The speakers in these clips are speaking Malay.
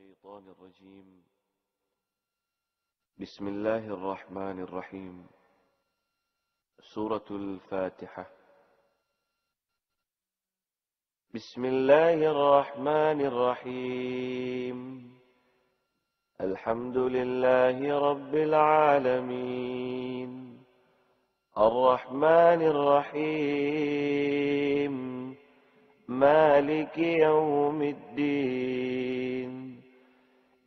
الشيطان الرجيم. بسم الله الرحمن الرحيم. سورة الفاتحة. بسم الله الرحمن الرحيم. الحمد لله رب العالمين. الرحمن الرحيم. مالك يوم الدين.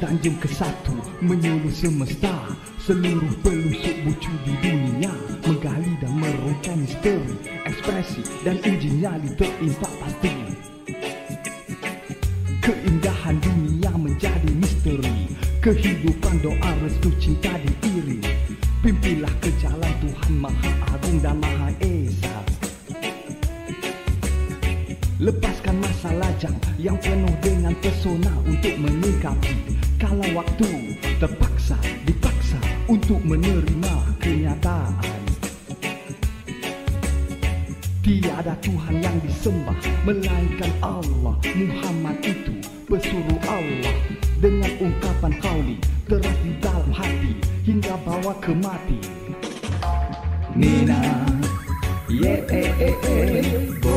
Tanjung ke Satu menyuluh semesta Seluruh pelusuk bucu di dunia Menggali dan merungkai misteri Ekspresi dan uji nyali terimpak pasti. Keindahan dunia menjadi misteri Kehidupan doa restu cinta diiri. Pimpilah ke jalan Tuhan Maha Agung dan Maha Esa. Lepaskan masa lajang yang penuh dengan pesona untuk menyikapi Kalau waktu terpaksa dipaksa untuk menerima kenyataan. Tiada Tuhan yang disembah melainkan Allah Muhammad itu pesuruh Allah Dengan ungkapan kauli teras di dalam hati hingga bawa ke mati. Nina, yeah, eh, eh, eh,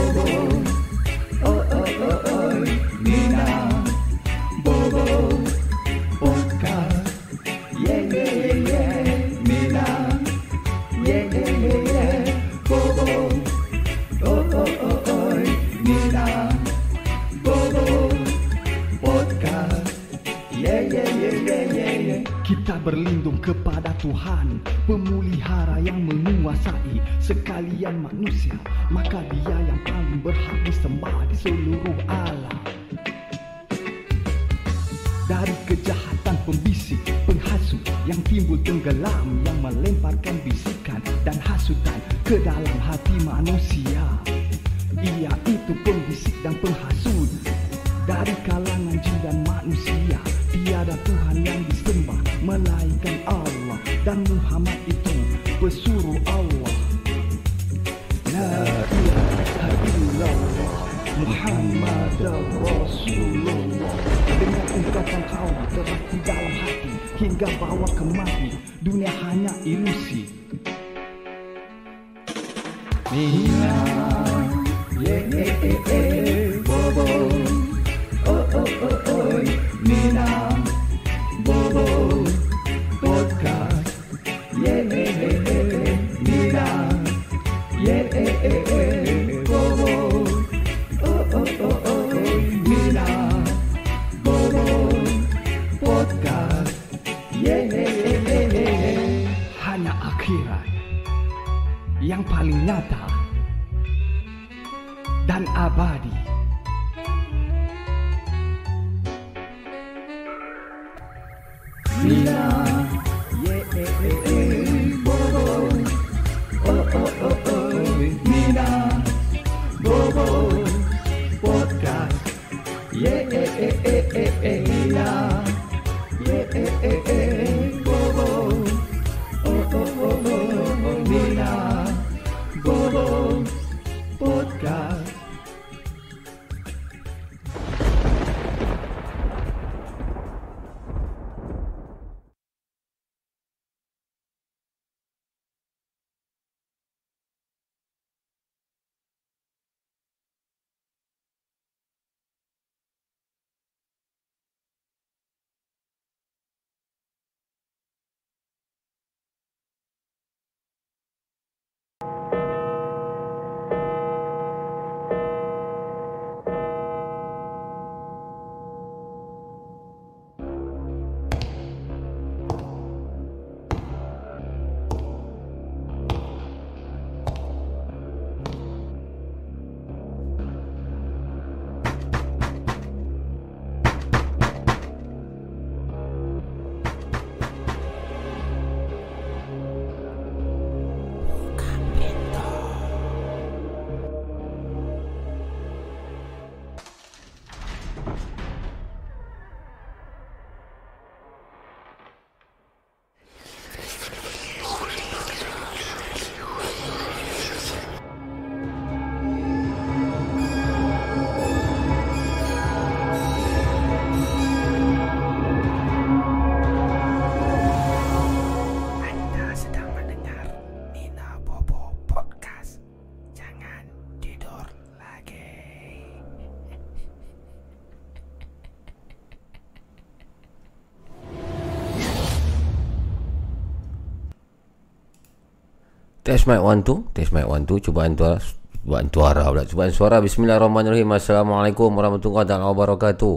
Test mic one two. Test mic one two. Cubaan suara Cubaan suara pula. Cubaan suara. Bismillahirrahmanirrahim. Assalamualaikum warahmatullahi wabarakatuh.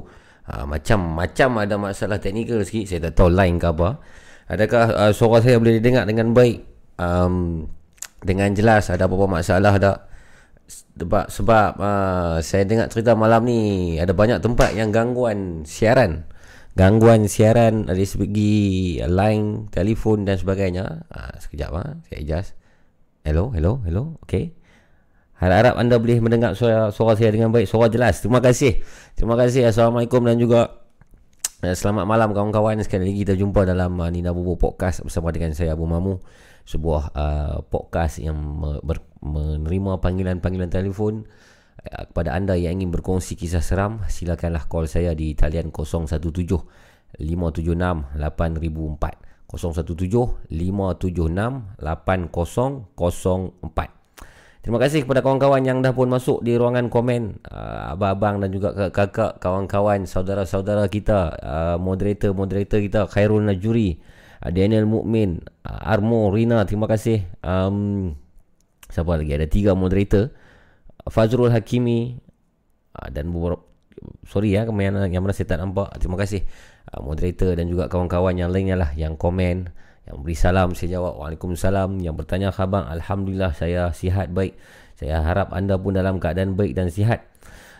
Ha, Macam Macam ada masalah teknikal sikit. Saya tak tahu line ke apa. Adakah uh, suara saya boleh didengar dengan baik? Um, Dengan jelas? Ada apa-apa masalah tak? Sebab sebab uh, saya dengar cerita malam ni ada banyak tempat yang gangguan siaran. Gangguan siaran dari segi line telefon dan sebagainya. Uh, sekejap ah. Uh, saya adjust hello hello hello. Okey harap-harap anda boleh mendengar suara suara saya dengan baik. Suara jelas. Terima kasih. Terima kasih. Assalamualaikum dan juga uh, selamat malam kawan-kawan. Sekali lagi kita jumpa dalam uh, Nina Bobo podcast bersama dengan saya Abu Mamu. Sebuah uh, podcast yang ber, menerima panggilan-panggilan telefon uh, kepada anda yang ingin berkongsi kisah seram silakanlah call saya di talian 017 576 8004 017 576 8004 Terima kasih kepada kawan-kawan yang dah pun masuk di ruangan komen uh, Abang-abang dan juga kakak kawan-kawan Saudara-saudara kita uh, Moderator-moderator kita Khairul Najuri uh, Daniel Mukmin, uh, Armo, Rina, terima kasih. Um, siapa lagi? Ada tiga moderator. Fazrul Hakimi uh, dan beberapa sorry ya yang mana, yang mana saya tak nampak. Terima kasih uh, moderator dan juga kawan-kawan yang lainnya lah yang komen, yang beri salam saya jawab Waalaikumsalam, yang bertanya khabar alhamdulillah saya sihat baik. Saya harap anda pun dalam keadaan baik dan sihat.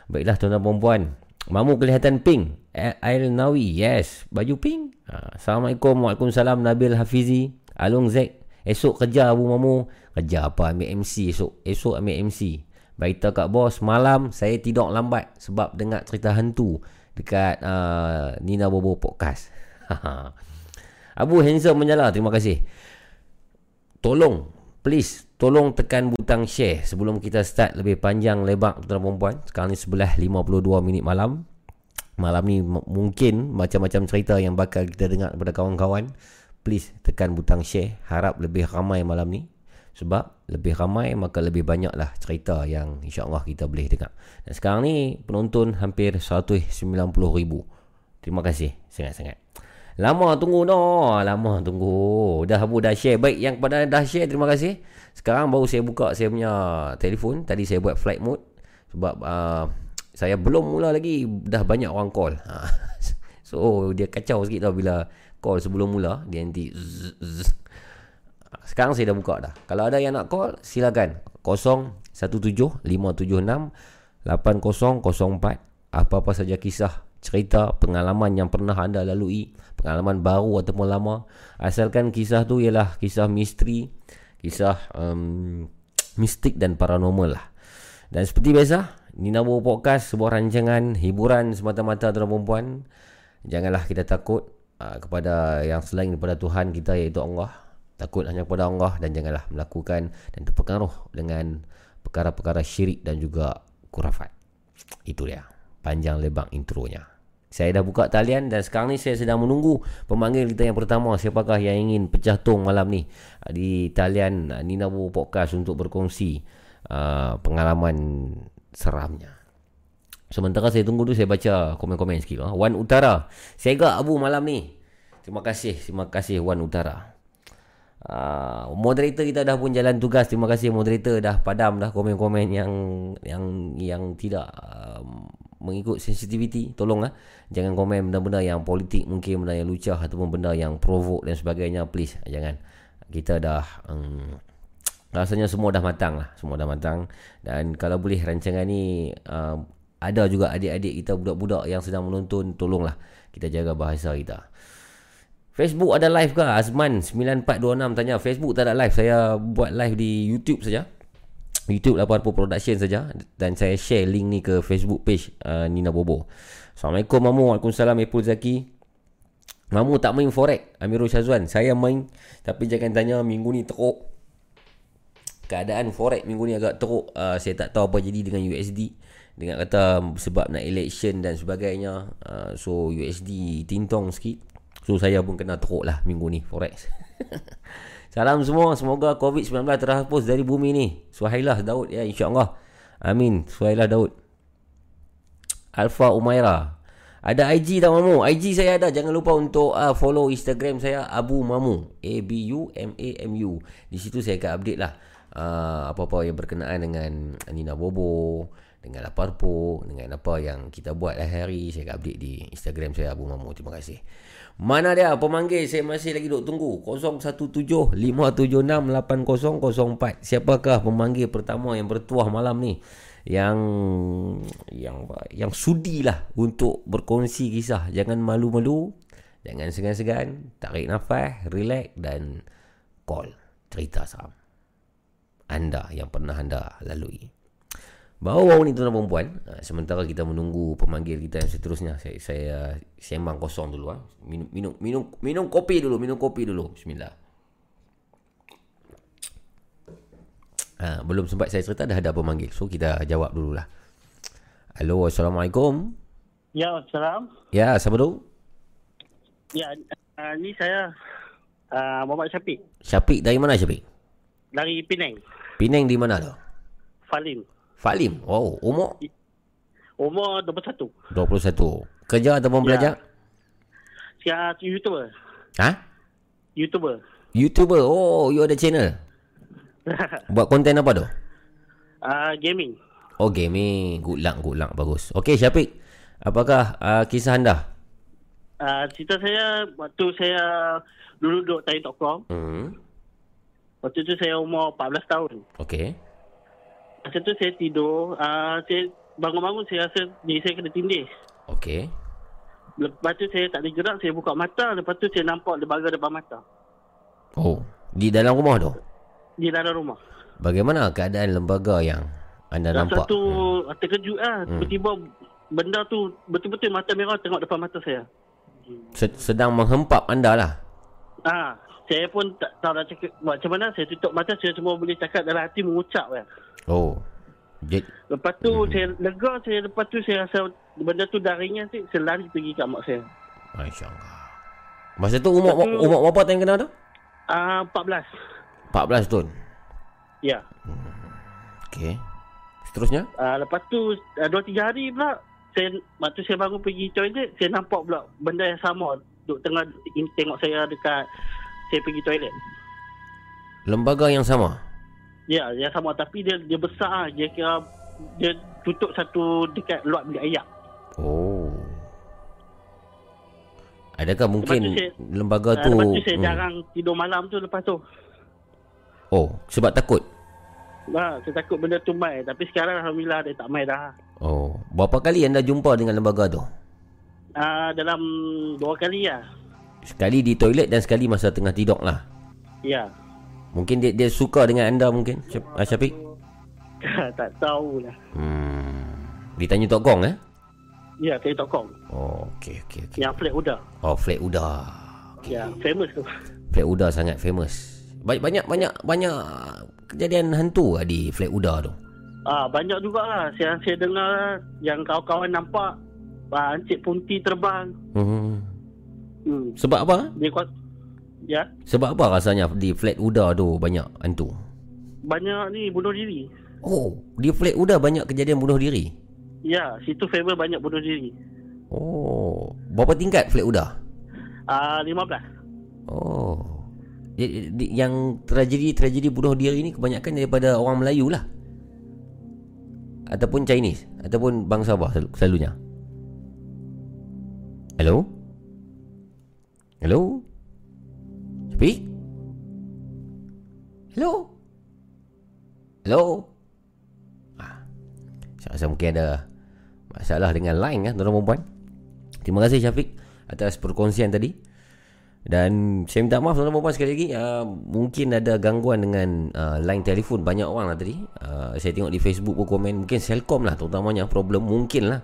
Baiklah tuan-tuan dan puan Mamu kelihatan pink. Ail Nawi, yes. Baju pink. Ha. Assalamualaikum. Waalaikumsalam. Nabil Hafizi. Alung Zek. Esok kerja Abu Mamu. Kerja apa? Ambil MC esok. Esok ambil MC. Baita kat bos. Malam saya tidur lambat. Sebab dengar cerita hantu. Dekat uh, Nina Bobo Podcast. Abu Handsome menyala. Terima kasih. Tolong. Please. Tolong tekan butang share sebelum kita start lebih panjang lebar tuan perempuan. Sekarang ni sebelah 52 minit malam. Malam ni mungkin macam-macam cerita yang bakal kita dengar kepada kawan-kawan. Please tekan butang share. Harap lebih ramai malam ni. Sebab lebih ramai maka lebih banyak lah cerita yang insyaAllah kita boleh dengar. Dan sekarang ni penonton hampir 190 ribu. Terima kasih sangat-sangat. Lama tunggu no. Lama tunggu. Dah Abu dah share. Baik yang kepada dah share terima kasih. Sekarang baru saya buka saya punya telefon. Tadi saya buat flight mode. Sebab uh, saya belum mula lagi. Dah banyak orang call. Ha. so dia kacau sikit tau bila call sebelum mula. Dia nanti zzz, zzz. Sekarang saya dah buka dah. Kalau ada yang nak call silakan. 017 576 8004 Apa-apa saja kisah cerita pengalaman yang pernah anda lalui pengalaman baru ataupun lama asalkan kisah tu ialah kisah misteri kisah um, mistik dan paranormal lah. Dan seperti biasa, Nina Bo Podcast sebuah rancangan hiburan semata-mata tuan perempuan. Janganlah kita takut uh, kepada yang selain daripada Tuhan kita iaitu Allah. Takut hanya kepada Allah dan janganlah melakukan dan terpengaruh dengan perkara-perkara syirik dan juga kurafat. Itu dia panjang lebar intronya. Saya dah buka talian dan sekarang ni saya sedang menunggu pemanggil kita yang pertama siapakah yang ingin pecah tong malam ni ah, di talian ah, Nina Bo Podcast untuk berkongsi uh, pengalaman seramnya. Sementara saya tunggu tu saya baca komen-komen sikit. Uh. Wan Utara. Saya agak Abu malam ni. Terima kasih. Terima kasih Wan Utara. Uh, moderator kita dah pun jalan tugas. Terima kasih moderator dah padam dah komen-komen yang yang yang tidak uh, mengikut sensitivity. Tolonglah. Jangan komen benda-benda yang politik mungkin benda yang lucah ataupun benda yang provoke dan sebagainya please jangan kita dah um, rasanya semua dah matang lah semua dah matang dan kalau boleh rancangan ni um, ada juga adik-adik kita budak-budak yang sedang menonton tolonglah kita jaga bahasa kita Facebook ada live ke? Azman 9426 tanya Facebook tak ada live? Saya buat live di YouTube saja. YouTube Lapar Production saja. Dan saya share link ni ke Facebook page uh, Nina Bobo. Assalamualaikum Mamu. Waalaikumsalam Ipul Zaki. Mamu tak main forex Amirul Syazwan. Saya main Tapi jangan tanya Minggu ni teruk. Keadaan forex minggu ni agak teruk. Uh, Saya tak tahu apa jadi dengan USD Dengan kata Sebab nak election dan sebagainya. Uh, So USD Tintong sikit So saya pun kena teruk lah Minggu ni forex Salam semua Semoga COVID-19 terhapus dari bumi ni Suhailah Daud ya InsyaAllah Amin Suhailah Daud Alfa Umaira Ada IG tak Mamu? IG saya ada. Jangan lupa untuk uh, follow Instagram saya Abu Mamu. A B U M A M U. Di situ saya akan update lah uh, apa-apa yang berkenaan dengan Nina Bobo, dengan Laparpo, dengan apa yang kita buat hari-hari. Saya akan update di Instagram saya Abu Mamu. Terima kasih. Mana dia? Pemanggil saya masih lagi duk tunggu. 017-576-8004 Siapakah pemanggil pertama yang bertuah malam ni? Yang yang yang sudilah untuk berkongsi kisah. Jangan malu-malu, jangan segan-segan, tarik nafas, relax dan call cerita seram. Anda yang pernah anda lalui. Bawa ni tuan dan puan, ha, sementara kita menunggu pemanggil kita yang seterusnya. Saya saya sembang kosong dulu ah. Minum minum minum minum kopi dulu, minum kopi dulu. Bismillah. Ha, belum sempat saya cerita dah ada pemanggil. So kita jawab dululah. Halo, Assalamualaikum. Ya, Assalam. Ya, siapa tu? Ya, uh, ni saya uh, Muhammad Syafiq Syafiq dari mana Syafiq? dari Penang. Penang di mana tu? Falim. Oh, umur Umur 21. 21. Kerja ataupun Ya. belajar? Sekarang YouTuber. Ha? YouTuber. YouTuber. Oh, you ada channel. Buat konten apa tu? uh, gaming. Oh, gaming. Good luck, good luck. Bagus. Okey, Syafiq. Apakah uh, kisah anda? Uh, cerita saya waktu saya dulu duduk tadi.com. Hmm. Waktu tu saya umur 14 tahun. Okey. Masa tu saya tidur. Uh, saya bangun-bangun saya rasa diri saya kena tindih. Okey. Lepas tu saya tak boleh gerak. Saya buka mata. Lepas tu saya nampak lembaga depan mata. Oh, di dalam rumah tu? Di dalam rumah. Bagaimana keadaan lembaga yang anda Rasa nampak? tu hmm. terkejut lah. Hmm. Tiba-tiba benda tu betul-betul mata merah tengok depan mata saya. Se- sedang menghempap anda lah. Ah, saya pun tak tahu nak cakap macam mana. Saya tutup mata, saya cuma boleh cakap dalam hati mengucap kan. Oh. Jadi, Lepas tu hmm. saya lega, saya lepas tu saya rasa benda tu dah ringan sikit, saya lari pergi kat mak saya. Masya Allah. Masa tu umur, tu- umur berapa tahun kena tu? Ah, 14. 14 tahun. Ya. Okey. Seterusnya? Ah, lepas tu ah, dua tiga hari pula saya waktu saya bangun pergi toilet, saya nampak pula benda yang sama duk tengah tengok saya dekat saya pergi toilet. Lembaga yang sama? Ya, yang sama tapi dia dia besar ah. dia kira dia tutup satu dekat luar bilik ayak. Oh. Adakah mungkin tu saya- lembaga Ah, tu... lepas tu saya hmm. jarang tidur malam tu lepas tu. Oh, sebab takut? Ha, saya takut benda tu mai tapi sekarang alhamdulillah dia tak mai dah. Oh. Berapa kali anda jumpa dengan lembaga tu? Ah, dalam dua kali ya. Sekali di toilet dan sekali masa tengah tidur lah. Ya. Mungkin dia, dia suka dengan anda mungkin, ah, Syafiq? tak tahulah. Hmm. Ditanya Tok Gong eh? Ya, saya tokong. Oh, okey, okey, okey. Yang flat udah. Oh, flat Uda. Ya, famous tu. Flat Uda sangat famous. Banyak banyak banyak banyak kejadian hantu lah di Flat Uda tu. Ah, banyak jugalah. Saya saya dengar yang kawan-kawan nampak ah, Encik Punti terbang. Hmm. Hmm. Sebab apa? Dia kuat. Ya, Sebab apa rasanya di Flat Uda tu banyak hantu? banyak ni bunuh diri. Oh, di Flat Uda banyak kejadian bunuh diri. Ya, situ famous banyak bunuh diri. Oh, berapa tingkat Flat Uda? Ah, 15. Oh. Yang tragedi-tragedi bunuh diri ni kebanyakan daripada orang Melayu lah. Ataupun Chinese Ataupun bangsa apa sel- selalunya Hello? Hello? Syafiq? Hello? Hello? Ah, saya rasa mungkin ada masalah dengan line kan tuan-tuan perempuan. Terima kasih Syafiq atas perkongsian tadi. Dan saya minta maaf tuan-tuan perempuan sekali lagi uh, Mungkin ada gangguan dengan uh, line telefon Banyak orang lah tadi uh, Saya tengok di Facebook pun komen Mungkin Selcom lah terutamanya problem Mungkin lah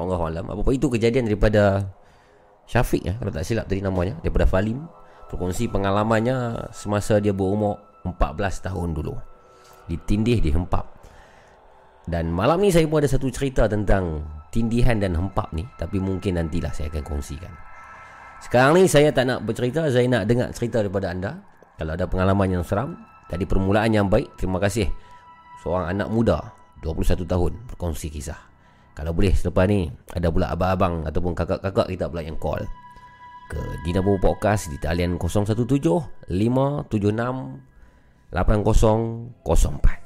Allah alam Apa-apa itu kejadian daripada Syafiq ya Kalau tak silap tadi namanya Daripada Falim Berkongsi pengalamannya Semasa dia berumur 14 tahun dulu. Ditindih dihempap Dan malam ni saya pun ada satu cerita tentang Tindihan dan hempap ni Tapi mungkin nantilah saya akan kongsikan. Sekarang ni saya tak nak bercerita Saya nak dengar cerita daripada anda. Kalau ada pengalaman yang seram Tadi permulaan yang baik Terima kasih. Seorang anak muda 21 tahun Berkongsi kisah Kalau boleh selepas ni Ada pula abang-abang Ataupun kakak-kakak kita pula yang call. Ke Dinabu Podcast Di talian 017 576 8004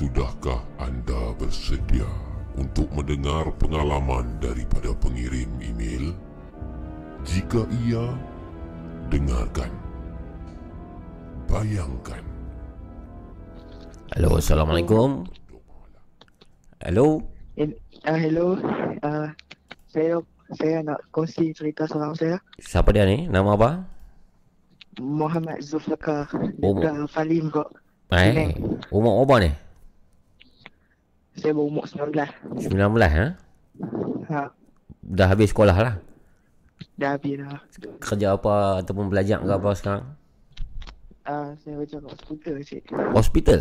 Sudahkah anda bersedia untuk mendengar pengalaman daripada pengirim email? Jika iya, dengarkan. Bayangkan. Hello Assalamualaikum Hello uh, hello. Uh, saya saya nak kongsi cerita seorang saya. Siapa dia ni? Nama apa? Muhammad Zulfikar. Oh, Falim kok. Eh, umur apa ni? Saya berumur 19. 19 ha? Ha, Dah habis sekolah lah dah habis dah. Kerja apa ataupun belajar ke apa sekarang? Uh, saya kerja kat hospital cik. Hospital?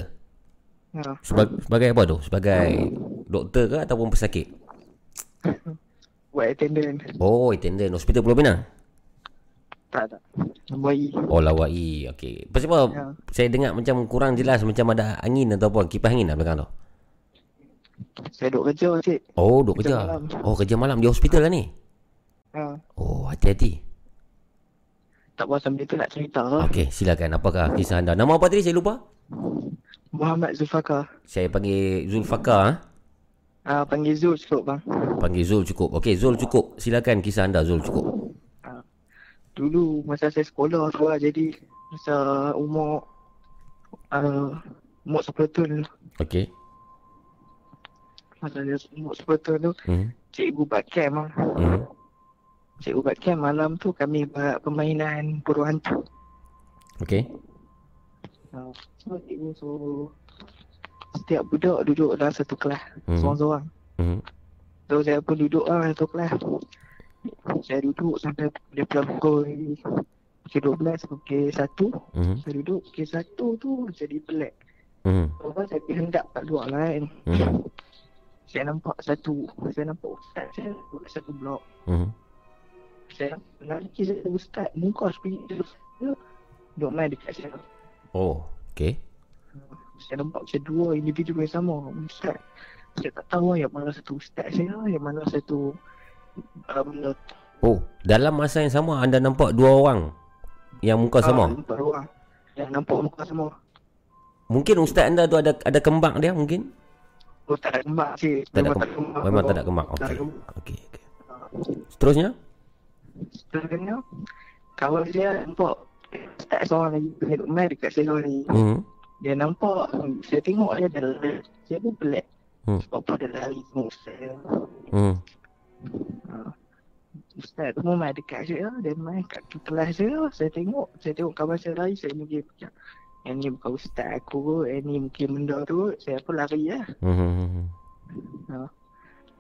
Ha, Sebagai, sebagai apa tu? Sebagai doktor ke ataupun pesakit? buat attendant. Oh, attendant Hospital Pulau Pinang? Tak tak. Bayi. Oh, lawai Okey Pasal apa? Ya. Saya dengar macam kurang jelas Macam ada angin atau apa Kipas angin lah belakang tu Saya duk kerja cik. Oh, duk Kerja kerja malam. Oh, kerja malam di hospital lah ni Ha, Oh, hati-hati tak apa sambil tu nak cerita. Okey, silakan Apakah kisah anda? Nama apa tadi? Saya lupa Muhammad Zulfikar. Saya panggil Zulfakar ha? Ah, panggil Zul cukup bang. Panggil Zul cukup Okey, Zul cukup Silakan kisah anda Zul cukup Dulu masa saya sekolah tu lah jadi masa umur uh, umur 10 tahun. Okey Masa saya umur 10 tahun tu hmm. cikgu buat camp lah. Hmm. Cikgu buat camp malam tu kami buat permainan burung hantu. Okey Uh, so cikgu suruh setiap budak duduk dalam satu kelas Hmm. seorang-seorang. hmm. So saya pun duduk lah satu kelas. Saya duduk sampai daripada pukul pukul 12 pukul 1. Hmm. Saya duduk pukul 1 tu jadi pelik. Hmm. Lepas saya pergi hendak kat luar lah kan. Hmm. Saya nampak satu, saya nampak ustaz saya kat satu blok. Hmm. Saya nampak lelaki saya ustaz, muka seperti dia. Duduk main dekat saya. Oh, okey Saya nampak macam dua individu yang sama. Ustaz. Saya tak tahu yang mana satu ustaz saya, yang mana satu benda Oh, dalam masa yang sama anda nampak dua orang yang muka Ah, sama. nampak orang. Yang nampak muka sama. Mungkin ustaz anda tu ada ada kembang dia mungkin? Oh tak ada kembang cik. Tak ada Memang kembang. Memang tak ada. Tak ada Okey. Okey, okey. Seterusnya? Seterusnya, kawan saya nampak ustaz seorang lagi duduk main dekat saya ni. Hmm. Dia nampak, saya tengok dia dah lari. Saya pun pelik. Hmm. Sebab apa dia lari tengok saya. Hmm. Ha. Ustaz tu main dekat saya. Dia main kat kelas saya. Saya tengok. Saya tengok kawan saya lari. Saya macam, yang ni bukan ustaz aku. Yang ni mungkin benda tu. Saya pun lari lah. Hmm.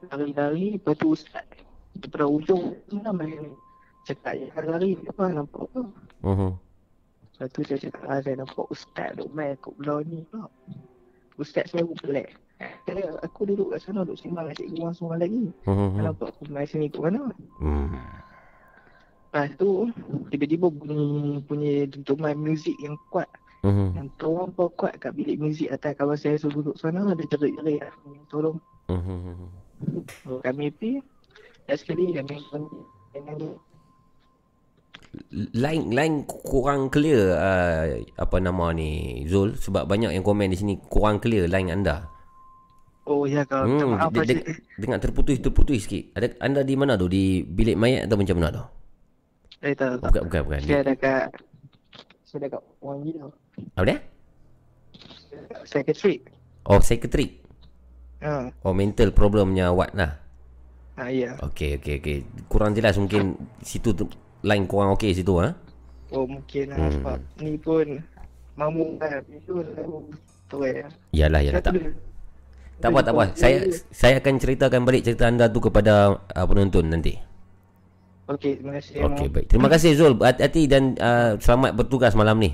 Lari-lari. Lepas tu ustaz. Daripada ujung tu lah main. Cakap, ya lari. Apa nampak apa? Hmm. Lepas tu saya cakap, ah, saya nampak ustaz duk main kat belah ni pula. Ustaz saya pun pelik. Aku duduk kat sana, duduk sembang dengan cikgu orang semua lagi. Hmm. Kenapa aku main sini kat mana? Hmm. Lepas tu, tiba-tiba bunyi, bunyi dentuman muzik yang kuat. Hmm. Yang tolong kuat kat bilik muzik atas kawan saya suruh duduk sana, ada jerit-jerit lah. Tolong. Hmm. So, kami pergi. Dan sekali kami dia. Line line kurang clear uh, apa nama ni Zul sebab banyak yang komen di sini kurang clear line anda. Oh ya kau, minta Hmm, maaf de- de- dengar terputus-terputus sikit. Ada anda di mana tu? Di bilik mayat atau macam mana tu? Saya tak tahu. Bukan bukan bukan. Saya Di, ada kat, saya ada kat orang gila. Apa dia? Psychiatric. Oh, psychiatric. Ha, Oh, mental problemnya Wat lah. ha ya. Okey okey okey. Kurang jelas mungkin situ tu line kurang okey situ ha. Oh mungkin lah Hmm. sebab ni pun mamu kan itu aku tahu ya. Yalah yalah tak. Tak apa tak apa. Saya saya akan ceritakan balik cerita anda tu kepada uh, penonton nanti. Okey, terima kasih. Okey baik. Terima kasih Zul. Hati-hati dan uh, selamat bertugas malam ni.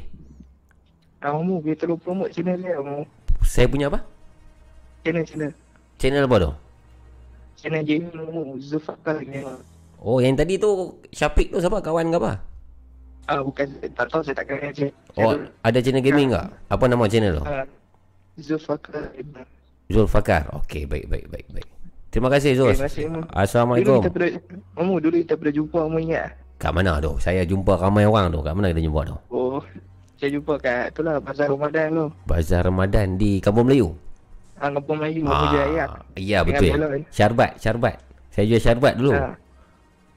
Ah, Mamu, dia terus promote channel dia, Mamu. Saya punya apa? Channel, channel. Channel apa tu? Channel gaming Mamu, Zulfakar ni. Oh yang tadi tu Syafiq tu siapa? Kawan ke apa? Ah, bukan, tak tahu saya tak kenal je. Oh ada channel gaming ke? Apa nama channel tu? Ah, Zulfakar. Zul Fakar. Okey baik baik baik baik. Terima kasih Zul. Terima kasih, Mamu. Dulu Assalamualaikum. kita pernah, Mamu, dulu kita pernah jumpa, Mamu ingat? Kat mana tu? Saya jumpa ramai orang tu. Kat mana kita jumpa tu? Oh, saya jumpa kat tu lah, Pasar Ramadan tu. Bazar Ramadan di Kampung Melayu. Ah, Kampung Melayu, Mamu Jaya. Ya Dengan betul. belon. Syarbat, syarbat. Saya jual syarbat dulu. Ah.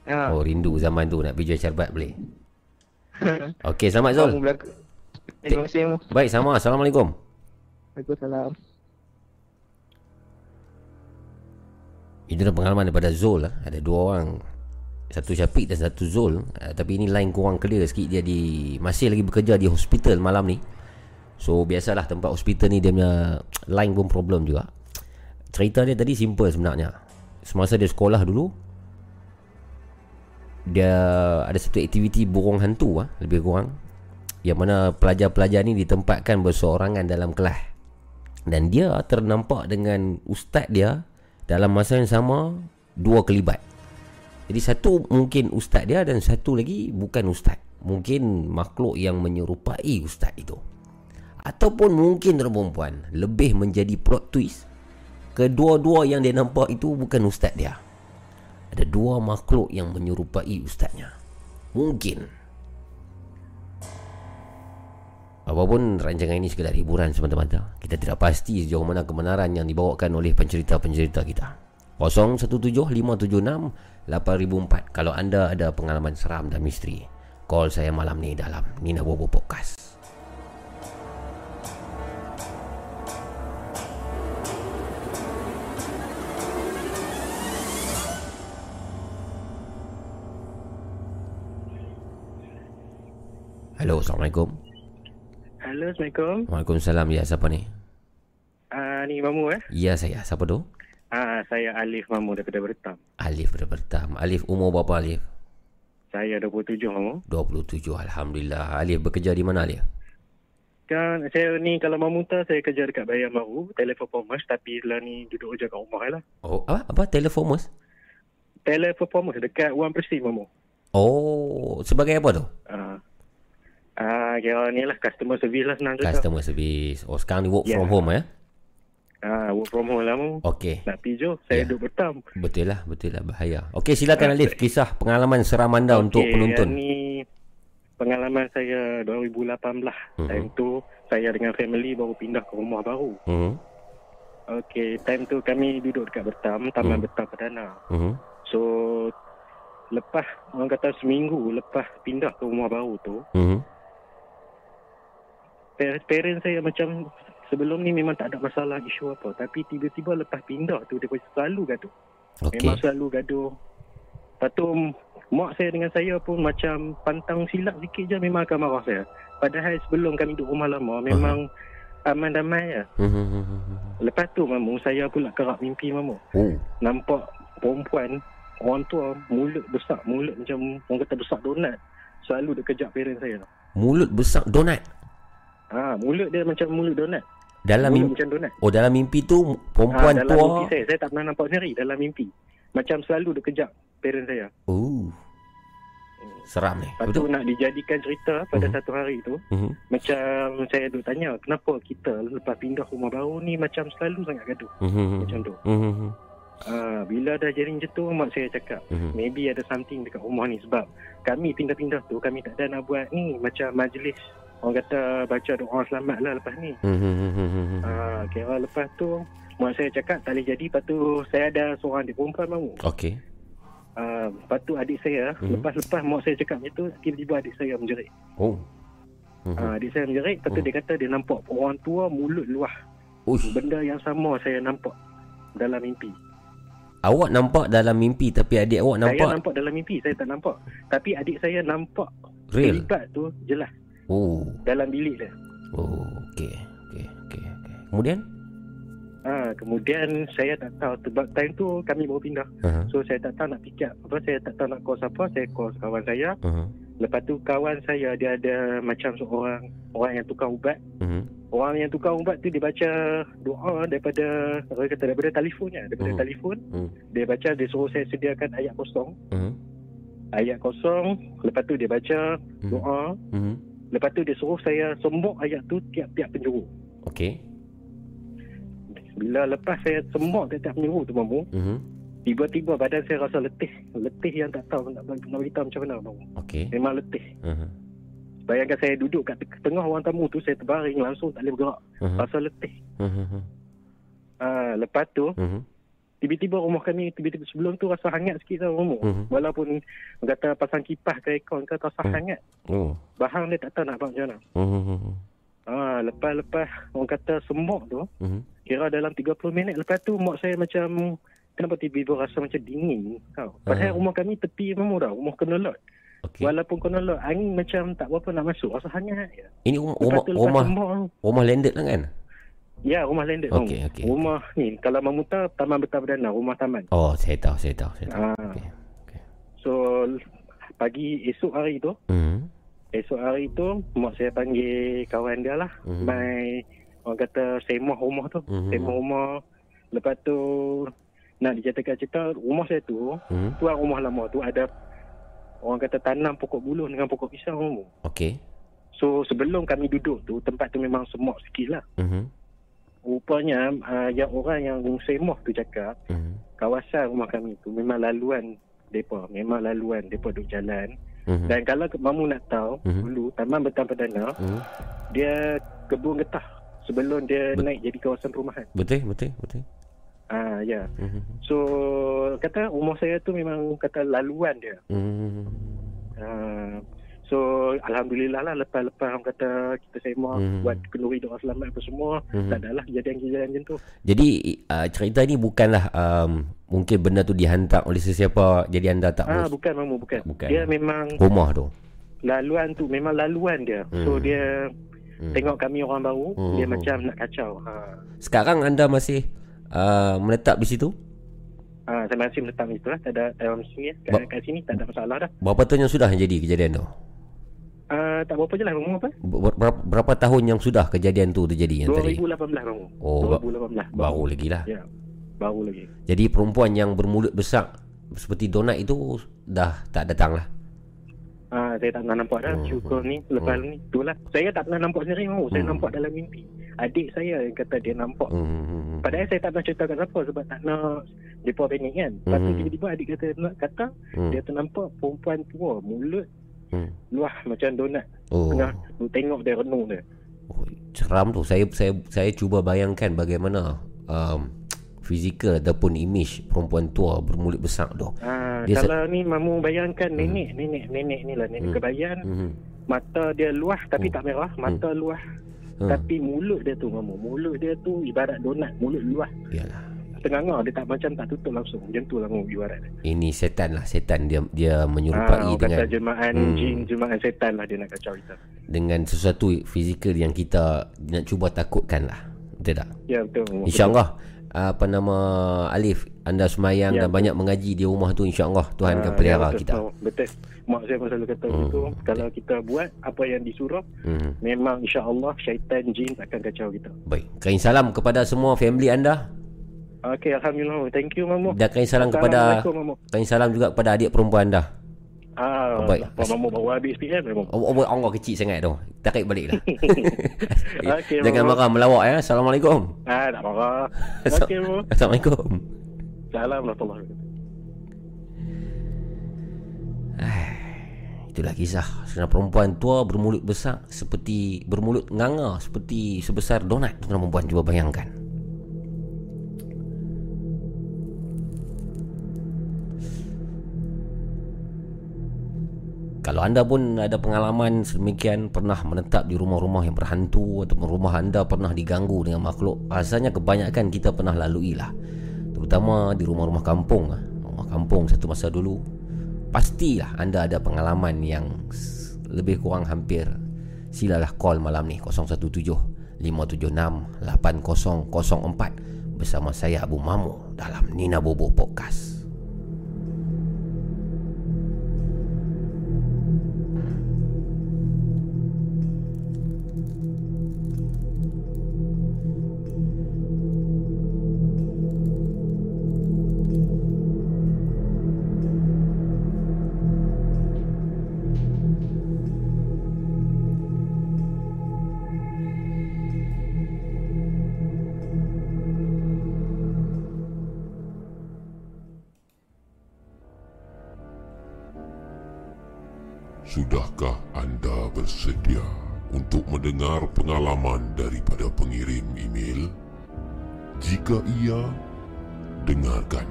Ah. Oh rindu zaman tu nak pergi jual syarbat boleh. Okey selamat Zul. Terima kasih. Baik sama. Assalamualaikum. Waalaikumsalam. Itu adalah pengalaman daripada Zul lah. Ada dua orang. Satu Syafiq dan satu Zul. Uh, tapi ini line kurang clear sikit. Dia di, masih lagi bekerja di hospital malam ni. So biasalah tempat hospital ni dia punya line pun problem juga. Cerita dia tadi simple sebenarnya. Semasa dia sekolah dulu. Dia ada satu aktiviti burung hantu ah lebih kurang. Yang mana pelajar-pelajar ni ditempatkan berseorangan dalam kelas. Dan dia ternampak dengan ustaz dia dalam masa yang sama dua kelibat. Jadi satu mungkin ustaz dia dan satu lagi bukan ustaz. Mungkin makhluk yang menyerupai ustaz itu. Ataupun mungkin perempuan lebih menjadi plot twist. Kedua-dua yang dia nampak itu bukan ustaz dia. Ada dua makhluk yang menyerupai ustaznya. Mungkin. Apapun rancangan ini sekadar hiburan semata-mata. Kita tidak pasti sejauh mana kebenaran yang dibawakan oleh pencerita-pencerita kita. 0175768004 Kalau anda ada pengalaman seram dan misteri Call saya malam ni dalam Nina Bobo Podcast Halo, Assalamualaikum Halo, Assalamualaikum. Waalaikumsalam, ya siapa ni? Ah, ni Mamu eh? Ya saya, siapa tu? Ah, saya Alif Mamu daripada Bertam. Alif daripada Pertam Alif umur berapa Alif? Saya 27 Mamu. 27 Alhamdulillah Alif bekerja di mana Alif? Kan saya ni kalau Mamu tahu saya kerja dekat Bayan Baru, teleperformance tapi lah ni duduk je kat rumah lah. Oh apa? Apa? Teleformers? Teleperformance dekat One Prestige Mamu. Oh sebagai apa tu? Ah. Ah, kira ni lah customer service lah senang cakap. Customer service Oh sekarang ni work Ya. from home ya? Ah, work from home Mamu. Okey Nak pergi je, saya Ya. duduk Bertam. Betul lah Betul lah bahaya Okey silakan Alif Kisah pengalaman seram anda untuk Okey, penonton yang ni pengalaman saya 2018. Mhm. Time tu saya dengan family baru pindah ke rumah baru. hmm. Okey, time tu kami duduk dekat Bertam, Taman Hmm. Bertam Perdana. Hmm. So lepas orang kata seminggu lepas pindah ke rumah baru tu, Hmm. parents, parents saya macam sebelum ni memang tak ada masalah isu apa, tapi tiba-tiba lepas pindah tu dia selalu gaduh. Okey Memang selalu gaduh. Lepas tu mak saya dengan saya pun macam pantang silap sikit je memang akan marah saya. Padahal sebelum kami duduk rumah lama memang aman damai ya. Hmm. Lepas tu mamu saya pula kerap mimpi mamu. Oh nampak perempuan orang tua mulut besar mulut macam orang kata besar donat selalu dia kejap parents saya Mulut besar donat ha mulut dia macam mulut donat Dalam mimpi macam donat Oh dalam mimpi tu ha, Perempuan dalam tua mimpi saya saya tak pernah nampak sendiri dalam mimpi macam selalu dia kejap parents saya Oh Seram ni lepas tu nak dijadikan cerita pada Mhm. satu hari tu Mhm. macam saya duk tanya kenapa kita lepas pindah rumah baru ni macam selalu sangat gaduh Mhm. macam tu Mhm. ha, bila dah jadi macam tu mak saya cakap Mhm. maybe ada something dekat rumah ni sebab kami pindah-pindah tu kami tak ada nak buat ni macam majlis orang kata baca doa selamat lah lepas ni. Mhm. ha, kira lepas tu mak saya cakap tak boleh jadi. Lepas tu saya ada seorang adik perempuan Okey. Ha, lepas tu adik saya Mhm. lepas-lepas mak saya cakap macam tu tiba-tiba adik saya menjerit. Oh. Mhm. ha, adik saya menjerit lepas tu Mhm. dia kata dia nampak orang tua mulut luah. Uish. benda yang sama saya nampak dalam mimpi. Awak nampak dalam mimpi Tapi adik awak saya nampak? nampak dalam mimpi saya tak nampak. Tapi adik saya nampak Real? terlibat tu jelas Oh dalam bilik dia Oh Okey Okey Okey okey. Kemudian Ha, kemudian saya tak tahu sebab time tu kami baru pindah. uh-huh. So saya tak tahu nak fikir apa, saya tak tahu nak call siapa, saya call kawan saya. Uh-huh. Lepas tu kawan saya dia ada macam seorang orang yang tukar ubat. Mhm. Orang yang tukar ubat tu dia baca doa daripada orang kata daripada telefonnya, daripada Hmm. telefon. Hmm. Dia baca dia suruh saya sediakan ayat kosong. Mhm. Ayat kosong, lepas tu dia baca Mhm. doa, Mhm. Lepas tu dia suruh saya sembuk ayat tu tiap-tiap penjuru. Okey. Bila lepas saya sembuk tiap-tiap penjuru tu mamu, Mhm. tiba-tiba badan saya rasa letih. Letih yang tak tahu nak, nak beritahu macam mana mamu. Okey. Memang letih. Mhm. Bayangkan saya duduk kat te- tengah orang tamu tu, saya terbaring langsung tak boleh bergerak. Mhm. Rasa letih. Mhm. Ah, lepas tu, Mhm. Tiba-tiba rumah kami, tiba-tiba sebelum tu rasa hangat sikit tau rumah. Mhm. Walaupun kata pasang kipas ke aircon ke rasa Hmm. hangat. Oh. Bahang dia tak tahu nak buat macam mana. Mhm. Ah, lepas-lepas orang kata sembok tu, Mhm. kira dalam 30 minit lepas tu mak saya macam kenapa tiba-tiba rasa macam dingin tau. Ah. Padahal rumah kami tepi memang dah, rumah kena lot. Okey. Walaupun kena lot, angin macam tak berapa nak masuk, rasa hangat je. Ini rumah Lepas rumah tu rumah, rumah landed lah kan? Ya, rumah landed Okey, tu. okey. Rumah ni, kalau Mamu tahu, Taman Betah Perdana, rumah taman. Oh, saya tahu, saya tahu, saya tahu. Ah. Okey. So, pagi esok hari tu, Mhm. esok hari tu, mak saya panggil kawan dia lah. Mhm. Mai, orang kata, semah rumah tu. Mhm. Semah rumah. Lepas tu, nak diceritakan cerita, rumah saya tu, Mhm. tuan rumah lama tu ada, orang kata, tanam pokok buluh dengan pokok pisang. Okey. So, sebelum kami duduk tu, tempat tu memang semak sikit lah. Mhm. Rupanya, uh, yang orang yang semah tu cakap, Mhm. kawasan rumah kami tu memang laluan depa memang laluan depa duk jalan Mhm. dan kalau mamu nak tahu Mhm. dulu Taman Betang Perdana Mhm. dia kebun getah sebelum dia Bet- naik jadi kawasan perumahan Betul, betul, betul. ah ya Mhm. so kata rumah saya tu memang kata laluan dia Mhm. ah so alhamdulillah lah lepas-lepas orang kata kita semua Mhm. buat kenduri doa selamat apa semua Mhm. tak adalah kejadian-kejadian macam tu Jadi uh, cerita ni bukanlah um, mungkin benda tu dihantar oleh sesiapa jadi anda tak ah mus- bukan mamu bukan. Bukan. dia memang rumah tu. laluan tu memang laluan dia. So Hmm. dia Hmm. tengok kami orang baru, Hmm. dia macam nak kacau. Ha. Sekarang anda masih uh, menetap di situ? Ha, saya masih menetap di situ lah. Tak ada dalam sini. Kat, Ba- kat sini tak ada masalah dah. Berapa tahun yang sudah jadi kejadian tu? Uh, tak berapa je lah rumah apa? Ber- Berapa, berapa tahun yang sudah kejadian tu terjadi yang tadi? 2018 baru. Oh, ba- 2018. Baru lagi lah. Ya. Baru lagi. Jadi perempuan yang bermulut besar seperti donat itu dah tak datang lah. Ah, saya tak pernah nampak dah Hmm. syukur ni lepas Hmm. ni. Itulah. Saya tak pernah nampak sendiri mau. Saya Hmm. nampak dalam mimpi. Adik saya yang kata dia nampak. Hmm. Padahal saya tak pernah cerita kat siapa sebab tak nak depa panik kan. Lepas Hmm. tiba-tiba adik kata nak kata Hmm. dia ternampak perempuan tua mulut Hmm. luah macam donat. Oh. Tengah tu tengok dia renung dia. oh, seram tu. Saya saya saya cuba bayangkan bagaimana um, fizikal ataupun image perempuan tua bermulut besar tu. Ha, Dia kalau ni mamu bayangkan nenek, nenek, nenek ni lah nenek Hmm. kebayan. Hmm. Mata dia luah tapi Hmm. tak merah, mata luah. Hmm. Tapi mulut dia tu mamu, mulut dia tu ibarat donat, mulut luah. Yalah. Tengah-tengah dia tak macam tak tutup langsung. Macam tu lah ibarat. Ini setan lah Setan dia dia Ha, menyerupai orang dengan kata jemaah Hmm. jin, jemaah setan lah dia nak kacau kita. Dengan sesuatu fizikal yang kita Nak cuba takutkan lah Betul tak? Ya betul. InsyaAllah Apa nama Alif Anda semayang Ya, dan banyak mengaji di rumah tu InsyaAllah Tuhan akan Ah, pelihara ya, betul, kita. Betul. Mak saya pun selalu kata Hmm. gitu. Kalau kita buat apa yang disuruh, hmm. memang insya-Allah syaitan jin takkan kacau kita. Baik Kain salam kepada semua family anda Okey, alhamdulillah. Thank you mamu. Dan kain salam kepada mamu. Kain salam juga kepada adik perempuan anda Ah, Oh, baik. Mamu baru habis PM memang. Oh, oh kecil sangat tu Tarik balik lah Okey, Jangan Mamu. marah melawak ya Assalamualaikum Ah, tak marah. Okey, mamu. Assalamualaikum Salam warahmatullahi wabarakatuh. Itulah kisah Seorang perempuan tua bermulut besar Seperti Bermulut nganga Seperti sebesar donat Seorang perempuan cuba bayangkan Kalau anda pun ada pengalaman sedemikian Pernah menetap di rumah-rumah yang berhantu Ataupun rumah anda pernah diganggu dengan makhluk Rasanya kebanyakan kita pernah lalui lah Terutama di rumah-rumah kampung ah. Rumah kampung satu masa dulu Pastilah anda ada pengalaman yang lebih kurang hampir. Silalah call malam ni 017 576 8004 Bersama saya Abu Mamu dalam Nina Bobo Podcast mendengar pengalaman daripada pengirim email? Jika iya, dengarkan.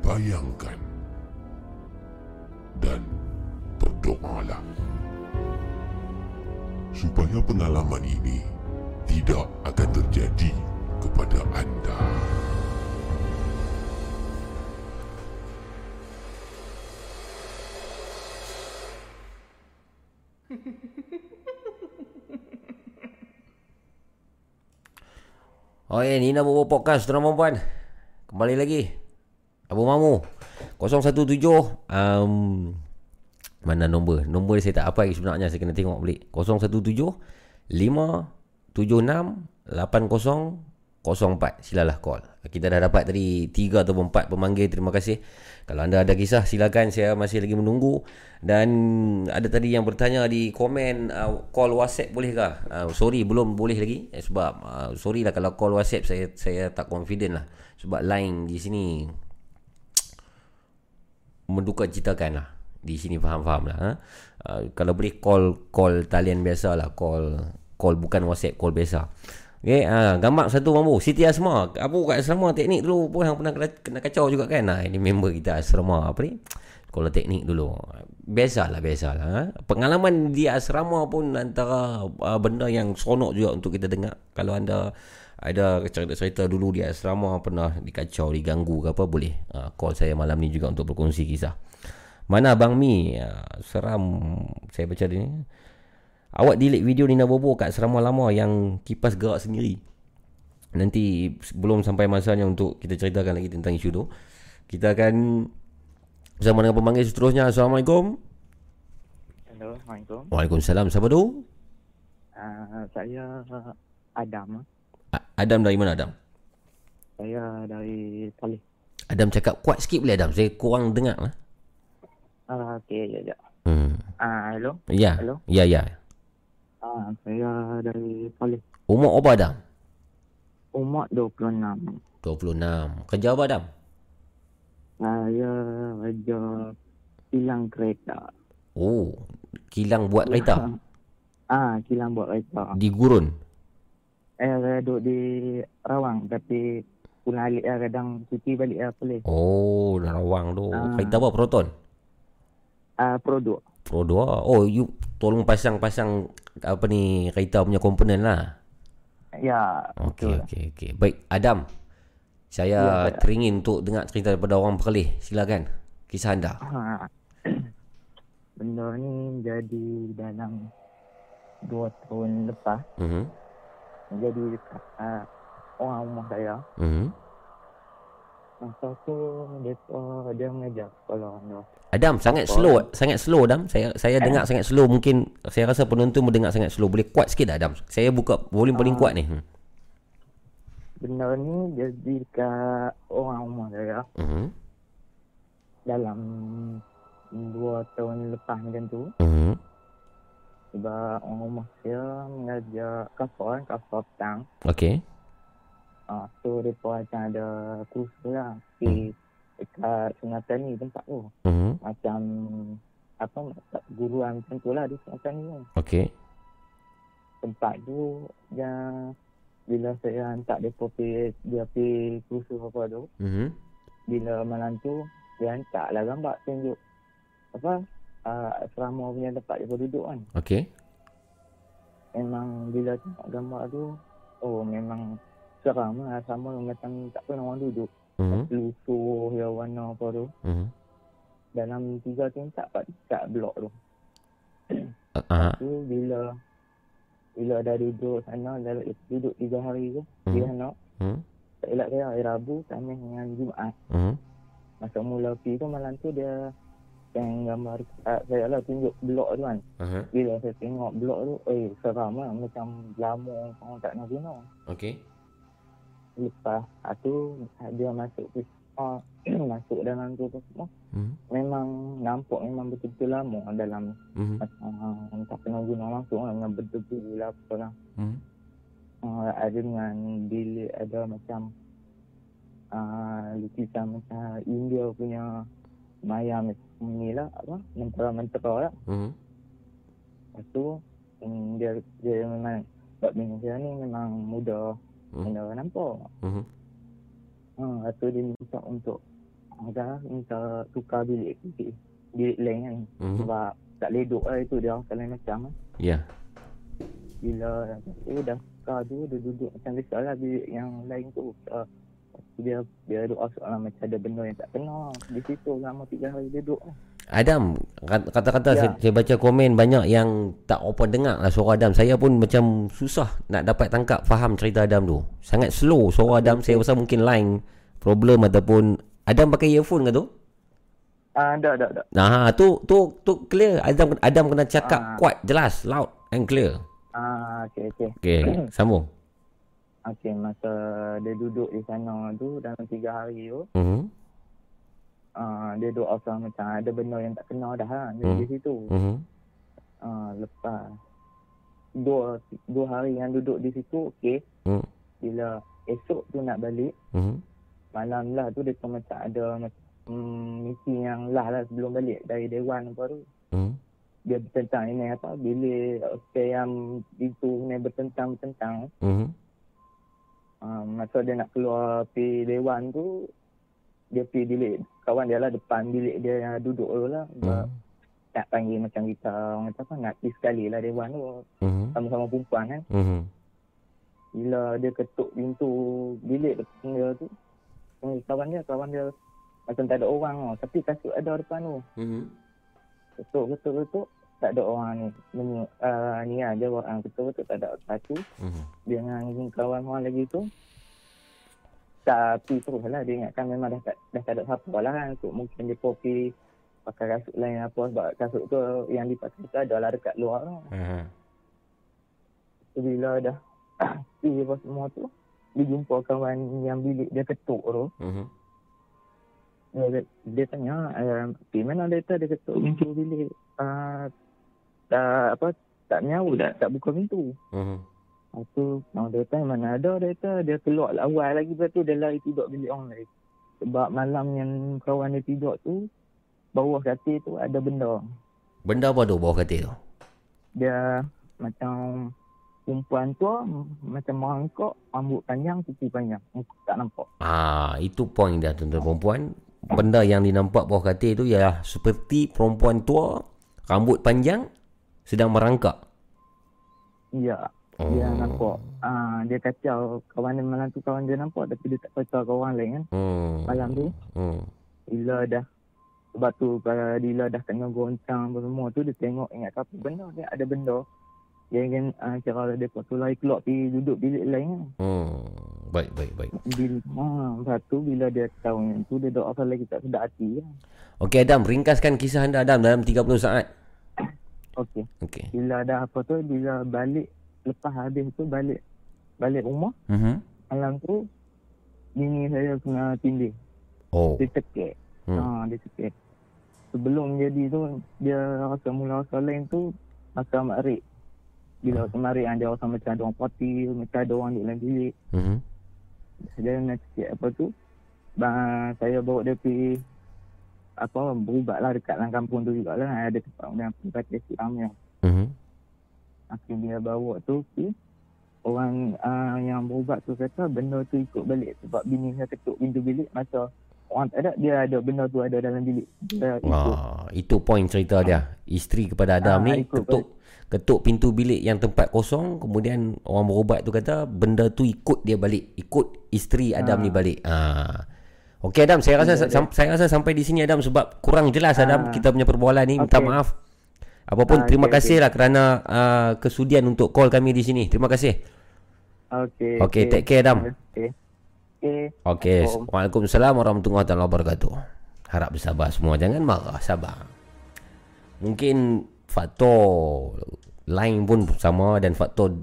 Bayangkan. Dan berdoalah. Supaya pengalaman ini tidak akan terjadi kepada anda. Oh eh, Nina Bobo Podcast Tuan perempuan Kembali lagi. Abu Mamu 017 um, Mana nombor? Nombor saya tak apa lagi sebenarnya Saya kena tengok balik. 017 5 76 80 04 Silalah call Kita dah dapat tadi 3 atau 4 pemanggil Terima kasih. Kalau anda ada kisah silakan. Saya masih lagi menunggu. Dan Ada tadi yang bertanya di komen uh, Call whatsapp bolehkah? Uh, Sorry belum boleh lagi. Eh, Sebab uh, Sorry lah kalau call whatsapp Saya saya tak confident lah. Sebab line di sini Menduka citakan lah. Di sini faham-faham lah ha? uh, Kalau boleh call Call talian biasa lah. Call Call bukan whatsapp Call biasa Okay, ha, gambar satu mampu Siti Asma Apa kat asrama teknik dulu pun Yang pernah kena, kena kacau juga kan? Ha, Ini member kita asrama Apa ni? Sekolah teknik dulu. Biasalah Biasalah ha? Pengalaman di asrama pun Antara uh, benda yang sonok juga Untuk kita dengar. Kalau anda Ada cerita-cerita dulu di asrama Pernah dikacau Diganggu ke apa Boleh ha, Call saya malam ni juga Untuk berkongsi kisah. Mana Bang Mi? Ha, Seram Saya baca ni Awak delete video Nina Bobo kat serama lama yang kipas gerak sendiri. Nanti sebelum sampai masanya untuk kita ceritakan lagi tentang isu tu. Kita akan bersama dengan pemanggil seterusnya. Assalamualaikum. Hello, Assalamualaikum. Waalaikumsalam. Siapa tu? Uh, saya Adam. Adam dari mana Adam? Saya dari Salih. Adam cakap kuat sikit boleh Adam? Saya kurang dengar lah. Uh, okay, ya, ya. Hmm. Uh, hello. Ya. Hello? Ya, ya. Uh, saya dari Salih. Umur apa Adam? Umur 26. 26. Kerja apa Adam? Saya kerja kilang kereta. Oh, kilang buat kereta Ah, kilang buat kereta. di gurun. Eh, saya duduk di Rawang tapi pulang alik lah kadang cuti balik lah boleh. Oh, Rawang tu. Ah. Kereta apa? Proton? Ah, produk. Pro 2 Oh you tolong pasang-pasang Apa ni Kereta punya komponen lah Ya, Okey okey okey Baik Adam Saya Ya, teringin untuk dengar cerita daripada orang Perlis Silakan Kisah anda Ha. Benda ni jadi dalam dua tahun lepas. Mhm. Jadi dekat uh, orang rumah saya. Mhm. Masa tu mereka dia mengajar sekolah anda. Adam sangat Apa? slow Sangat slow Adam Saya saya dengar sangat slow Mungkin Saya rasa penonton mendengar sangat slow Boleh kuat sikit tak Adam Saya buka volume paling Ah. kuat ni hmm. Benda ni jadi dekat orang rumah saya Mhm. dalam dua tahun lepas macam tu. Mhm. Sebab orang rumah saya mengajar kapal kan, kapal petang. Okey Ah, so mereka macam ada kursus lah. Di dekat Sungai ni tempat tu. Mhm. macam apa macam guruan macam tu lah di Selatan ni kan. Okey Tempat tu yang bila saya hantar dia pergi dia pergi kursus apa tu, Mhm. bila malam tu dia hantar lah gambar tunjuk apa uh, asrama punya tempat dia duduk kan. Okey Memang bila tengok gambar tu, oh memang seram lah asrama tu macam tak pernah orang duduk. Mhm. Lusuh ya warna apa tu. Mhm. Dalam tiga tingkat, empat tingkat blok tu. Ah. tu bila bila dah duduk sana dah duduk tiga hari tu Mhm. di sana Mhm. tak elak saya hari Rabu kami dengan Jumaat Mhm. masa mula pergi tu malam tu dia yang gambar uh, saya lah tunjuk blok tu kan Aha. bila saya tengok blok tu eh seram lah macam lama orang tak nak guna Okey lepas tu dia masuk ke uh, masuk dalam tu semua Mhm. memang nampak memang betul-betul lama dalam Mhm. uh, tak pernah guna langsung lah dengan berdebu lah apa lah Mhm. uh, ada dengan bilik ada macam uh, lukisan macam India punya mayam inilah apa mentera-mentera lah. Mhm. Lepas tu mm, dia dia memang sebab bini saya ni memang muda Hmm. muda nampak. Mhm. Ha, lepas tu dia minta untuk ada minta tukar bilik bilik, bilik lain kan. Mhm. Sebab tak leduk lah itu dia orang lain macam kan. Ya. Bila tu dah tukar tu dia duduk macam biasa lah bilik yang lain tu. Uh, dia dia duduk soalan macam ada benda yang tak kena di situ lama tiga hari dia duduk. Adam kat- kata-kata Ya. saya, saya baca komen banyak yang tak apa dengar lah suara Adam. Saya pun macam susah nak dapat tangkap faham cerita Adam tu. Sangat slow suara Adam. Saya rasa mungkin line problem ataupun Adam pakai earphone ke tu? Ah, ada ada ada. Nah, tu tu tu clear. Adam Adam kena cakap Ah. kuat, jelas, loud and clear. Ah, okey okey. Okey, sambung. Okey, masa dia duduk di sana tu dalam tiga hari tu, Mhm. Uh, dia duduk asal macam ada benda yang tak kena dah kan di, Hmm. di situ. Mhm. Uh, lepas dua dua hari yang duduk di situ, okey. Hmm. Bila esok tu nak balik, Mhm. malam lah tu dia tu macam ada macam mm, misi yang lah lah sebelum balik dari Dewan apa tu. Mhm. Dia bertentang ini apa, bilik hotel yang itu ni bertentang-bertentang. Mhm. Uh, masa dia nak keluar pergi Dewan tu, dia pergi bilik kawan dia lah depan bilik dia yang duduk tu lah. Mhm. nak panggil macam kita orang kata apa nak pergi sekali lah Dewan tu Mhm. sama-sama perempuan kan. Mhm. Bila dia ketuk pintu bilik depan dia tu, kawan dia, kawan dia macam tak ada orang tau. Tapi kasut ada depan tu. Mhm. Ketuk, ketuk, ketuk. Tak ada orang ni. Menyu, uh, ni lah, dia orang ketuk, ketuk. Tak ada satu. Mhm. Dia dengan kawan orang lagi tu. Tapi terus lah dia ingatkan memang dah tak, dah tak ada siapa lah kan. So, mungkin dia kopi pakai kasut lain apa sebab kasut tu yang dipakai tu adalah dekat luar lah. So, bila dah pergi apa semua tu, dia jumpa kawan yang bilik dia ketuk tu. Mhm. Dia, dia tanya, eh, pergi mana dia dia ketuk pintu bilik. Uh, tak, apa, tak menyaut, tak, tak buka pintu. Mhm. Lepas tu, tanya mana ada dia kata, dia keluar lah awal lagi lepas tu dia lari tidur bilik orang lain. Sebab malam yang kawan dia tidur tu, bawah katil tu ada benda. Benda apa tu bawah katil tu? Dia macam perempuan tua, macam mangkok, rambut panjang, kuku panjang. Muka tak nampak. Ah, itu poin dia tuan-tuan perempuan. Benda yang dinampak bawah katil tu ialah seperti perempuan tua, rambut panjang, sedang merangkak. Ya, Oh. dia nampak. Ah, dia kacau kawan dia malam tu kawan dia nampak tapi dia tak kacau kawan lain kan. Hmm. Malam tu, Hmm. bila dah sebab tu kalau Dila dah kena goncang apa semua tu dia tengok ingat apa benda ni ada benda yang kan uh, kira dia pun tu lari keluar pergi duduk bilik lain kan. Hmm. Baik, baik, baik. Bila, ha, lepas tu bila dia tahu yang tu dia doa lagi tak sedap hati kan. Okey Adam, ringkaskan kisah anda Adam dalam 30 saat. Okey. Okey. Bila dah apa tu bila balik lepas habis tu balik balik rumah Mhm. malam tu bini saya kena tindih. Oh. Dia cekik. Hmm. Ha, dia cekik. Sebelum jadi tu dia rasa mula rasa lain tu rasa marik. Bila rasa kan, dia rasa macam ada orang parti, macam ada orang duduk dalam bilik. Mhm. Dia nak cekik apa tu. Bang, saya bawa dia pergi apa berubat lah dekat dalam kampung tu juga lah. Ada tempat yang siram yang Mhm. Akhirnya dia bawa tu pergi. Orang uh, yang berubat tu kata benda tu ikut balik sebab bini saya ketuk pintu bilik masa orang tak ada dia ada benda tu ada dalam bilik. Dia ikut. Wah, itu poin cerita dia. Isteri kepada Adam Ah, ni ikut ketuk ketuk pintu bilik yang tempat kosong, kemudian orang berubat tu kata benda tu ikut dia balik, ikut isteri Adam ni balik. Ah. Okey Adam, saya rasa sam- saya rasa sampai di sini Adam sebab kurang jelas Adam Ah. kita punya perbualan ni. Minta Okey. Maaf. Apapun Ah, terima okey, kasih lah kerana uh, kesudian untuk call kami di sini. Terima kasih. Okey. Okey, take care, Adam. Okey. Okey. Okey, Assalamualaikum. Waalaikumsalam warahmatullahi wabarakatuh. Harap bersabar semua, jangan marah, sabar. Mungkin faktor lain pun sama dan faktor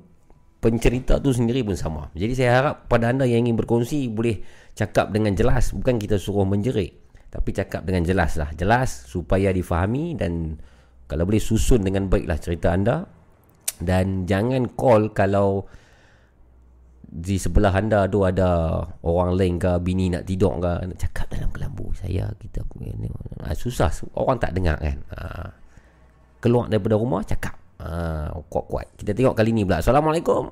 pencerita tu sendiri pun sama. Jadi saya harap pada anda yang ingin berkongsi boleh cakap dengan jelas, bukan kita suruh menjerit, tapi cakap dengan jelas lah, jelas supaya difahami dan kalau boleh susun dengan baiklah cerita anda dan jangan call kalau di sebelah anda tu ada orang lain ke bini nak tidur ke nak cakap dalam kelambu saya kita ah, susah orang tak dengar kan. Ah. Keluar daripada rumah cakap. Ah, kuat-kuat. Kita tengok kali ni pula. Assalamualaikum.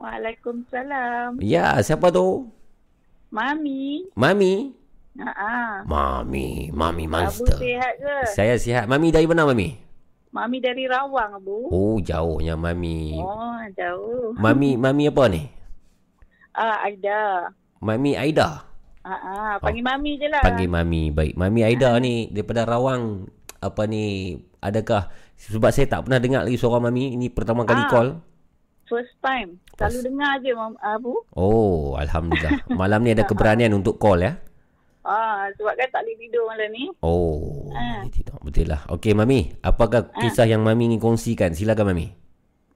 Waalaikumsalam. Ya, siapa tu? Mami. Mami. Ha Mami, Mami Abu monster. sihat ke? Saya sihat. Mami dari mana Mami? Mami dari Rawang, Abu. Oh, jauhnya Mami. Oh, jauh. Mami, Mami apa ni? Ah, Aida. Mami Aida. Ah, panggil Mami je lah. Oh. Panggil Mami. Baik. Mami Aida ni daripada Rawang. Apa ni? Adakah sebab saya tak pernah dengar lagi suara Mami. Ini pertama kali Ah. call. First time. Selalu dengar je, Abu. Oh, alhamdulillah. Malam ni ada keberanian untuk call ya. Ah, sebab kan tak boleh tidur malam ni. Oh, Ah. tidak betul lah. Okey Mami, apakah kisah yang Mami ingin kongsikan? Silakan Mami.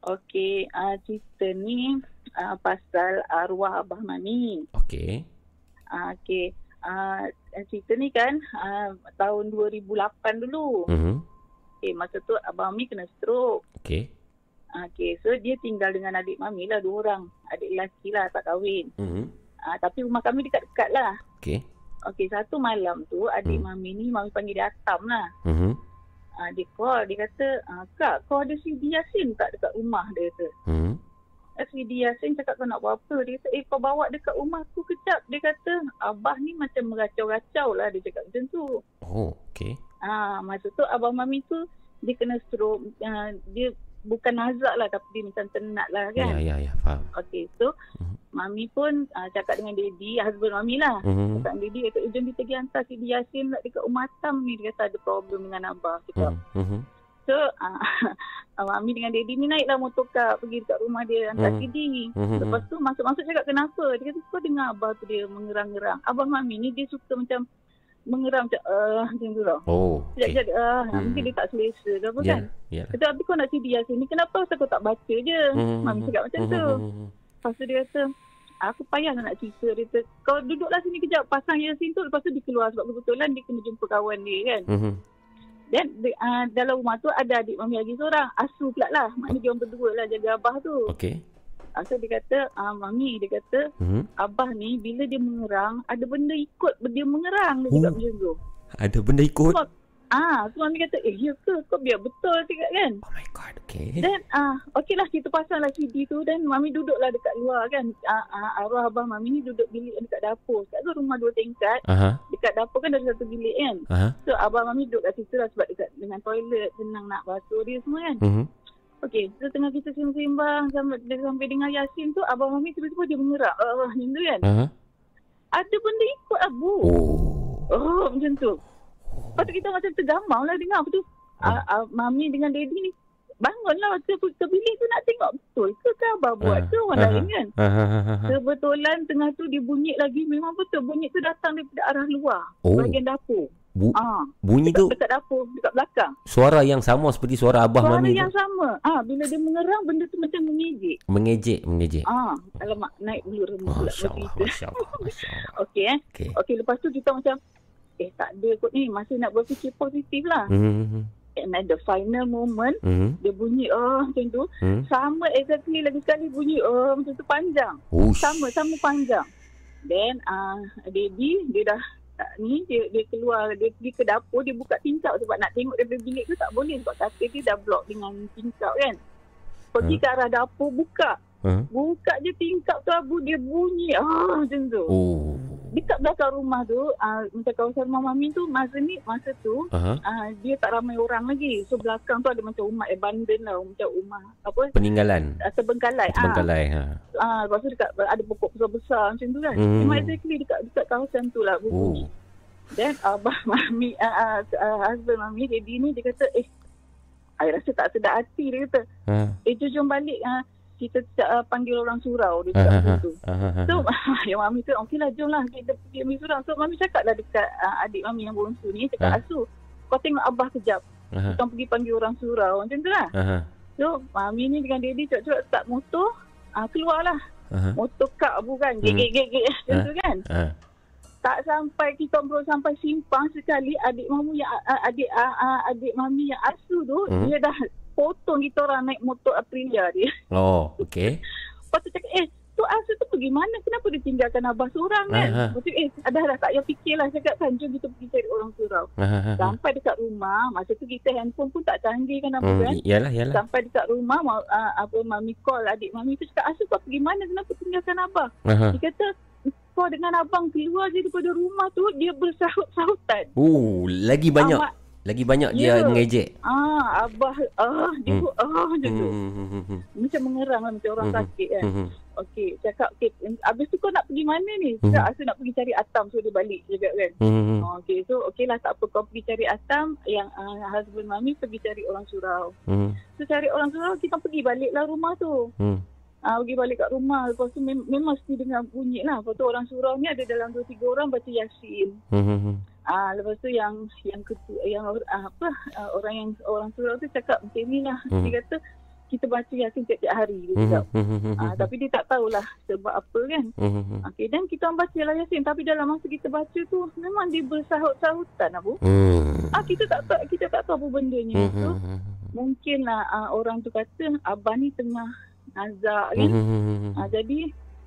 Okey, ah, cerita ni ah, pasal arwah Abah Mami. Okey. Ah, Okey. Ah, cerita ni kan ah, tahun 2008 dulu. Mhm. Okey, masa tu Abah Mami kena stroke. Okey. Okey, so dia tinggal dengan adik Mami lah dua orang. Adik lelaki lah tak kahwin. Mhm. Ah, tapi rumah kami dekat-dekat lah. Okey. Okey, satu malam tu adik Hmm. Mami ni Mami panggil dia Atam lah. Mhm. Ah, dia call, dia kata, ah, Kak, kau ada CD Yasin tak dekat rumah? Dia kata. Mhm. Eh, CD Yasin cakap kau nak buat apa? Dia kata, eh kau bawa dekat rumah aku kejap. Dia kata, Abah ni macam meracau-racau lah. Dia cakap macam tu. Oh, okey. Ah, masa tu Abah Mami tu, dia kena stroke. Ah, dia bukan nazak lah tapi macam tenat lah kan. Ya, ya, ya, faham. Okey, so Mhm. Mami pun uh, cakap dengan Daddy, husband Mami lah. Mhm. Cakap dengan Daddy, kata, jom kita pergi hantar si Yasin lah dekat rumah Atam ni. Dia kata ada problem dengan Abah. Cakap. Mhm. Mhm. So, uh, Mami dengan Daddy ni naiklah motor kar pergi dekat rumah dia hantar. CD ni. Mhm. Lepas tu masuk-masuk cakap kenapa? Dia kata, kau dengar Abah tu dia mengerang-gerang. Abang Mami ni dia suka macam mengeram macam, uh, macam tu tau. Oh, okey. Sekejap-sekejap, ah, Hmm. mungkin dia tak selesa ke apa Ya, kan. ya. Kata, habis kau nak CD Yasin ni, kenapa pasal kau tak baca je? Mhm. Mami cakap macam tu. Mhm. Lepas tu dia kata, aku payah nak cerita. Dia kata, kau duduklah sini kejap, pasang Yasin tu. Lepas tu dia keluar sebab kebetulan dia kena jumpa kawan dia kan. Mhm. Dan uh, dalam rumah tu ada adik mami lagi seorang. Asu pula lah. Maknanya dia orang berdua lah jaga abah tu. Okey. Uh, so dia kata, uh, mami dia kata, Mhm. abah ni bila dia mengerang, ada benda ikut dia mengerang. Dia cakap Oh. macam tu. Ada benda ikut. So, ah, so mami kata, eh ya ke? Kau biar betul cakap kan. Oh my god, okey. Dan ah okey lah kita pasang lah CD tu dan mami duduklah dekat luar kan. Ah, ah, arwah abah mami ni duduk bilik dekat dapur. Kat tu rumah dua tingkat. Aha. Dekat dapur kan ada satu bilik kan. Aha. So abah mami duduk kat situ lah sebab dekat dengan toilet senang nak basuh dia semua kan. Mhm. Okey, so tengah kita sembang-sembang sampai, sampai dengar Yasin tu abah mami tiba-tiba dia mengerak. Ah, macam tu kan. Aha. Ada benda ikut abu. Oh. Oh, macam tu. Lepas tu kita macam tergamam lah dengar. Lepas tu ah, ah, mami dengan daddy ni bangunlah ke, ke bilik tu nak tengok betul ke ke abah buat ke orang lain kan. Aha. Kebetulan tengah tu dia bunyi lagi memang betul bunyi tu datang daripada arah luar Oh. bahagian dapur. Bu- Ah, bunyi dekat, tu dekat dapur dekat belakang. suara yang sama seperti suara abah Suara mami yang tu. sama. Ah, bila dia mengerang benda tu macam mengejek. Mengejek, mengejek. Ah, alamak naik bulu remu pula Masya Allah. Masya Allah, Masya Allah. Okey eh. Okey. Okey lepas tu kita macam eh tak ada kot ni masih nak berfikir positif lah. Mhm. And at the final moment Mhm. dia bunyi oh macam tu Hmm. sama exactly lagi sekali bunyi oh macam tu panjang Ush. sama sama panjang then ah uh, Debbie dia dah ni dia dia keluar dia pergi ke dapur dia buka tingkap sebab nak tengok daripada bilik tu tak boleh sebab katil dia dah block dengan tingkap kan pergi Hmm. ke arah dapur buka Huh? buka je tingkap tu abu dia bunyi ah macam tu Oh. Dekat belakang rumah tu ah macam kawasan rumah mami tu masa ni masa tu Aha. ah dia tak ramai orang lagi so belakang tu ada macam rumah abandon lah macam rumah apa Peninggalan. terbengkalai ah Terbengkalai. Ha. ah lepas tu dekat ada pokok besar-besar macam tu kan Hmm. memang exactly dekat dekat kawasan tu lah berbunyi Oh. then abah mami ah, ah, husband mami daddy ni dia kata eh I rasa tak sedap hati dia kata Ha. eh jom, balik ah, kita uh, panggil orang surau dia Ha, cakap ha, macam ha. tu. So yang mami tu okey lah jom lah kita pergi ambil surau. So mami cakap lah dekat uh, adik mami yang bongsu ni cakap. Asu kau tengok abah kejap. Kau pergi panggil orang surau macam tu lah. So mami ni dengan daddy cakap-cakap start motor uh, keluar lah. Motor kak abu kan. Hmm. Gek-gek-gek macam Ha. tu kan. Tak sampai kita bro sampai simpang sekali adik mami yang uh, adik uh, uh, adik mami yang Asu tu Hmm. dia dah potong kita orang naik motor Aprilia dia. Oh, okey. Lepas tu cakap, eh, tu Asa tu pergi mana? Kenapa dia tinggalkan Abah seorang kan? Aha. Lepas tu, eh, dah, dah tak payah fikirlah. Cakap kan, jom kita pergi cari orang surau. Ha, ha, ha. Sampai dekat rumah, masa tu kita handphone pun tak canggih kan apa Hmm, kan. yalah, yalah. Sampai dekat rumah, ma, uh, apa mami call adik mami tu cakap, Asa kau pergi mana? Kenapa tinggalkan Abah? Aha. Dia kata, kau dengan abang keluar je daripada rumah tu, dia bersahut-sahutan. Oh, lagi banyak. Amat, Lagi banyak dia Ya. mengejek. ah, Abah, ah, dia Hmm. hmm. ah, macam tu. Hmm, hmm, hmm, hmm. Macam mengerang lah, macam orang Hmm. sakit kan. Hmm, hmm. Okey, cakap, okay, habis tu kau nak pergi mana ni? Cakap, Asa nak pergi cari Atam, so dia balik cakap kan. Hmm, hmm. Oh, okay, so okey lah tak apa kau pergi cari Atam, yang uh, husband mami pergi cari orang surau. Hmm, So cari orang surau, kita pergi baliklah rumah tu. hmm. Ah, pergi balik kat rumah. Lepas tu mem- memang mesti dengar bunyi lah. Lepas tu orang surau ni ada dalam 2-3 orang baca Yasin. Hmm, hmm, hmm. Ah, lepas tu yang yang ketua, yang ah, apa ah, orang yang orang surau tu cakap macam ni lah. Hmm. Dia kata kita baca Yasin tiap-tiap hari. Dia Hmm, cakap. hmm, hmm, Ah, hmm. tapi dia tak tahulah sebab apa kan. Hmm. Okey, dan kita orang baca lah Yasin. Tapi dalam masa kita baca tu, memang dia bersahut-sahutan, Abu. Hmm. Ah, kita tak tahu, kita tak tahu apa bendanya. Hmm, So, hmm, hmm. mungkinlah ah, orang tu kata, abah ni tengah nazak Hmm, kan. hmm. Ah, jadi,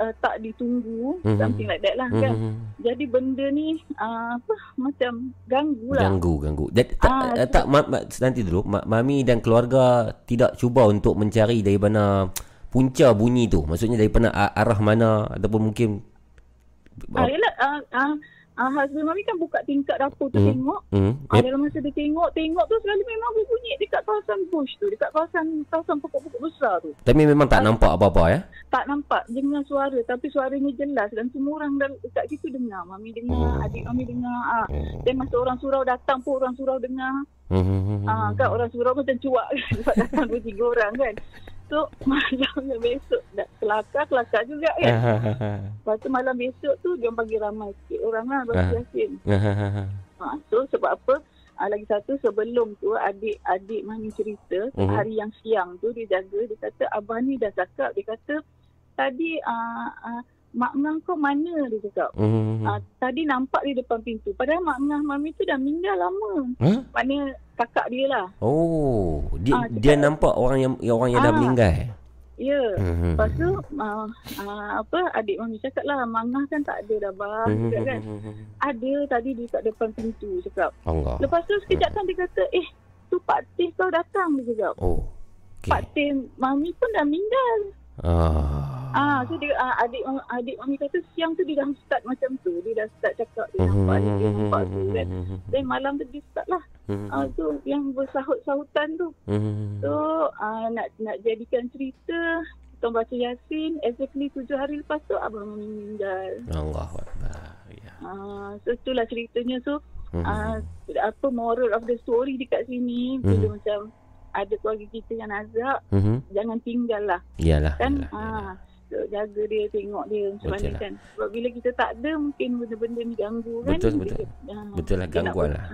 uh, tak ditunggu, Mhm. something like that lah Hmm, kan. Jadi benda ni, ah, apa, macam ganggu lah. Ganggu, ganggu. Dan, tak, Ah, ah, tak ma, ma, nanti dulu. Ma, mami dan keluarga tidak cuba untuk mencari dari mana punca bunyi tu. Maksudnya daripada a- arah mana ataupun mungkin Ah, yelah, ah, ah, ah, husband mami kan buka tingkap dapur tu Hmm. tengok. hmm, Ah, eh, dalam masa dia tengok, tengok tu sekali memang berbunyi dekat kawasan bush tu. Dekat kawasan kawasan pokok-pokok besar tu. tapi memang tak nampak apa-apa ya. Tak nampak dengar suara tapi suaranya jelas dan semua orang dekat situ dengar. Mami dengar, Hmm. adik mami dengar. Ah. Hmm, Dan masa orang surau datang pun orang surau dengar. Ah, hmm. kan orang surau macam cuak sebab datang dua tiga orang kan. So malamnya besok dah kelakar kelakar juga kan. Ah, ah, ah, Lepas tu malam besok tu dia bagi ramai sikit orang lah Ah. bagi Yasin. ah, ah, ah. Ha, so sebab apa? Ha, lagi satu sebelum tu adik-adik mami cerita Mhm. hari yang siang tu dia jaga dia kata abah ni dah cakap dia kata tadi uh, uh, mak ngah kau mana dia cakap. Hmm, hmm, hmm. Uh, tadi nampak di depan pintu. Padahal mak ngah mami tu dah meninggal lama. Huh? Mana kakak dia lah. Oh, dia dia cakap- nampak orang yang yang orang yang dah Ah. meninggal. Ya. Hmm, hmm, Lepas tu hmm. uh, uh, apa adik mami cakap lah mak ngah kan tak ada dah bah. Hmm, hmm, kan. hmm, hmm. Ada tadi di kat depan pintu cakap. Allah. Lepas tu sekejap kan dia kata eh tu Pak Teh kau datang dia cakap. Oh. Pak Okay. Teh mami pun dah meninggal. Ah. Ah, so dia ah, adik adik mami kata siang tu dia dah start macam tu. Dia dah start cakap dia nampak ni, dia nampak tu kan. Dan malam tu dia start lah. Ah, tu yang bersahut-sahutan tu. So ah, nak nak jadikan cerita kita baca Yasin exactly tujuh hari lepas tu abang mami meninggal. Allah Akbar. Ya. Ah, so itulah ceritanya so Mhm. ah, apa moral of the story dekat sini bila macam ada keluarga kita yang nazak Mhm. jangan tinggal lah Iyalah. kan iyalah, iyalah. so, jaga dia tengok dia macam Betul mana lah. kan sebab bila kita tak ada mungkin benda-benda ni ganggu kan Betul, Dia- betul. ah, Betul lah, dia nak gangguan ber- lah.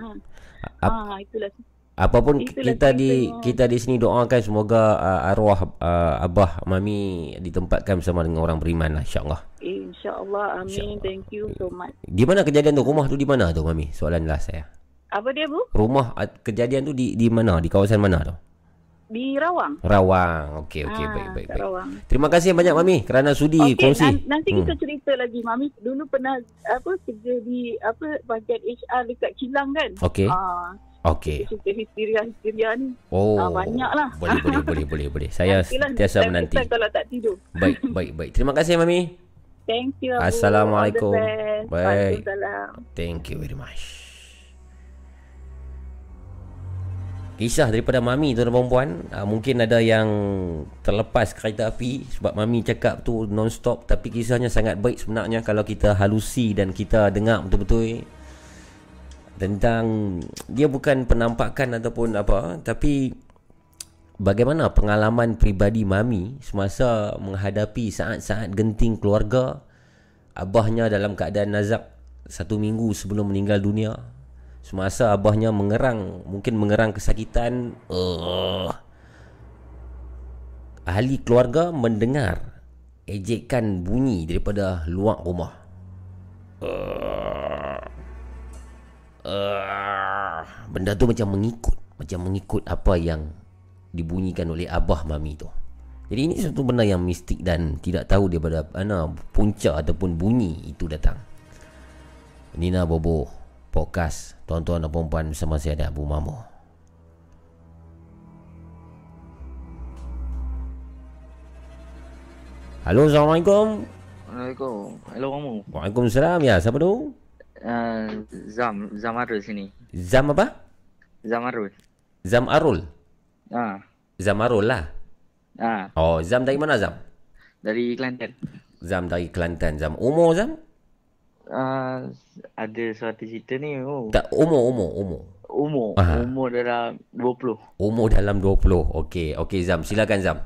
ah, ah itulah Apapun Itulah kita di ceritanya. kita di sini doakan semoga uh, arwah uh, abah mami ditempatkan bersama dengan orang beriman lah insya-Allah. insyaallah amin InsyaAllah. thank you so much Di mana kejadian tu? Rumah tu di mana tu mami? Soalan last saya. apa dia bu Rumah uh, kejadian tu di di mana? Di kawasan mana tu? Di Rawang Rawang. Okey okey Ah, baik baik baik. Rawang. Terima kasih banyak mami kerana sudi Okey, kongsi. nan- nanti Hmm. kita cerita lagi. Mami dulu pernah apa kerja di apa bahagian HR dekat Kilang kan? Okey. Ah, Okey. cerita histeria-histeria ni. Oh. Ah, banyak lah. Boleh boleh boleh boleh boleh. Saya sentiasa menanti. kalau tak tidur. Baik baik baik. Terima kasih mami. Thank you. Assalamualaikum. Baik. Thank you very much. Kisah daripada Mami tuan dan perempuan uh, Mungkin ada yang terlepas kereta api Sebab Mami cakap tu non-stop Tapi kisahnya sangat baik sebenarnya Kalau kita halusi dan kita dengar betul-betul Tentang Dia bukan penampakan ataupun apa Tapi Bagaimana pengalaman peribadi Mami Semasa menghadapi saat-saat genting keluarga Abahnya dalam keadaan nazak Satu minggu sebelum meninggal dunia Semasa abahnya mengerang Mungkin mengerang kesakitan uh, Ahli keluarga mendengar Ejekan bunyi daripada luar rumah. Uh, uh, Benda tu macam mengikut Macam mengikut apa yang Dibunyikan oleh abah mami tu. Jadi ini satu benda yang mistik dan tidak tahu daripada mana punca ataupun bunyi itu datang. Nina Bobo Podcast Tuan-tuan dan perempuan bersama saya ada Abu Mamo Halo Assalamualaikum Assalamualaikum. Hello kamu. Waalaikumsalam ya siapa tu? Uh, Zam, Zam Arul sini. Zam apa? Zam Arul. Zam Arul Ah, Zam Arul lah ah, Oh Zam dari mana Zam? dari Kelantan. Zam dari Kelantan Zam Umur Zam? Uh, ada suatu cerita ni. Oh. Tak umur umur umur Umur, Aha. umur dalam 20. Umur dalam 20 Okey Okey Zam silakan Zam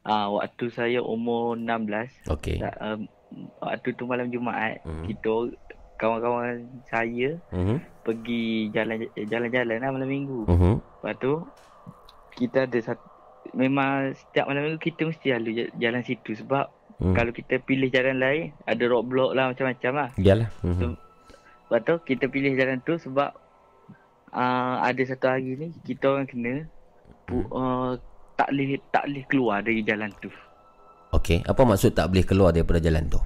Ah, waktu saya umur 16. Okey um, waktu tu malam Jumaat, Hmm. kita kawan-kawan saya Mhm pergi jalan jalan-jalan lah malam minggu. Mhm Lepas tu kita ada satu memang setiap malam minggu kita mesti lalu ja- jalan situ sebab Hmm. kalau kita pilih jalan lain ada roadblock lah macam-macam lah. Yalah Mhm Lepas tu kita pilih jalan tu sebab uh, ada satu hari ni kita orang kena pu, uh, tak boleh tak boleh keluar dari jalan tu. Okey apa maksud tak boleh keluar daripada jalan tu?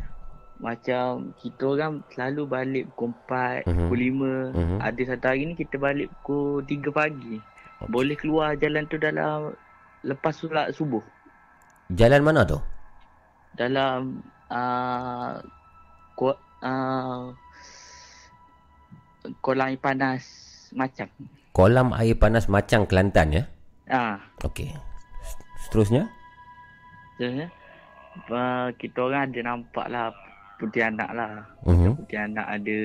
Macam kita orang selalu balik pukul 4, Mhm. pukul 5. Mhm. Ada satu hari ni kita balik pukul 3 pagi. Boleh keluar jalan tu dalam lepas solat subuh. Jalan mana tu? Dalam uh, ko, uh, kolam air panas macam. Kolam air panas Macang Kelantan ya? Ah, Okey Seterusnya sebenarnya uh, kita orang ada nampak lah putih anak lah. Mhm. Putih anak ada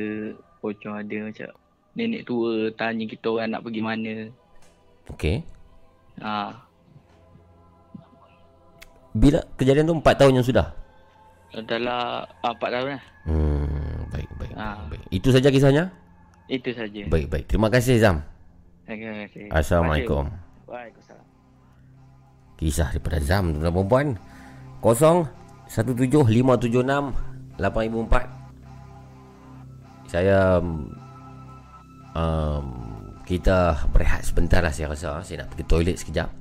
pocong ada macam nenek tua tanya kita orang nak pergi mana. Okey Ah, Bila kejadian tu 4 tahun yang sudah? dalam ah, 4 tahun lah. Hmm, baik, baik, Ah. baik. Itu saja kisahnya? Itu saja. Baik, baik. Terima kasih Zam. Terima kasih. Assalamualaikum. Waalaikumsalam. Kisah daripada Zam tuan perempuan 0 17576 8004 Saya um, Kita berehat sebentar lah saya rasa Saya nak pergi toilet sekejap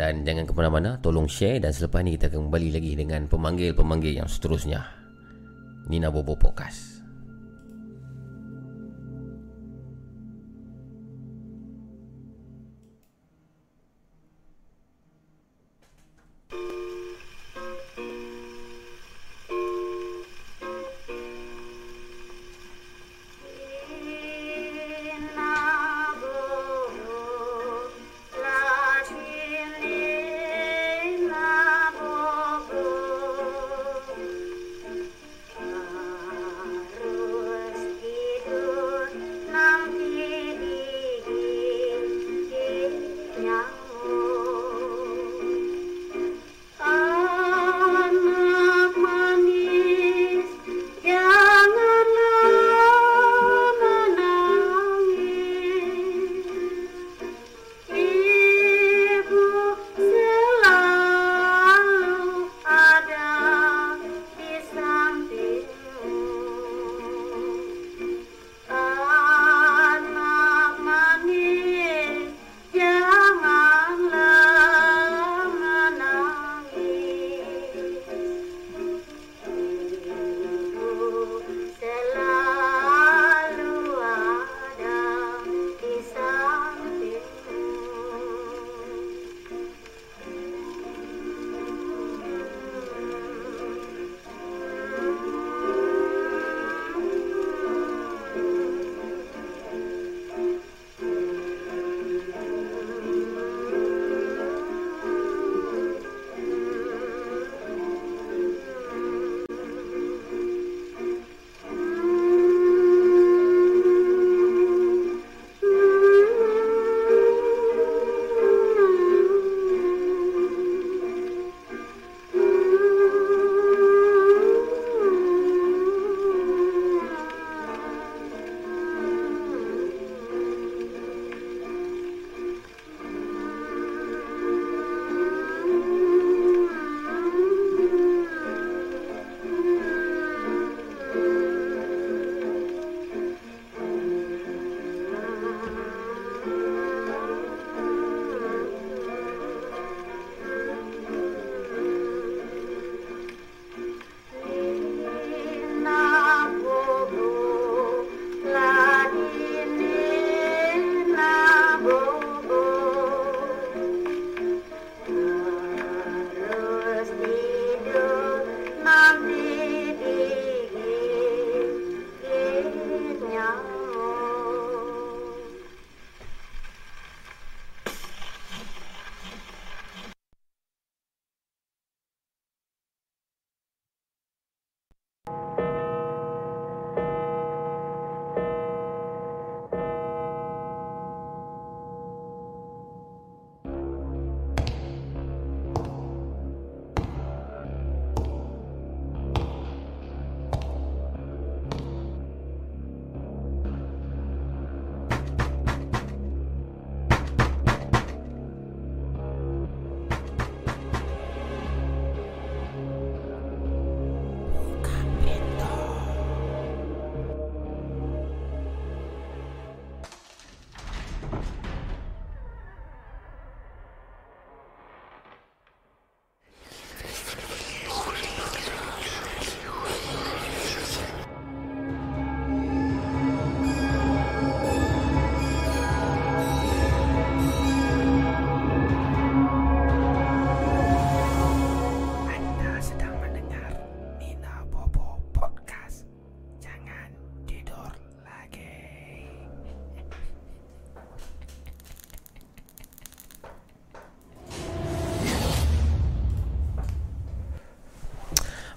Dan jangan ke mana-mana Tolong share Dan selepas ni kita akan kembali lagi Dengan pemanggil-pemanggil yang seterusnya. Nina Bobo Podcast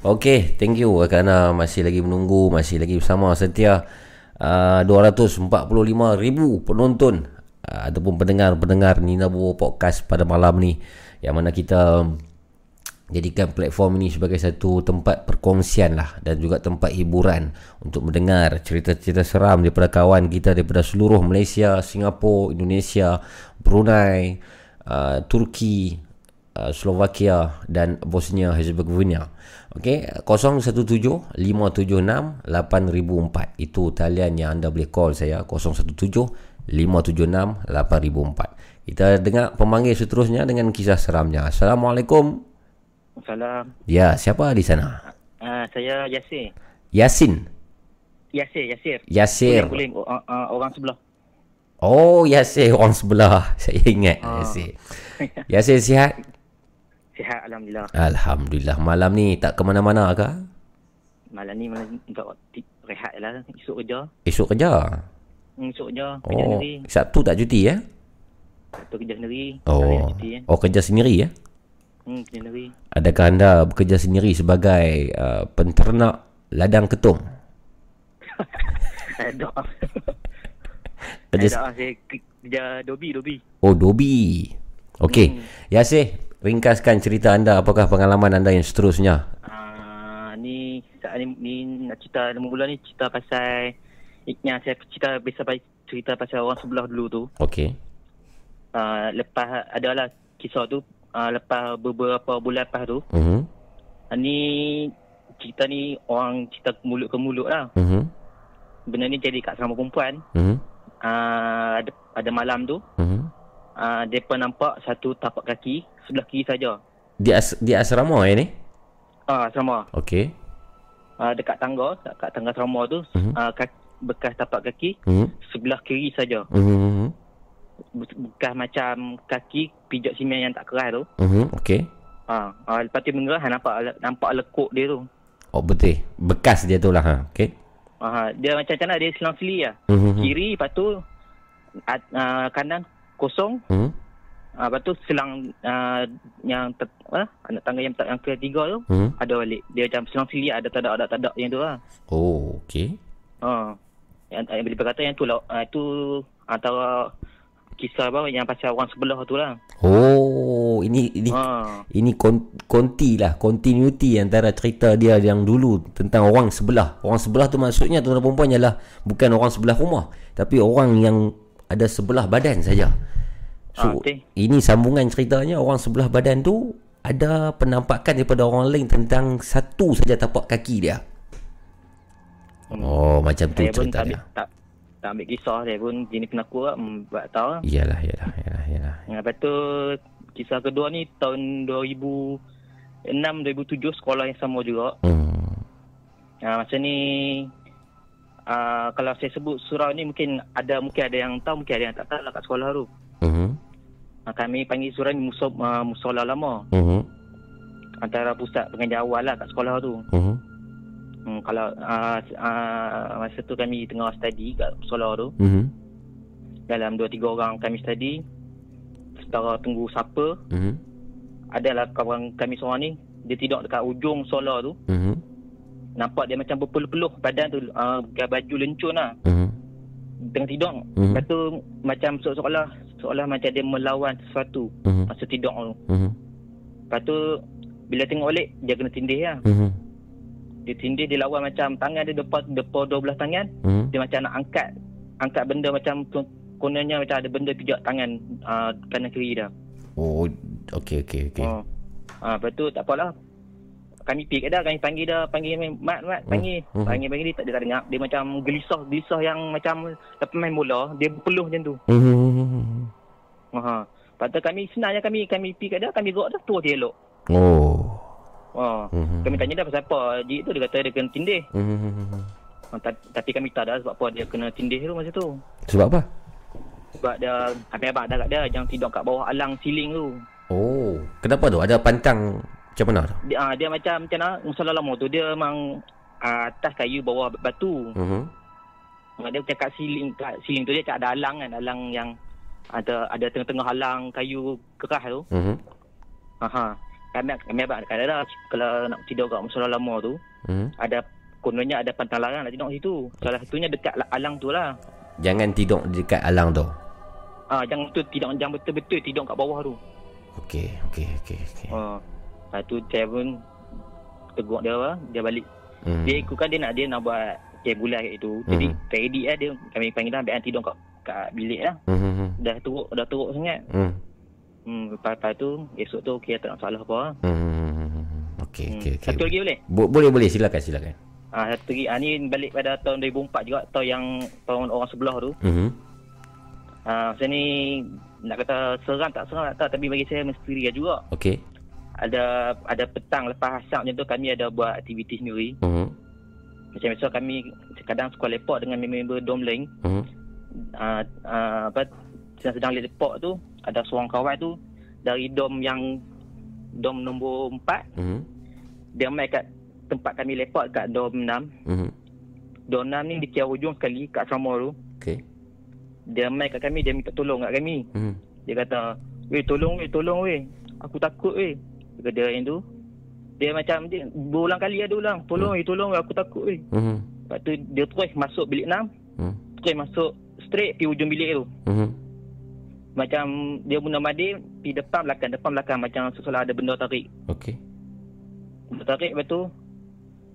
Okey, thank you kerana masih lagi menunggu, masih lagi bersama setia uh, 245 ribu penonton uh, ataupun pendengar-pendengar Nina Bobo Podcast pada malam ni yang mana kita jadikan platform ini sebagai satu tempat perkongsian lah dan juga tempat hiburan untuk mendengar cerita-cerita seram daripada kawan kita daripada seluruh Malaysia, Singapura, Indonesia, Brunei, uh, Turki, uh, Slovakia dan Bosnia Herzegovina. Okey, 017 576 8004 itu talian yang anda boleh call saya 017 576 8004. Kita dengar pemanggil seterusnya dengan kisah seramnya. Assalamualaikum. Salam. Ya, siapa di sana? Uh, saya Yasir. Yasin. Yasir, Yasir. Yasir. Boleh, boleh. Uh, uh, orang sebelah. Oh, Yasir orang sebelah. Saya ingat Ah. Yasir. Yasir sihat? Sihat, Alhamdulillah. Alhamdulillah. Malam ni tak ke mana-mana ke? Malam ni malam untuk rehat lah. Esok kerja. Esok kerja? Hmm, esok kerja. Kerja Oh, sendiri. Sabtu tak cuti ya? Satu kerja sendiri. Oh, cuti, eh. oh kerja sendiri ya? Hmm, kerja sendiri. Adakah anda bekerja sendiri sebagai uh, penternak ladang ketung? Ada. Kerja Ada. Saya ke- kerja dobi, dobi. Oh, Dobi. Okey. Hmm. Yasir, ringkaskan cerita anda apakah pengalaman anda yang seterusnya? Ah, ni saat ni, ni nak cerita mula ni cerita pasal yang saya cerita biasa cerita pasal orang sebelah dulu tu. Okey. Uh, lepas adalah kisah tu uh, lepas beberapa bulan lepas tu. Mhm. Uh, ni cerita ni orang cerita mulut ke mulut lah. Mhm. Benda ni jadi kat sama perempuan. Mhm. Uh, ada, ada malam tu. Mhm. Uh, mereka nampak satu tapak kaki sebelah kiri saja. Di as di asrama ya ni? Ah, sama. Okey. Uh, dekat tangga, dekat tangga asrama tu, Mhm. uh, kaki, bekas tapak kaki Mhm. sebelah kiri saja. Be- Bekas macam kaki pijak simen yang tak keras tu. Mhm. Okey. Ha, uh, lepas tu mengerah nampak nampak lekuk dia tu. Oh betul. Bekas dia tu lah ha. Okey. Ha, dia macam macam mana dia selang seli lah. Mhm. Kiri lepas tu uh, kanan kosong. Mhm. Uh, lepas tu selang uh, yang ter, uh, anak tangga yang, yang ketiga tu Mhm. ada balik. Dia macam selang seli ada tak ada ada tak ada yang tu lah. Oh, okey. Ha. Yang, yang boleh berkata yang tu lah, uh, tu antara kisah apa yang pasal orang sebelah tu lah. Oh, ini ini Ha. ini kon, konti lah, continuity antara cerita dia yang dulu tentang orang sebelah. Orang sebelah tu maksudnya tuan perempuan ialah bukan orang sebelah rumah, tapi orang yang ada sebelah badan saja. So, Ah, betul. ini sambungan ceritanya orang sebelah badan tu ada penampakan daripada orang lain tentang satu saja tapak kaki dia. Oh, macam tu Saya pun cerita tak dia. tak, tak ambil kisah saya pun jenis penakut lah. Hmm, buat tahu lah. Iyalah, iyalah, iyalah, iyalah. Yang lepas tu kisah kedua ni tahun 2006-2007 sekolah yang sama juga. Hmm. Ha, masa ni uh, kalau saya sebut surau ni mungkin ada mungkin ada yang tahu mungkin ada yang tak tahu lah kat sekolah tu. Mhm. Ha, kami panggil surau ni musola, uh, musola lama. Mhm. Antara pusat pengajar awal lah kat sekolah tu. Mhm. Hmm, kalau uh, uh, masa tu kami tengah study kat musola tu. Mhm. Dalam 2-3 orang kami study. Setara tunggu siapa. Mhm. Adalah kawan kami seorang ni. Dia tidur dekat ujung solar tu. Mhm. Nampak dia macam berpeluh-peluh badan tu. Uh, baju lencun lah. Mhm. Tengah tidur. Mhm. Lepas tu macam seolah-olah seolah macam dia melawan sesuatu. Mhm. Masa tidur tu. Mhm. Lepas tu bila tengok balik dia kena tindih lah. Mhm. Dia tindih dia lawan macam tangan dia depan depan dua belah tangan. Mhm. Dia macam nak angkat angkat benda macam kononnya macam ada benda pijak tangan uh, kanan kiri dah. Oh, okey okey okey. Oh. Ah, lepas tu tak apalah. Kami pergi dah, kami panggil dah, panggil mat mat panggil. Hmm. Panggil panggil dia tak dia tak dengar. Dia macam gelisah gelisah yang macam lepas main bola, dia berpeluh macam tu. Mhm. Ha. Lepas tu kami senang je kami kami pergi kat dia, kami gerak dah terus dia elok. Oh. Ha. Mhm. Kami tanya dah pasal apa. Jik tu dia kata dia kena tindih. Mhm. Ha, ta- tapi kami tak ada sebab apa dia kena tindih tu masa tu. Sebab apa? Sebab dia habis abang dah kat dia yang tidur kat bawah alang siling tu. Oh, kenapa tu? Ada pantang macam mana tu? Dia, ah, dia macam macam mana musola lama tu dia memang ah, atas kayu bawah batu. Mhm. Ah, Dia macam kat siling kat siling tu dia macam ada alang kan, alang yang ada ada tengah-tengah alang kayu keras tu. Mhm. Ha. kami kami abang ada kalau nak tidur kat musola lama tu Hmm. ada kononnya ada pantang larang nak tidur situ. Salah satunya dekat la- alang tu lah. Jangan tidur dekat alang tu. Ah jangan tu tidur jangan betul-betul tidur kat bawah tu. Okey, okey, okey, okey. Ha. Lepas tu saya pun tegur dia lah, dia balik. Hmm. Dia ikutkan dia nak dia nak buat okay, bulan kat itu. Jadi Hmm. ready lah dia kami panggil lah biar tidur kat kat bilik lah. Hmm, hmm, hmm. Dah teruk dah teruk sangat. Hmm. Hmm lepas, lepas tu esok tu okey tak nak salah apa. lah. Hmm, hmm, hmm, hmm. Okey, Hmm. okey, okey. Satu lagi boleh? Bo- boleh, boleh. Silakan, silakan. Ah satu lagi ah, ni balik pada tahun 2004 juga tahun yang tahun orang sebelah tu. Mhm. Ah saya ni nak kata seram tak seram tak tahu tapi bagi saya misteri juga. Okey. Ada ada petang lepas asap macam tu kami ada buat aktiviti sendiri. Mhm. Macam biasa kami kadang sekolah lepak dengan member dom lain. Mhm. Uh, uh, apa sedang-sedang lepak tu ada seorang kawan tu dari dom yang dom nombor 4 Mhm. dia mai kat tempat kami lepak kat dom 6. Mhm. Dom 6 ni di kira ujung sekali kat asrama tu. Okey. Dia mai kat kami dia minta tolong kat kami. Mhm. Dia kata, "Weh tolong weh, tolong weh. Aku takut weh." Kata yang tu. Dia macam dia berulang kali ada ulang. Tolong weh, tolong weh, aku takut weh. Mhm. Lepas tu dia terus masuk bilik 6. Hmm. Terus masuk straight pergi ujung bilik tu. Mhm. Macam dia guna madin pergi depan belakang depan belakang macam seolah ada benda tarik. Okey. Benda tarik lepas tu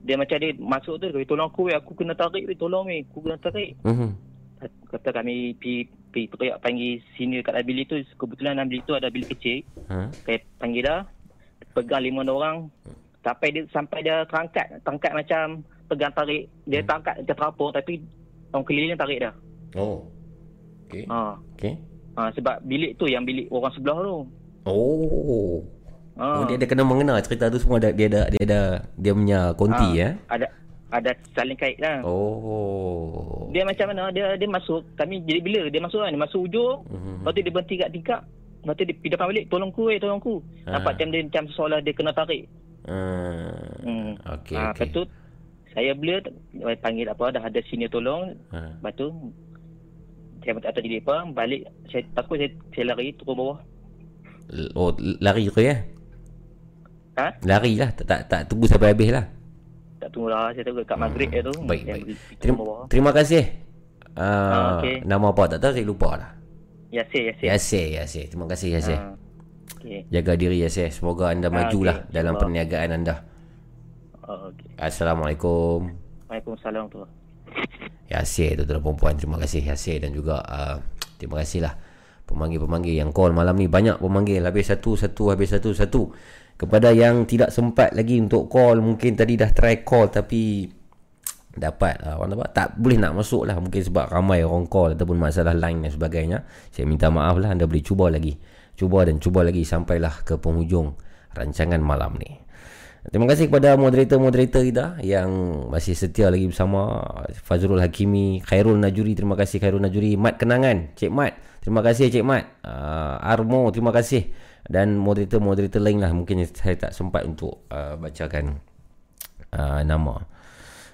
dia macam dia masuk tu dia tolong aku weh aku kena tarik weh tolong weh aku kena tarik. Mhm. Kata kami pergi pergi teriak panggil senior kat dalam bilik tu kebetulan dalam bilik tu ada bilik kecil. Ha. Saya panggil dah pegang lima orang sampai dia sampai dia terangkat terangkat macam pegang tarik dia terangkat dia terapung tapi orang keliling tarik dah. Oh. Okey. Ha. Okey. ha. sebab bilik tu yang bilik orang sebelah tu. Oh. Ha. Oh, dia ada kena mengena cerita tu semua ada dia ada dia ada dia punya konti ya. Ada ada saling kait lah. Oh. Dia macam mana dia dia masuk kami jadi bila dia masuk kan dia masuk ujung Mhm. lepas tu dia berhenti kat tingkap lepas tu dia depan balik tolong ku eh tolong ku. Ah. Nampak macam dia macam seolah dia kena tarik. Hmm. Hmm. Okey ha, okey. Lepas tu saya blur panggil apa dah ada senior tolong Ha. Lepas tu saya minta atas apa balik saya takut saya, saya lari turun bawah. Oh, lari ke ya? Ha? Lari lah. Tak, tak, tak tunggu sampai habis lah. Tak tunggu lah saya tunggu kat maghrib je tu. Hmm. Baik, baik. Terima, terima kasih. Uh, Ah, okey. Nama apa tak tahu saya lupa lah. Yasir Yasir. Yasir, Yasir. Terima kasih Yasir. Ah, Okey. Jaga diri Yasir. Semoga anda Ah, majulah okey. dalam perniagaan anda. Oh, okey. Assalamualaikum. Waalaikumsalam tu. Yasir tu tuan perempuan Terima kasih Yasir dan juga uh, Terima kasih lah Pemanggil-pemanggil yang call malam ni Banyak pemanggil Habis satu, satu, habis satu, satu Kepada yang tidak sempat lagi untuk call Mungkin tadi dah try call Tapi Dapat uh, orang apa, Tak boleh nak masuk lah Mungkin sebab ramai orang call Ataupun masalah line dan sebagainya. Saya minta maaf lah Anda boleh cuba lagi. Cuba dan cuba lagi Sampailah ke penghujung Rancangan malam ni. Terima kasih kepada moderator-moderator kita yang masih setia lagi bersama. Fazrul Hakimi, Khairul Najuri, terima kasih Khairul Najuri, Mat Kenangan, Cik Mat, terima kasih Cik Mat, uh, Armo, terima kasih. Dan moderator-moderator lain lah mungkin saya tak sempat untuk uh, bacakan uh, nama.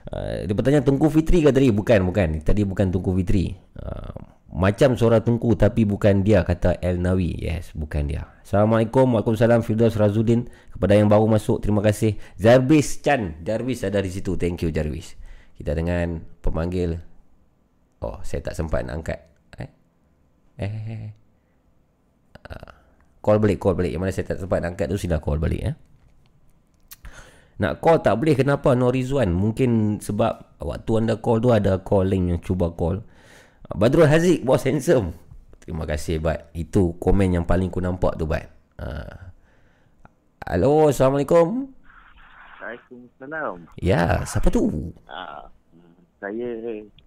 Uh, dia bertanya Tungku Fitri ke tadi? Bukan, bukan. Tadi bukan Tungku Fitri. Uh, macam suara Tungku tapi bukan dia kata El Nawi. Yes, bukan dia. Assalamualaikum. Waalaikumsalam Firdaus Razudin. Kepada yang baru masuk, terima kasih. Zarbis Chan. Jarvis ada di situ. Thank you Jarvis. Kita dengan pemanggil. Oh, saya tak sempat nak angkat. Eh. eh, eh. Uh, call balik, call balik. Yang mana saya tak sempat nak angkat tu sila call balik eh. Nak call tak boleh kenapa? No Rizwan Mungkin sebab Waktu anda call tu Ada call link yang cuba call. Badrul Haziq Bos handsome. Terima kasih Bat Itu komen yang paling ku nampak tu Bat uh. Halo Assalamualaikum. Waalaikumsalam. Ya Siapa tu? Ah, saya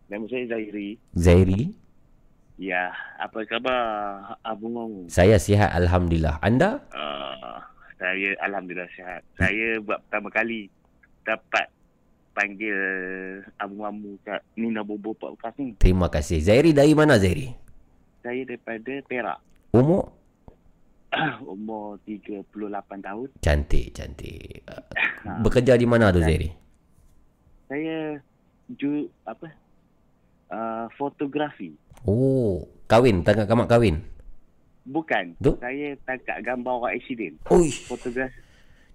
nama saya Zairi. Zairi? Ya, apa khabar Abang Ngong? Saya sihat Alhamdulillah. Anda? Uh, saya alhamdulillah sihat. Saya buat pertama kali dapat panggil Mamu kat Nina Bobo Podcast ni. Terima kasih Zairi dari mana Zairi Saya daripada Perak. Umur Umur 38 tahun. Cantik Cantik Bekerja di mana tu Zairi Saya ju apa? Uh, fotografi. Oh Kahwin Tengah kamak kahwin Bukan. Tu? Saya tangkap gambar orang accident. Uish. Fotografi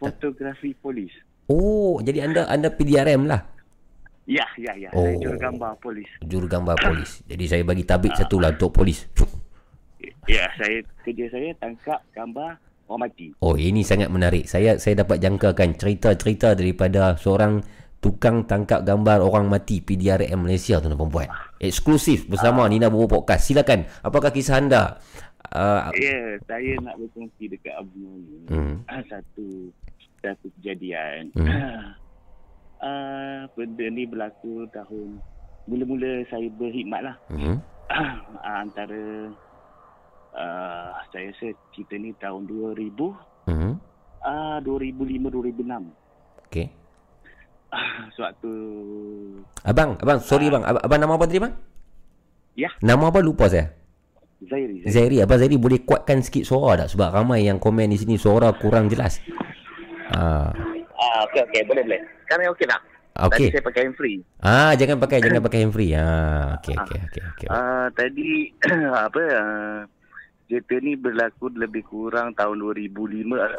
fotografi polis. Oh, jadi anda anda PDRM lah. Ya, ya, ya. Oh. Saya jurugambar polis. Jurugambar polis. Jadi saya bagi tabik satu lah untuk polis. Ya, saya kerja saya tangkap gambar orang mati. Oh, ini sangat menarik. Saya saya dapat jangkakan cerita-cerita daripada seorang tukang tangkap gambar orang mati PDRM Malaysia tuan dan puan. Eksklusif bersama Nina Bobo Podcast. Silakan. Apakah kisah anda? Uh, Ya, saya nak berkongsi dekat abang ni. Hmm. Ah, Satu satu kejadian. Hmm. Ah, benda ni berlaku tahun mula-mula saya berkhidmat lah. hmm. Ah, antara uh, saya rasa cerita ni tahun 2000 Hmm. ah 2005 2006 Okey. Ah, sewaktu Abang, abang, sorry bang. Abang, abang nama apa tadi bang? ya Nama apa lupa saya? Zairi, Zairi. Zairi, abang Zairi boleh kuatkan sikit suara tak? Sebab ramai yang komen di sini suara kurang jelas. Ah, ah okey okey boleh boleh sekarang okey tak Okey. tadi saya pakai hand free ah jangan pakai jangan pakai hand free. Ah, okey okey okey okey. ah tadi apa ah, cerita ni berlaku lebih kurang tahun 2005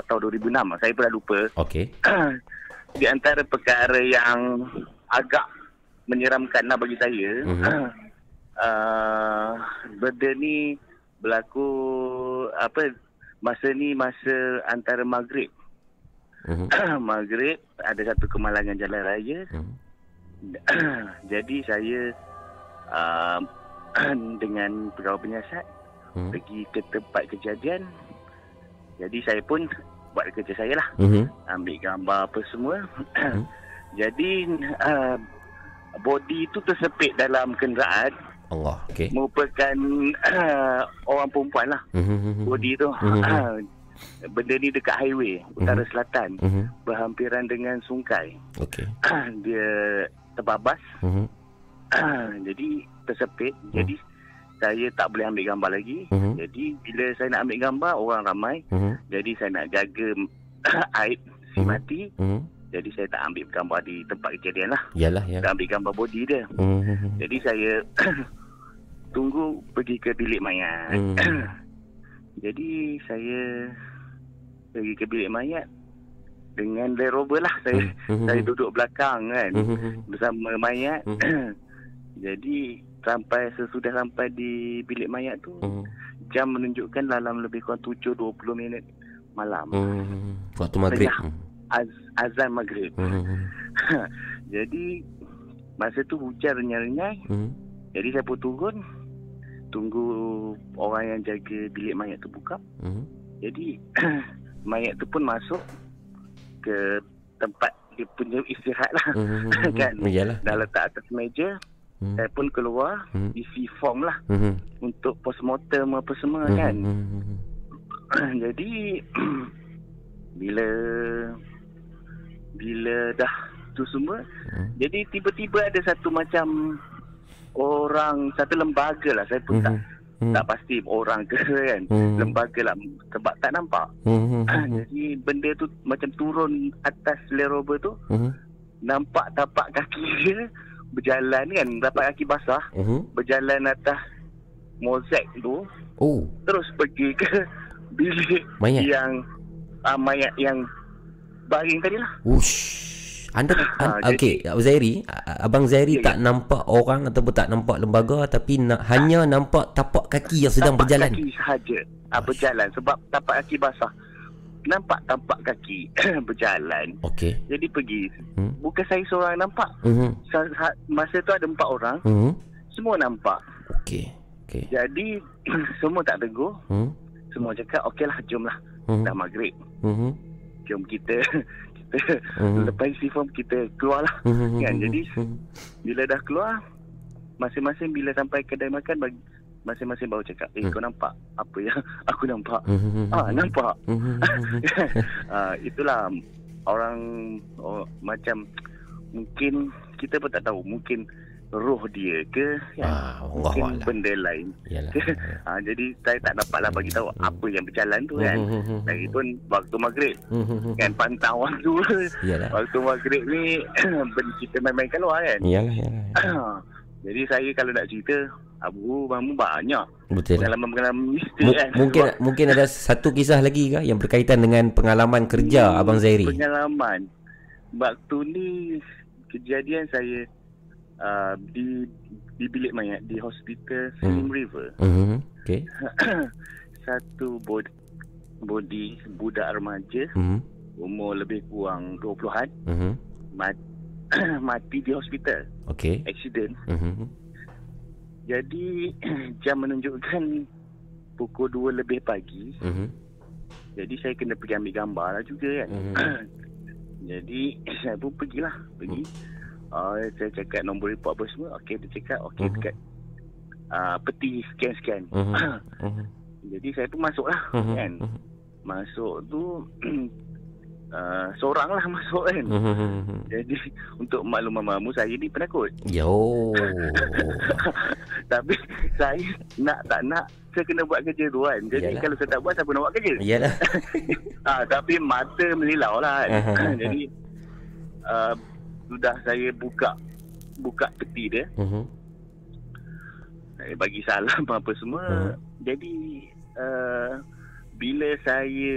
atau 2006 saya pun dah lupa Okey. di antara perkara yang agak menyeramkan lah bagi saya Mhm. uh, benda ni berlaku apa masa ni masa antara maghrib Mhm. maghrib ada satu kemalangan jalan raya Mhm. jadi saya uh, dengan pegawai penyiasat Mhm. pergi ke tempat kejadian jadi saya pun buat kerja saya lah Mhm. ambil gambar apa semua. Hmm. Jadi uh, body itu tersepit dalam kenderaan Allah. Okey. merupakan uh, orang perempuan lah Mhm. body tu. Mhm. Benda ni dekat highway utara selatan Mhm. berhampiran dengan sungai. Okey. Dia terbabas Mhm. jadi tersepit. Jadi saya tak boleh ambil gambar lagi. Mhm. Jadi bila saya nak ambil gambar orang ramai. Mhm. Jadi saya nak jaga aib si Mhm. mati. Mhm. Jadi saya tak ambil gambar di tempat kejadian lah. Yalah, Tak yalah. ambil gambar body dia. Mhm. Jadi saya tunggu pergi ke bilik mayat. Mhm. Jadi saya pergi ke bilik mayat dengan Land Rover lah. Saya Mhm. saya duduk belakang kan Mhm. bersama mayat. Mhm. Jadi sampai sesudah sampai di bilik mayat tu Mhm. jam menunjukkan dalam lebih kurang 7.20 minit malam. Mhm. Waktu maghrib. Az, azan maghrib. Mhm. Jadi masa tu hujan renyai-renyai. Mhm. Jadi saya pun turun tunggu orang yang jaga bilik mayat tu buka. Mhm. Jadi mayat tu pun masuk ke tempat dia punya istirahat lah. Mhm. kan? Yalah. Dah letak atas meja. Mhm. Saya pun keluar Mhm. isi form lah Mhm. untuk postmortem apa semua Mhm. kan. Mhm. Jadi bila bila dah tu semua Hmm. jadi tiba-tiba ada satu macam orang satu lembaga lah saya pun tak Mhm. tak pasti orang ke kan Mhm. lembaga lah sebab tak nampak Mhm. jadi benda tu macam turun atas Land Rover tu Mhm. nampak tapak kaki dia berjalan kan tapak kaki basah Mhm. berjalan atas mozaik tu Oh, terus pergi ke bilik Mayat? yang uh, mayat yang baring tadi lah. Ush. Anda Ha, an, okey, Abang Zairi, Abang Zairi Ya, tak nampak orang ataupun tak nampak lembaga tapi na, hanya nampak tapak kaki yang sedang tapak berjalan. kaki sahaja uh, berjalan sebab tapak kaki basah. Nampak tapak kaki berjalan. Okey. Jadi pergi. Hmm. Bukan saya seorang nampak. Mhm. Sa- ha- Masa tu ada empat orang. Mhm. Semua nampak. Okey. Okey. Jadi semua tak tegur. Mhm. Semua cakap okeylah jomlah. Mhm. Dah maghrib. Mhm. Jom kita Mhm. lepas isi form kita keluar lah. Mhm. Kan? Jadi bila dah keluar masing-masing bila sampai kedai makan bagi masing-masing baru cakap eh Hmm. kau nampak apa yang aku nampak ah nampak ah itulah orang oh, macam mungkin kita pun tak tahu mungkin roh dia ke kan? Ah, Allah mungkin Allah. benda lain Yalah. ah, jadi saya tak dapatlah bagi tahu apa yang berjalan tu kan Mhm. lagipun waktu maghrib Mhm. kan pantang waktu Yalah. waktu maghrib ni kita main-main keluar kan Yalah, yalah. Jadi saya kalau nak cerita Abu Mamu banyak. Betul. Pengalaman-pengalaman misteri M- kan. mungkin mungkin ada satu kisah lagi ke yang berkaitan dengan pengalaman kerja Abang Zairi? Pengalaman. Waktu ni kejadian saya uh, di di bilik mayat di hospital Slim River. Mhm. Okey. Satu bod, body budak remaja Mhm. umur lebih kurang 20-an Mhm. mati, mati di hospital. Okey. Accident. Mhm. Jadi jam menunjukkan pukul 2 lebih pagi. Mhm. Jadi saya kena pergi ambil gambar lah juga kan. Mhm. Jadi saya pun pergilah, pergi. Uh, saya cakap nombor report apa semua. Okey, dia cakap okey Mhm. dekat uh, peti scan-scan. Mhm. Mhm. Jadi saya pun masuk lah Mhm. kan. Masuk tu uh, seorang lah masuk kan. Mhm. Jadi untuk makluman mamu saya ni penakut. Yo. Tapi saya nak tak nak saya kena buat kerja tu kan. Jadi Yalah. kalau saya tak buat siapa nak buat kerja? Iyalah. ah, tapi mata melilau lah kan. Aha. Jadi uh, sudah saya buka buka peti dia. Mhm. Saya bagi salam apa semua. Hmm. Jadi uh, bila saya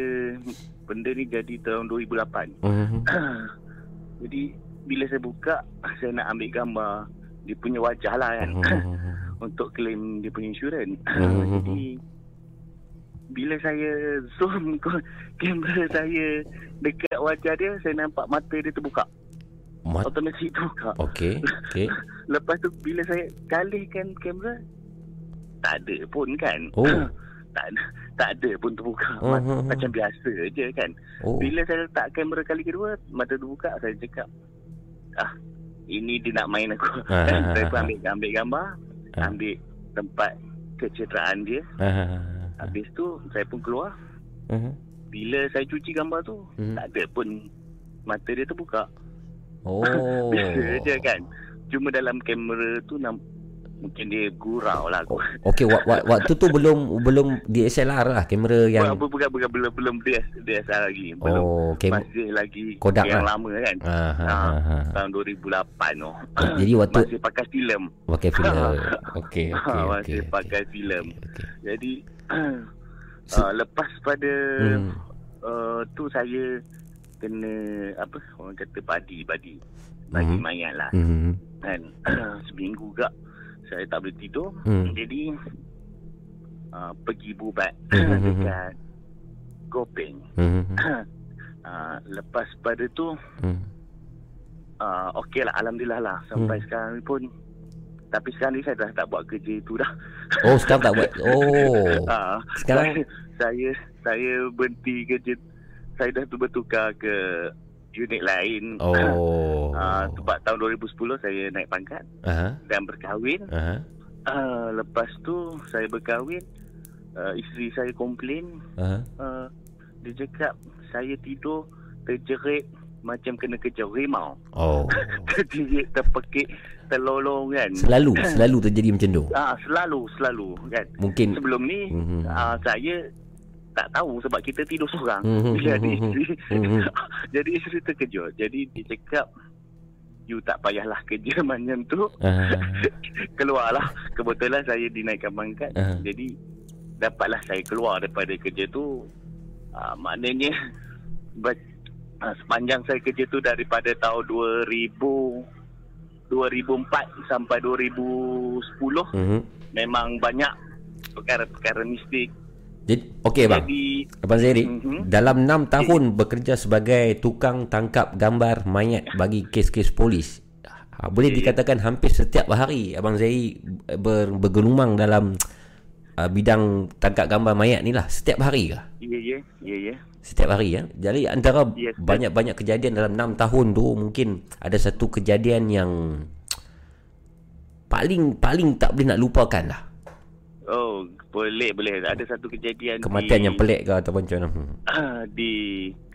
benda ni jadi tahun 2008. Mhm. Jadi bila saya buka saya nak ambil gambar dia punya wajah lah kan. untuk claim dia punya insurans. Mhm. Jadi bila saya zoom kamera saya dekat wajah dia saya nampak mata dia terbuka. Mat- Automatik terbuka. Okey. Okey. Lepas tu bila saya kalihkan kamera tak ada pun kan. Oh. tak ada tak ada pun terbuka. Oh. Macam biasa je kan. Oh. Bila saya letak kamera kali kedua mata terbuka saya cakap ah ini dia nak main aku. Ah, ah, saya ah, pun ah. ambil ambil gambar, ambil tempat kecederaan dia. Ah. Habis tu saya pun keluar. Mhm. Bila saya cuci gambar tu, Mhm. tak ada pun mata dia terbuka. Oh. Biasa je kan. Cuma dalam kamera tu nam, mungkin dia gurau lah. Oh. Okey, wa- wa- waktu tu belum belum DSLR lah kamera yang Bukan, bukan, bukan, belum, belum DS, DSLR lagi. Belum. Oh, kem- Masih lagi Kodak yang lah. lama kan. Ah, ah, ah. Tahun 2008 tu. Jadi waktu Masih pakai filem. pakai filem. Okey, okey, Masih okey. pakai filem. Jadi uh, lepas pada Hmm. uh, tu saya kena apa orang kata badi badi badi Mhm. mayat lah Mhm. kan seminggu gak saya tak boleh tidur Hmm. jadi uh, pergi bubat Mhm. dekat Gopeng Mhm. uh, lepas pada tu Hmm. uh, okey lah Alhamdulillah lah sampai Hmm. sekarang ni pun tapi sekarang ni saya dah tak buat kerja tu dah Oh, sekarang tak buat. Oh. Ah, Sekarang- saya, saya saya berhenti kerja saya dah tu bertukar ke unit lain. Oh. Ah, sebab tahun 2010 saya naik pangkat Aha. dan berkahwin. Aha. Ah, lepas tu saya berkahwin, ah, isteri saya komplain, Aha. ah, dia cakap saya tidur terjerit macam kena kejar rimau. Oh. terjerit, terpekik, terlolong kan. Selalu selalu terjadi macam tu. Ah, selalu, selalu kan. Mungkin Sebelum ni Mhm. ah, saya tak tahu sebab kita tidur seorang. Mhm, Jadi mhm, isteri, mhm. jadi isteri terkejut. Jadi dia cakap you tak payahlah kerja macam tu. Ah. Keluarlah. Kebetulan saya dinaikkan pangkat. Ah. Jadi dapatlah saya keluar daripada kerja tu. Ah, maknanya ber- ah, sepanjang saya kerja tu daripada tahun 2000 2004 sampai 2010 Mhm. memang banyak perkara-perkara mistik. Jadi okey bang. Jadi Abang Zairi, Mhm. dalam 6 tahun bekerja sebagai tukang tangkap gambar mayat bagi kes-kes polis. Ha, boleh dikatakan hampir setiap hari Abang Zairi ber, bergelumang dalam uh, bidang tangkap gambar mayat ni lah. Setiap hari kah? ya ya ya ya. Setiap hari ya. Jadi antara Yes, banyak-banyak kejadian dalam 6 tahun tu mungkin ada satu kejadian yang paling paling tak boleh nak lupakan lah. Oh, boleh boleh. Ada satu kejadian Kematian di, yang pelik ke ataupun macam mana? Hmm. di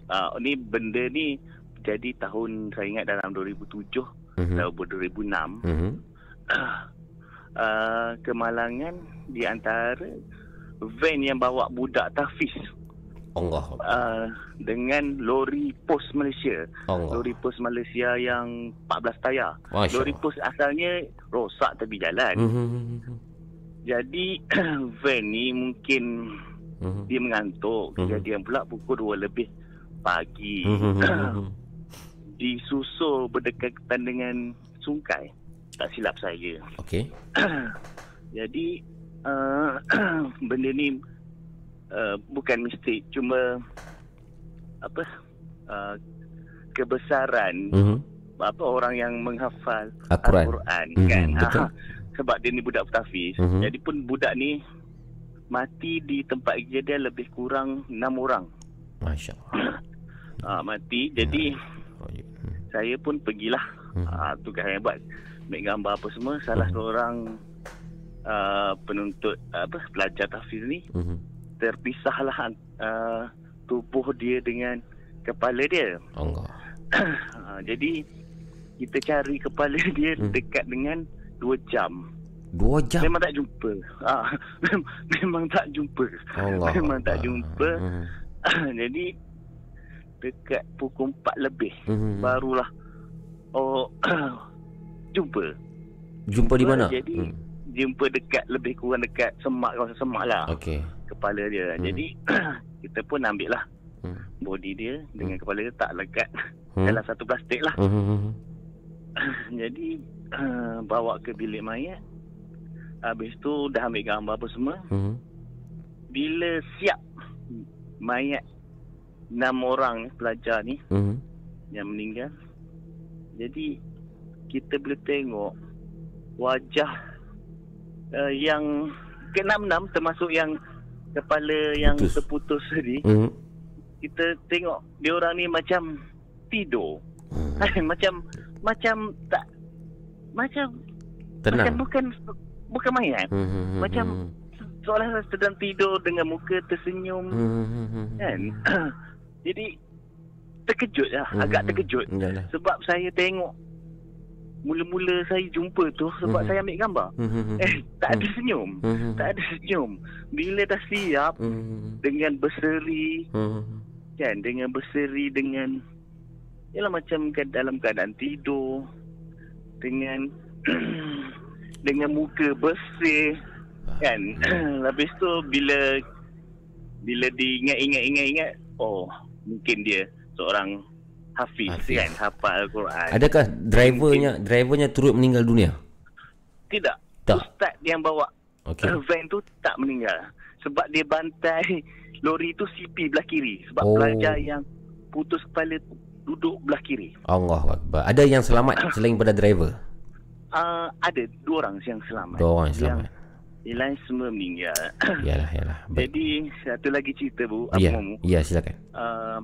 uh, ni benda ni jadi tahun saya ingat dalam 2007 Mhm. atau 2006 Mhm. uh, kemalangan di antara van yang bawa budak tahfiz Allah. uh, dengan lori pos Malaysia. Allah. Lori pos Malaysia yang 14 tayar. Masya Lori pos asalnya rosak tepi jalan. Mhm. Jadi van ni mungkin Mhm. dia mengantuk. Kejadian pula pukul 2 lebih pagi. Mhm. Disusul berdekatan dengan sungai. Tak silap saya. Okey. Jadi uh, benda ni uh, bukan mistik cuma apa uh, kebesaran Mhm. apa orang yang menghafal Al-Quran. Al-Quran Mhm, kan. betul. Ha, sebab dia ni budak petafis. Mhm. Jadi pun budak ni mati di tempat kejadian lebih kurang enam orang. Masya Allah. Ha, mati. Jadi Oh, ya. saya pun pergilah. Mhm. Ha, tugas yang buat ambil gambar apa semua. Salah Mhm. seorang uh, penuntut apa pelajar tahfiz ni Mhm. terpisahlah uh, tubuh dia dengan kepala dia. Allah. ha, jadi kita cari kepala dia Hmm. dekat dengan dua jam. Dua jam. Memang tak jumpa. Ha, mem- memang tak jumpa. Allah. Memang tak jumpa. Mhm. jadi dekat pukul 4 lebih Mhm. barulah oh jumpa. Jumpa di mana? Jadi Hmm. jumpa dekat lebih kurang dekat semak kawasan semak lah. Okey. Kepala dia. Hmm. Jadi kita pun ambil lah Hmm. body dia dengan kepala dia tak lekat Hmm. dalam satu plastik lah. Mhm. Jadi uh, bawa ke bilik mayat. Habis tu dah ambil gambar apa semua. Mhm. Bila siap mayat enam orang pelajar ni Mhm. yang meninggal. Jadi kita boleh tengok wajah uh, yang ke-66 termasuk yang kepala yang Putus. terputus tadi. Mhm. Kita tengok dia orang ni macam tidur. Mhm. macam macam tak macam Tenang. macam bukan bukan mayat. Mhm. Macam seolah sedang tidur dengan muka tersenyum Mhm. kan. Jadi terkejut lah, Mhm. agak terkejut. Yalah. Sebab saya tengok mula-mula saya jumpa tu sebab Mhm. saya ambil gambar. Mhm. Eh, tak ada senyum. Mhm. Tak ada senyum. Bila dah siap Mhm. dengan berseri Mhm. kan, dengan berseri dengan Yalah macam ke dalam keadaan tidur dengan dengan muka bersih kan. Lepas tu bila bila diingat-ingat-ingat-ingat oh mungkin dia seorang hafiz, Hafiz. kan hafal Al-Quran. Adakah drivernya drivernya turut meninggal dunia? Tidak. Tak. Ustaz yang bawa okay. van tu tak meninggal. Sebab dia bantai lori tu CP belah kiri. Sebab Oh. pelajar yang putus kepala tu duduk belah kiri. Allah Akbar. Ada yang selamat selain pada driver? Uh, ada dua orang yang selamat. Dua orang yang selamat. Yang lain semua meninggal. Yalah, yalah. Baik. Jadi satu lagi cerita bu, Ya, Mamu. ya silakan. Uh,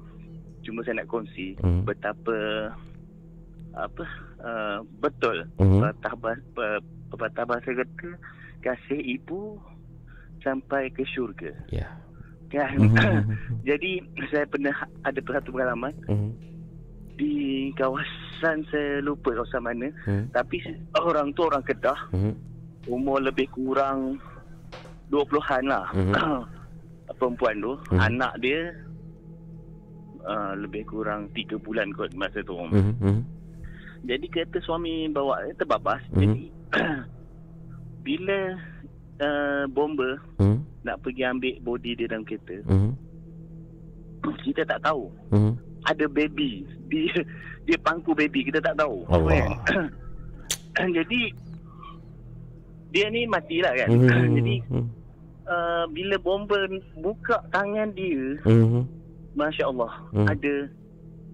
cuma saya nak kongsi Hmm. betapa apa uh, betul Mhm. patah bahasa patah bahasa kata kasih ibu sampai ke syurga. Ya. Kan? Mhm. Jadi saya pernah ada satu pengalaman Mhm. Di kawasan saya lupa kawasan mana Hmm. tapi orang tu orang Kedah Mhm. umur lebih kurang 20-an lah Mhm. perempuan tu Mhm. anak dia uh, lebih kurang 3 bulan kot masa tu Mhm. Mhm. jadi kereta suami bawa terbabas Mhm. jadi bila uh, bomber Mhm. nak pergi ambil body dia dalam kereta Mhm. kita tak tahu Mhm. Ada baby dia dia pangku baby kita tak tahu Allah. Kan? jadi dia ni matilah kan Mhm. jadi Mhm. uh, bila bomber buka tangan dia Mhm. Masya Allah Hmm. ada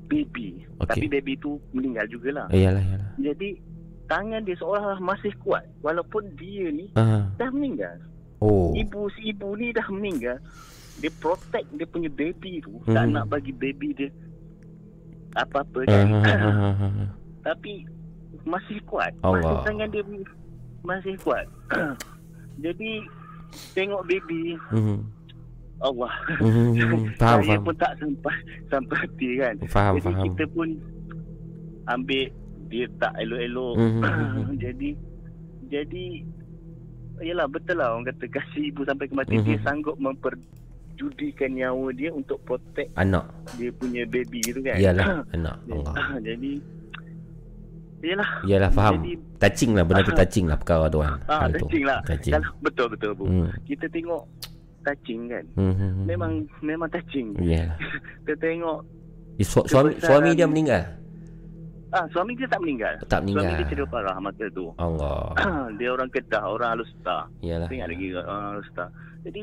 baby Okey. tapi baby tu meninggal jugalah Iyalah, iyalah. jadi tangan dia seolah masih kuat walaupun dia ni Ah. dah meninggal Oh. ibu si ibu ni dah meninggal dia protect dia punya baby tu tak Hmm. nak bagi baby dia apa-apa kan ah, ah, ah, ah. tapi masih kuat Allah. masih tangan dia masih kuat jadi tengok baby Mhm. Allah Mhm. Faham, saya faham. pun tak sampai sampai hati kan Faham, jadi faham. kita pun ambil dia tak elok-elok mhm. jadi jadi Yalah betul lah orang kata kasih ibu sampai ke mati dia Mhm. sanggup memperjudikan nyawa dia untuk protect Anak. dia punya baby tu kan Iyalah, anak. Allah. jadi Yalah. Yalah faham. Jadi, touching lah benda tu touching lah perkara tu kan. ah, Hal tu. touching lah. Touching. Kalau betul betul bu. Hmm. Kita tengok touching kan. Hmm, hmm, hmm. Memang memang touching. Yalah. Kita tengok Eh, su- suami suami dia meninggal. ah suami dia tak meninggal. Tak meninggal. Suami dia cedera parah masa tu. Allah. dia orang Kedah, orang Alustar. Yalah. Ingat lagi orang Alustar. Jadi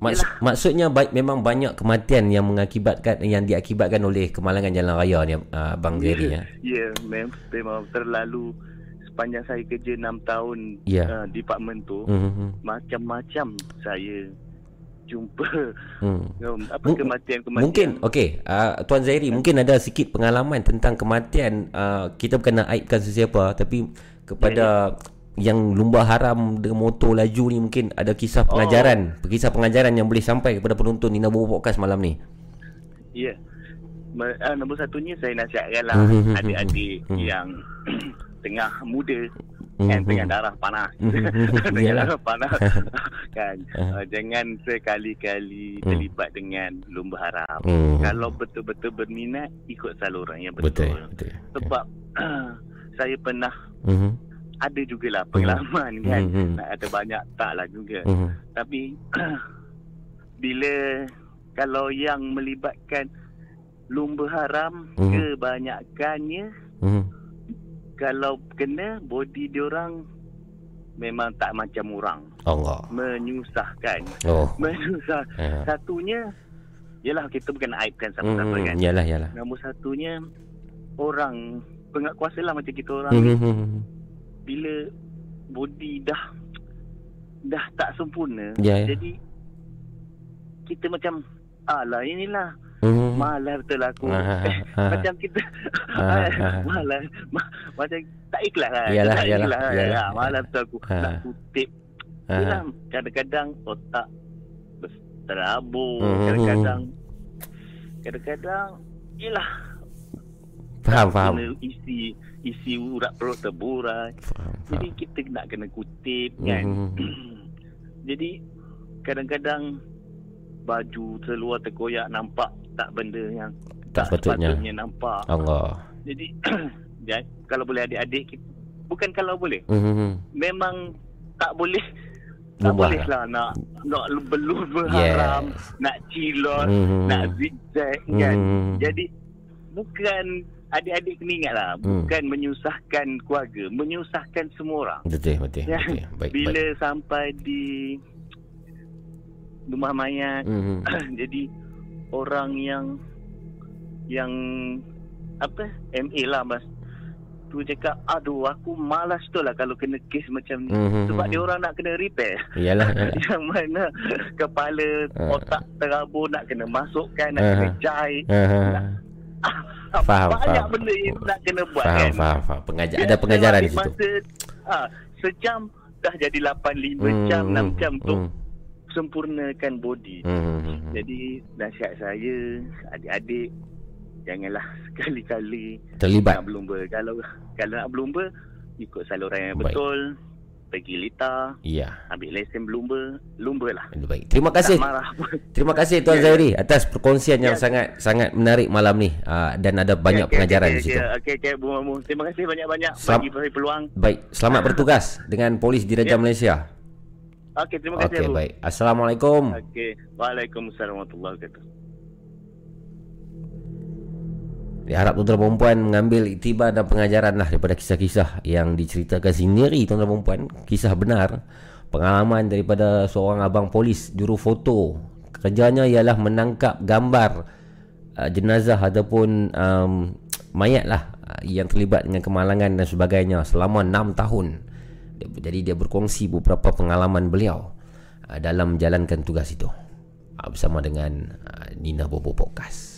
Maks- maksudnya baik memang banyak kematian yang mengakibatkan yang diakibatkan oleh kemalangan jalan raya ni uh, Bang Zeri ya. Ya, mem- memang terlalu sepanjang saya kerja 6 tahun Ya. uh, department tu, Mhm. macam-macam saya jumpa Hmm. um, apa Mu- kematian-kematian. Mungkin okey uh, Tuan Zairi mungkin ada sikit pengalaman tentang kematian uh, kita bukan nak aibkan sesiapa tapi kepada yang lumba haram dengan motor laju ni mungkin ada kisah Oh. pengajaran, kisah pengajaran yang boleh sampai kepada penonton Nina Bobo Podcast malam ni. Ya. Me- uh, nombor satunya saya nasihatkanlah Mhm. adik-adik Mhm. yang tengah muda kan tengah darah panas. Tengah darah panas kan. Uh, jangan sekali-kali terlibat dengan lumba haram. Kalau betul-betul berminat ikut saluran yang betul. Betul, betul. Sebab saya pernah. Ada jugalah pengalaman kan. Mhm. Nak ada banyak tak lah juga. Mhm. Tapi bila kalau yang melibatkan lumba haram Mhm. kebanyakannya Mhm. kalau kena body diorang memang tak macam orang Allah. menyusahkan Oh. menyusah Ya. satunya Yalah kita bukan aibkan siapa-siapa Hmm, kan yalah, yalah. Nombor satunya Orang Pengat kuasa lah macam kita orang Mhm. Bila Body dah Dah tak sempurna Ya, ya. Jadi Kita macam Alah inilah Mhm. Malas betul aku Ah, ah, Eh, ah. Macam kita Ah, ah. Malas Ma- Macam tak ikhlas lah Yalah, tak yalah, ikhlas, yalah. ya, Malas betul aku Ah. Nak kutip Ah. Yelah, kadang-kadang otak terabur, Mhm. kadang-kadang kadang-kadang yalah Faham, faham. kena isi isi urat perut terburai. Jadi kita nak kena kutip kan. Mhm. Jadi kadang-kadang baju terluar terkoyak nampak tak benda yang Tak sepatutnya. nampak. Allah. Jadi ja- kalau boleh adik-adik kita, bukan kalau boleh. Mhm. Memang tak boleh tak boleh haram. lah nak nak belum Yes. haram, nak cilot, Mhm. nak zigzag kan. Mhm. Jadi bukan adik-adik kena ingat lah, Hmm. bukan menyusahkan keluarga, menyusahkan semua orang. Betul, betul. Ya. betul. Baik, Bila baik. sampai di rumah mayat, Mhm. jadi orang yang yang apa MA lah mas tu cakap aduh aku malas tu lah kalau kena kes macam ni Mhm. sebab dia orang nak kena repair Yalah, yalah. yang mana kepala Ah. otak terabur nak kena masukkan nak Ah. kena jahit Aha. Faham, banyak faham. benda yang nak kena buat Faham, kan faham, faham. Pengajar, Dia ada pengajaran di situ. masa ah, sejam dah jadi 8 5 Hmm, jam 6 hmm, jam untuk hmm. sempurnakan body Hmm. jadi nasihat saya adik-adik janganlah sekali-kali Terlibat. nak berlumba. Kalau kalau nak berlumba ikut saluran yang Baik. betul. Pergi litar, Ya. ambil lesen berlumba, lumba lah. Baik. Terima kasih. Tak marah pun. Terima kasih Tuan Ya, ya. Zairi atas perkongsian yang sangat sangat menarik malam ni uh, dan ada banyak Okey, pengajaran okey, di situ. Okey, okey, okey, Bu Mamu. Terima kasih banyak-banyak Selam- bagi peluang. Baik, selamat bertugas dengan Polis Diraja Ya. Malaysia. Okey, terima kasih Okey, Bu. baik. Assalamualaikum. Okey. Waalaikumsalam warahmatullahi wabarakatuh. Diharap tuan-tuan perempuan mengambil iktibar dan pengajaran lah daripada kisah-kisah yang diceritakan sendiri tuan-tuan perempuan. Kisah benar. Pengalaman daripada seorang abang polis juru foto. Kerjanya ialah menangkap gambar uh, jenazah ataupun um, mayat lah uh, yang terlibat dengan kemalangan dan sebagainya selama 6 tahun. Jadi dia berkongsi beberapa pengalaman beliau uh, dalam menjalankan tugas itu. Uh, bersama dengan uh, Nina Bobo Podcast.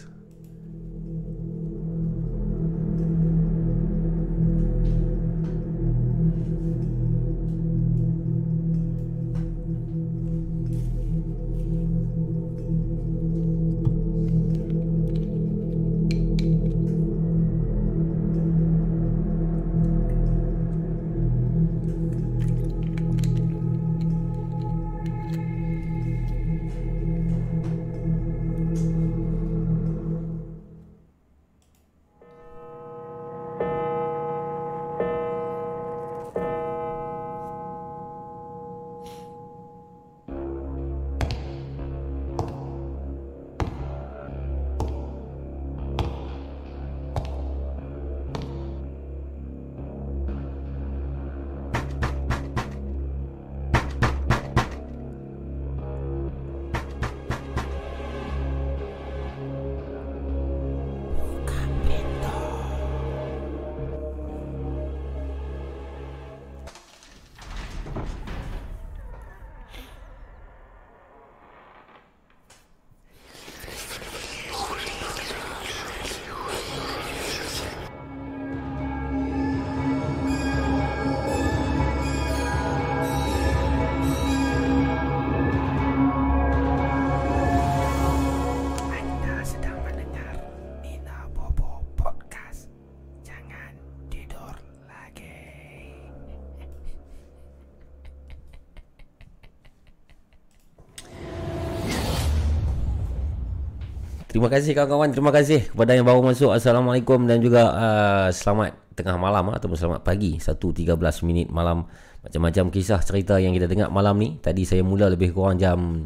Kasih kawan-kawan, terima kasih kepada yang baru masuk. Assalamualaikum dan juga uh, selamat tengah malam ah, ataupun selamat pagi. 1.13 minit malam. Macam-macam kisah cerita yang kita dengar malam ni. Tadi saya mula lebih kurang jam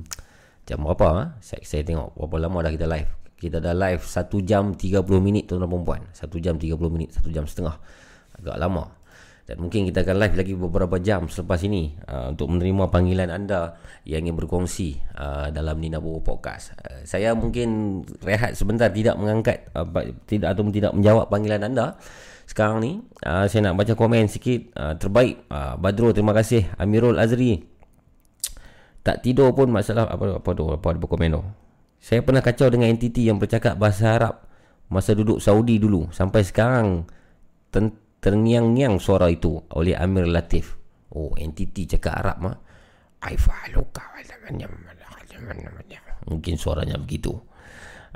jam berapa ah? Saya, saya tengok berapa lama dah kita live. Kita dah live 1 jam 30 minit tuan-tuan dan puan. 1 jam 30 minit, 1 jam setengah. Agak lama. Dan mungkin kita akan live lagi beberapa jam selepas ini uh, untuk menerima panggilan anda yang ingin berkongsi uh, dalam Nina Bobo Podcast. Uh, saya mungkin rehat sebentar tidak mengangkat uh, tidak atau tidak menjawab panggilan anda. Sekarang ni uh, saya nak baca komen sikit uh, terbaik uh, Badro terima kasih Amirul Azri. Tak tidur pun masalah apa apa tu apa ada komen tu. Saya pernah kacau dengan entiti yang bercakap bahasa Arab masa duduk Saudi dulu sampai sekarang tent- terngiang-ngiang suara itu oleh Amir Latif. Oh, entiti cakap Arab mah. Aifaluka Mungkin suaranya begitu.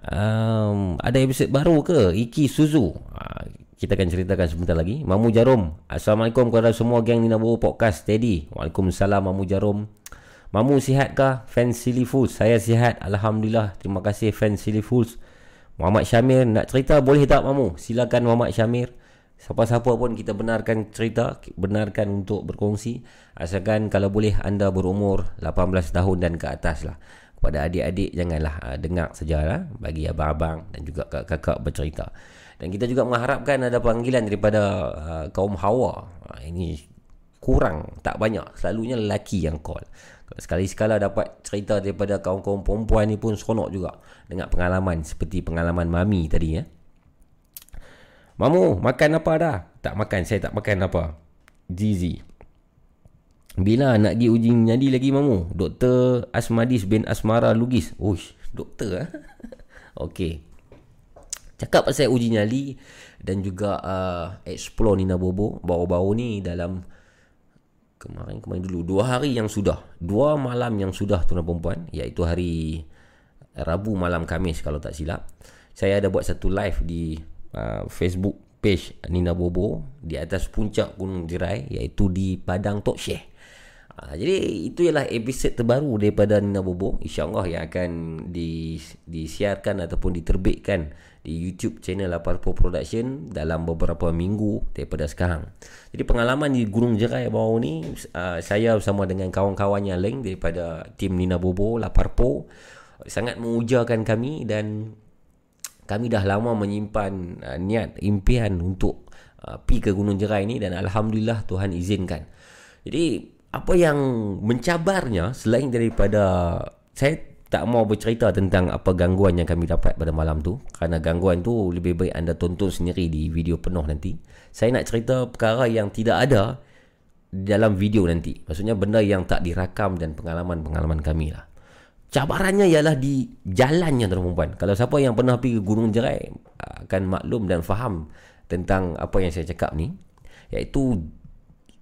Um, ada episod baru ke? Iki Suzu. Uh, kita akan ceritakan sebentar lagi. Mamu Jarum. Assalamualaikum kepada semua geng Nina Bobo Podcast Steady. Waalaikumsalam Mamu Jarum. Mamu sihat kah? Fan Silly Fools. Saya sihat. Alhamdulillah. Terima kasih Fan Silly Fools. Muhammad Syamir. Nak cerita boleh tak Mamu? Silakan Muhammad Syamir. Siapa-siapa pun kita benarkan cerita, benarkan untuk berkongsi. Asalkan kalau boleh anda berumur 18 tahun dan ke atas lah. Kepada adik-adik janganlah uh, dengar sejarah bagi abang-abang dan juga kakak-kakak bercerita. Dan kita juga mengharapkan ada panggilan daripada uh, kaum hawa. Uh, ini kurang, tak banyak. Selalunya lelaki yang call. Sekali-sekala dapat cerita daripada kaum-kaum perempuan ni pun seronok juga. Dengar pengalaman seperti pengalaman Mami tadi ya. Mamu, makan apa dah? Tak makan, saya tak makan apa. Zizi. Bila nak pergi uji nyadi lagi Mamu? Doktor Asmadis bin Asmara Lugis. Uish, doktor ah. Okey. Cakap pasal uji nyali dan juga uh, explore Nina Bobo baru-baru ni dalam kemarin kemarin dulu dua hari yang sudah dua malam yang sudah tuan perempuan iaitu hari Rabu malam Kamis kalau tak silap saya ada buat satu live di uh, Facebook page Nina Bobo di atas puncak Gunung Jerai iaitu di Padang Tok Syekh. Uh, jadi itu ialah episod terbaru daripada Nina Bobo insya-Allah yang akan di disiarkan ataupun diterbitkan di YouTube channel Aparpo Production dalam beberapa minggu daripada sekarang. Jadi pengalaman di Gunung Jerai baru ni uh, saya bersama dengan kawan-kawan yang lain daripada tim Nina Bobo Laparpo sangat mengujakan kami dan kami dah lama menyimpan uh, niat impian untuk uh, pergi ke Gunung Jerai ni dan alhamdulillah Tuhan izinkan. Jadi apa yang mencabarnya selain daripada saya tak mau bercerita tentang apa gangguan yang kami dapat pada malam tu kerana gangguan tu lebih baik anda tonton sendiri di video penuh nanti. Saya nak cerita perkara yang tidak ada dalam video nanti. Maksudnya benda yang tak dirakam dan pengalaman-pengalaman kami lah. Cabarannya ialah di jalannya tuan perempuan. Kalau siapa yang pernah pergi ke Gunung Jerai akan maklum dan faham tentang apa yang saya cakap ni. Iaitu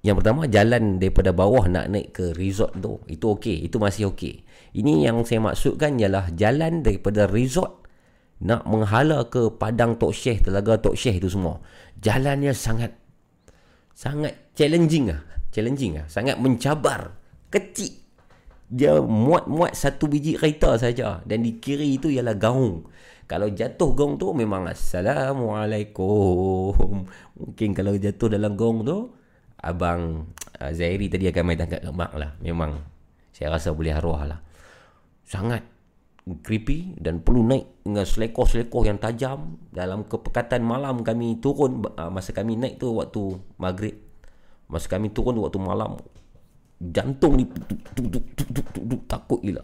yang pertama jalan daripada bawah nak naik ke resort tu. Itu okey, itu masih okey. Ini yang saya maksudkan ialah jalan daripada resort nak menghala ke Padang Tok Syekh, Telaga Tok Syekh itu semua. Jalannya sangat sangat challenging ah. Challenging ah, sangat mencabar. Kecil dia muat-muat satu biji kereta saja dan di kiri itu ialah gaung. Kalau jatuh gaung tu memang assalamualaikum. Mungkin kalau jatuh dalam gaung tu abang uh, Zairi tadi akan main tangkap lemak lah. Memang saya rasa boleh arwah lah. Sangat creepy dan perlu naik dengan selekoh-selekoh yang tajam dalam kepekatan malam kami turun uh, masa kami naik tu waktu maghrib masa kami turun waktu malam jantung ni takut gila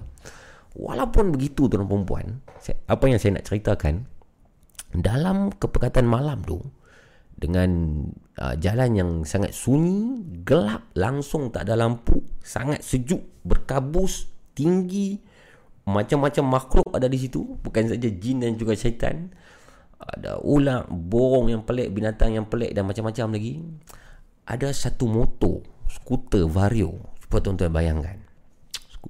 walaupun begitu tuan perempuan apa yang saya nak ceritakan dalam kepekatan malam tu dengan uh, jalan yang sangat sunyi gelap langsung tak ada lampu sangat sejuk berkabus tinggi macam-macam makhluk ada di situ bukan saja jin dan juga syaitan ada ular, borong yang pelik, binatang yang pelik dan macam-macam lagi. Ada satu motor skuter Vario Cuba tuan-tuan bayangkan.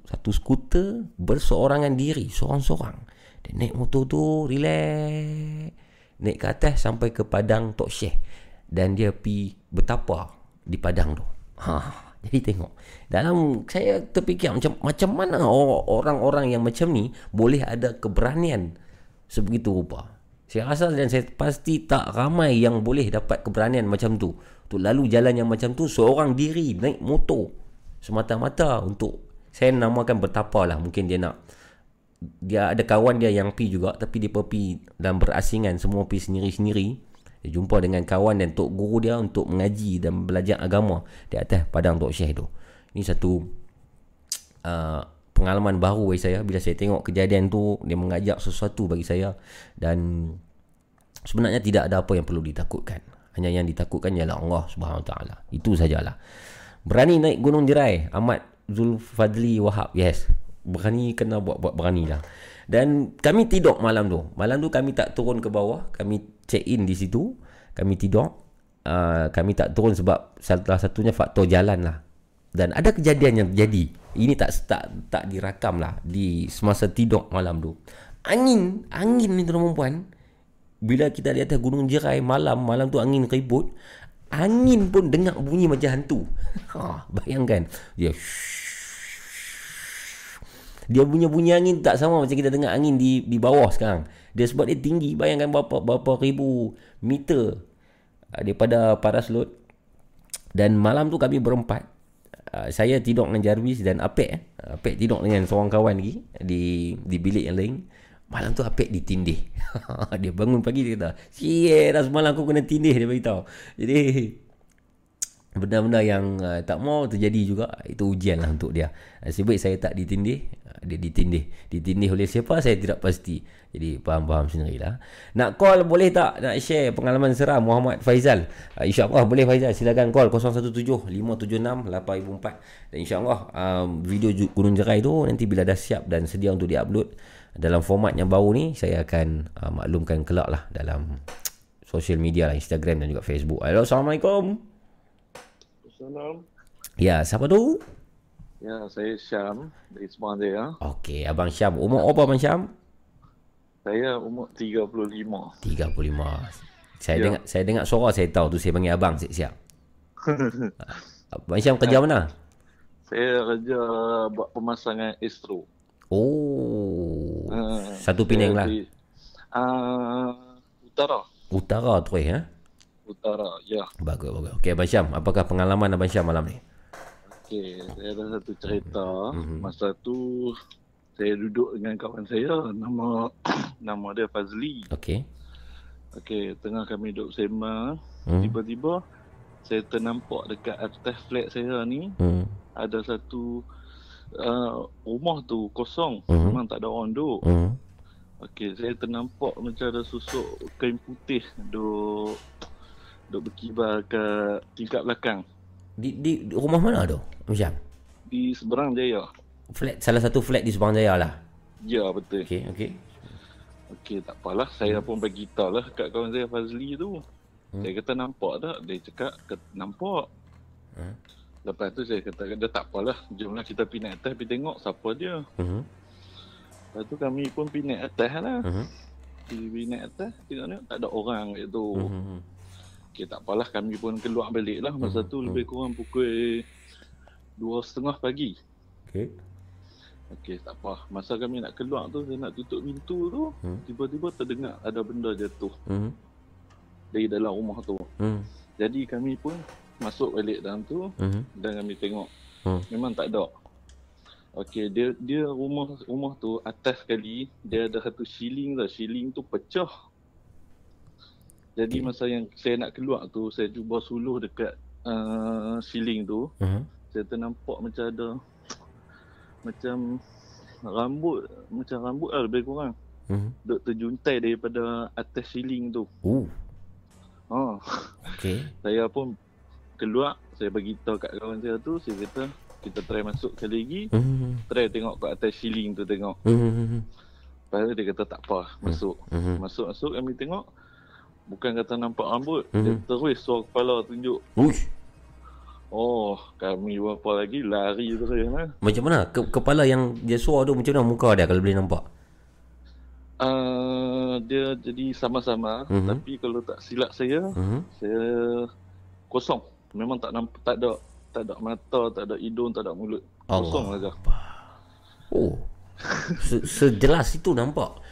Satu skuter berseorangan diri Seorang-seorang. Dia naik motor tu relax. Naik ke atas sampai ke padang Tok Syekh. Dan dia pi betapa di padang tu. Ha, Jadi tengok. Dalam saya terfikir macam macam mana orang-orang yang macam ni Boleh ada keberanian Sebegitu rupa. Saya rasa dan saya pasti tak ramai yang boleh dapat keberanian macam tu. Untuk lalu jalan yang macam tu seorang diri naik motor semata-mata untuk saya namakan bertapa lah mungkin dia nak. Dia ada kawan dia yang pi juga tapi dia pergi dan berasingan semua pi sendiri-sendiri. Dia jumpa dengan kawan dan tok guru dia untuk mengaji dan belajar agama di atas padang tok syekh tu. Ini satu uh, pengalaman baru bagi saya. Bila saya tengok kejadian tu dia mengajak sesuatu bagi saya. Dan sebenarnya tidak ada apa yang perlu ditakutkan. Hanya yang ditakutkan ialah Allah Subhanahu Taala. Itu sajalah. Berani naik gunung jerai Ahmad Zulfadli Wahab. Yes. Berani kena buat-buat berani lah dan kami tidur malam tu. Malam tu kami tak turun ke bawah. Kami check in di situ. Kami tidur uh, kami tak turun sebab salah satunya faktor jalan lah. Dan ada kejadian yang terjadi. Ini tak tak tak dirakam lah di semasa tidur malam tu. Angin angin ni tuan puan bila kita di atas gunung jerai malam malam tu angin ribut angin pun dengar bunyi macam hantu. Ha, bayangkan. Dia dia punya bunyi angin tak sama macam kita dengar angin di di bawah sekarang. Dia sebab dia tinggi bayangkan berapa berapa ribu meter uh, daripada paras laut dan malam tu kami berempat. Uh, saya tidur dengan Jarvis dan Apek eh. Apek tidur dengan seorang kawan lagi di di bilik yang lain malam tu Apek ditindih. Dia bangun pagi dia kata siye dah semalam aku kena tindih dia beritahu. Jadi benda-benda yang uh, tak mau terjadi juga itu ujian lah untuk dia. Uh, sebaik saya tak ditindih uh, dia ditindih. Ditindih oleh siapa? Saya tidak pasti. Jadi faham-faham sendirilah. Nak call boleh tak? Nak share pengalaman seram Muhammad Faizal? Uh, insyaAllah boleh Faizal. Silakan call 017-576-8004 dan insyaAllah um, video Gunung Jerai tu nanti bila dah siap dan sedia untuk diupload dalam format yang baru ni saya akan uh, maklumkan kelak lah dalam social media lah Instagram dan juga Facebook Halo Assalamualaikum Salam. Ya, siapa tu? Ya, saya Syam dari Semang Jaya. Okey, Abang Syam. Umur apa Abang Syam? Saya umur 35. 35. Saya ya. dengar saya dengar suara saya tahu tu saya panggil abang siap-siap. Abang Syam kerja mana? Saya kerja buat pemasangan Astro. Oh. Uh, Satu Penang lah. Uh, utara. Utara tu eh? Utara, ya. Bagus, bagus. Okey, Abang Syam. Apakah pengalaman Abang Syam malam ni? Okey, saya ada satu cerita. Mm-hmm. Masa tu, saya duduk dengan kawan saya. Nama nama dia Fazli. Okey. Okey, tengah kami duduk sembang. Mm. Tiba-tiba, saya ternampak dekat atas flat saya ni, mm. ada satu uh, rumah tu kosong. Mm. Memang tak ada orang duduk. Mm. Okey, saya ternampak macam ada susuk kain putih duk duk berkibar ke tingkat belakang. Di, di, di rumah mana tu? Macam? Di Seberang Jaya. Flat salah satu flat di Seberang Jaya lah. Ya, betul. Okey, okey. Okey, tak apalah. Saya hmm. pun bagi tahu lah kat kawan saya Fazli tu. Hmm. Saya kata nampak tak? Dia cakap nampak. Hmm. Lepas tu saya kata, dia tak apalah. Jomlah kita pergi naik atas, pergi tengok siapa dia. Hmm. Lepas tu kami pun pergi naik atas lah. Hmm. Pergi naik atas, tengok tak ada orang kat tu. Hmm. Okay, tak apalah kami pun keluar balik lah masa hmm. tu hmm. lebih kurang pukul dua setengah pagi. Okay. Okay, tak apa. Masa kami nak keluar tu, saya nak tutup pintu tu, hmm. tiba-tiba terdengar ada benda jatuh. Hmm. Dari dalam rumah tu. Hmm. Jadi kami pun masuk balik dalam tu hmm. dan kami tengok. Hmm. Memang tak ada. Okay, dia dia rumah rumah tu atas sekali, dia ada satu ceiling lah. Ceiling tu pecah. Jadi okay. masa yang saya nak keluar tu, saya cuba suluh dekat uh, ceiling tu. Uh-huh. Saya ternampak macam ada macam rambut, macam rambut lah lebih kurang. Uh-huh. Duk terjuntai daripada atas ceiling tu. Oh. Ha. Okay. saya pun keluar, saya bagi tahu kat kawan saya tu, saya kata kita try masuk sekali lagi. Uh-huh. Try tengok kat atas ceiling tu tengok. Uh-huh. Lepas tu dia kata tak apa, masuk. Uh-huh. Masuk-masuk kami tengok. Bukan kata nampak rambut mm-hmm. Dia terus suara kepala tunjuk Uish. Oh Kami berapa lagi Lari terus lah Macam mana Ke- Kepala yang dia suara tu Macam mana muka dia Kalau boleh nampak uh, Dia jadi sama-sama mm-hmm. Tapi kalau tak silap saya mm-hmm. Saya Kosong Memang tak nampak Tak ada Tak ada mata Tak ada hidung Tak ada mulut Kosong Allah. saja Oh Se- Sejelas itu nampak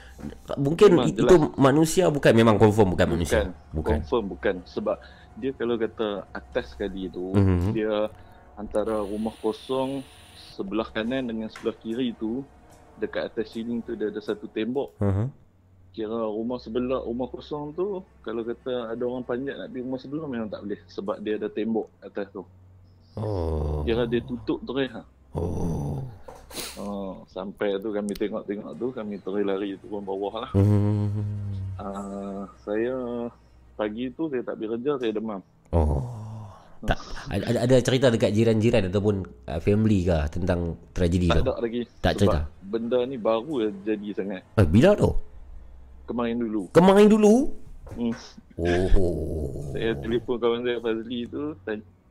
Mungkin Memang itu jelas. manusia bukan memang confirm bukan, manusia. Bukan. Confirm bukan. Sebab dia kalau kata atas sekali tu, Mhm. dia antara rumah kosong sebelah kanan dengan sebelah kiri tu, dekat atas ceiling tu dia ada satu tembok. Uh-huh. Kira rumah sebelah, rumah kosong tu, kalau kata ada orang panjat nak pergi rumah sebelah memang tak boleh. Sebab dia ada tembok atas tu. Oh. Kira dia tutup terus ha. Oh. Oh, sampai tu kami tengok-tengok tu, kami terus lari turun bawah lah. Hmm. Uh, saya pagi tu saya tak pergi kerja, saya demam. Oh. Tak ada, ada- cerita dekat jiran-jiran ataupun uh, family ke tentang tragedi Tak tu? ada lagi. Tak Sebab cerita. benda ni baru jadi sangat. Eh, bila tu? Kemarin dulu. Kemarin dulu? Hmm. Oh. Saya telefon kawan saya Fazli tu,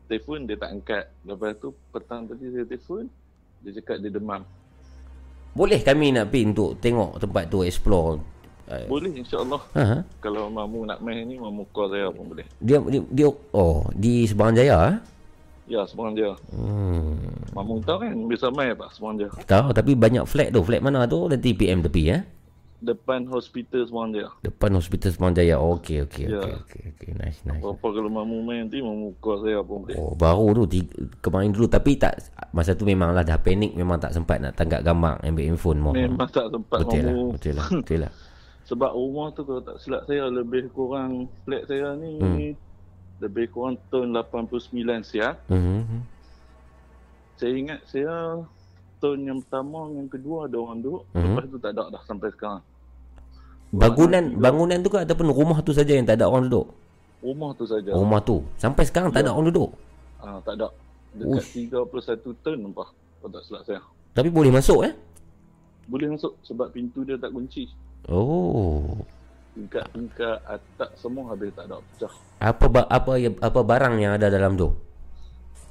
telefon dia tak angkat. Lepas tu petang tadi saya telefon, dia cakap dia demam. Boleh kami nak pergi untuk tengok tempat tu explore. Uh, Boleh insya-Allah. Ha? Kalau mamu nak main ni, mamu call saya pun boleh. dia, dia dia oh di Sebarang Jaya ah. Ya, Semarang dia. Hmm. Mamu tahu kan bisa main apa Semarang dia. Tahu tapi banyak flat tu. Flat mana tu? Nanti PM tepi eh. Depan hospital Semarang dia. Depan hospital Sebarang Jaya. Okey okey Ya. okey okey okey nice nice. Apa kalau mamu main nanti, mamu call saya pun boleh. Oh baru tu tiga, kemarin dulu tapi tak masa tu memanglah dah panik memang tak sempat nak tanggap gambar ambil handphone mau. Memang tak sempat betul lah, mamu. betul lah, betul lah. Sebab rumah tu kalau tak silap saya lebih kurang flat saya ni Hmm. lebih kurang tahun 89 siap. Mhm. Saya ingat saya tahun yang pertama yang kedua ada orang duduk. Mhm. Lepas tu tak ada dah sampai sekarang. Bangunan bangunan tu ke ataupun rumah tu saja yang tak ada orang duduk? Rumah tu saja. Rumah tu. Sampai sekarang tak ada orang duduk. Ah tak ada. Dekat 31 tahun nampak. Kalau tak silap saya. Tapi boleh masuk eh? Boleh masuk sebab pintu dia tak kunci. Oh. Tingkat-tingkat atap semua habis tak ada pecah. Apa ba- apa ya- apa barang yang ada dalam tu?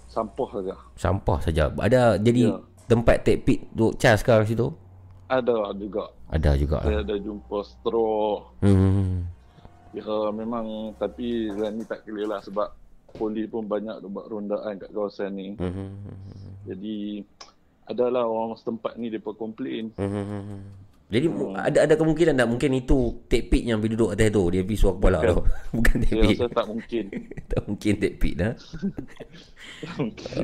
Sampah saja. Sampah saja. Ada jadi Ya. tempat take pit duk cas ke situ? Ada juga. Ada juga. Saya ada jumpa straw. Hmm. Ya memang tapi yang ni tak clear lah sebab polis pun banyak buat rondaan kat kawasan ni. Hmm. Jadi adalah orang setempat ni depa komplain. Hmm. Jadi mu- ada ada kemungkinan tak mungkin itu take pit yang pergi duduk atas tu dia pergi suar kepala Bukan. tu. Bukan Saya pit. rasa tak mungkin. tak mungkin take pit dah.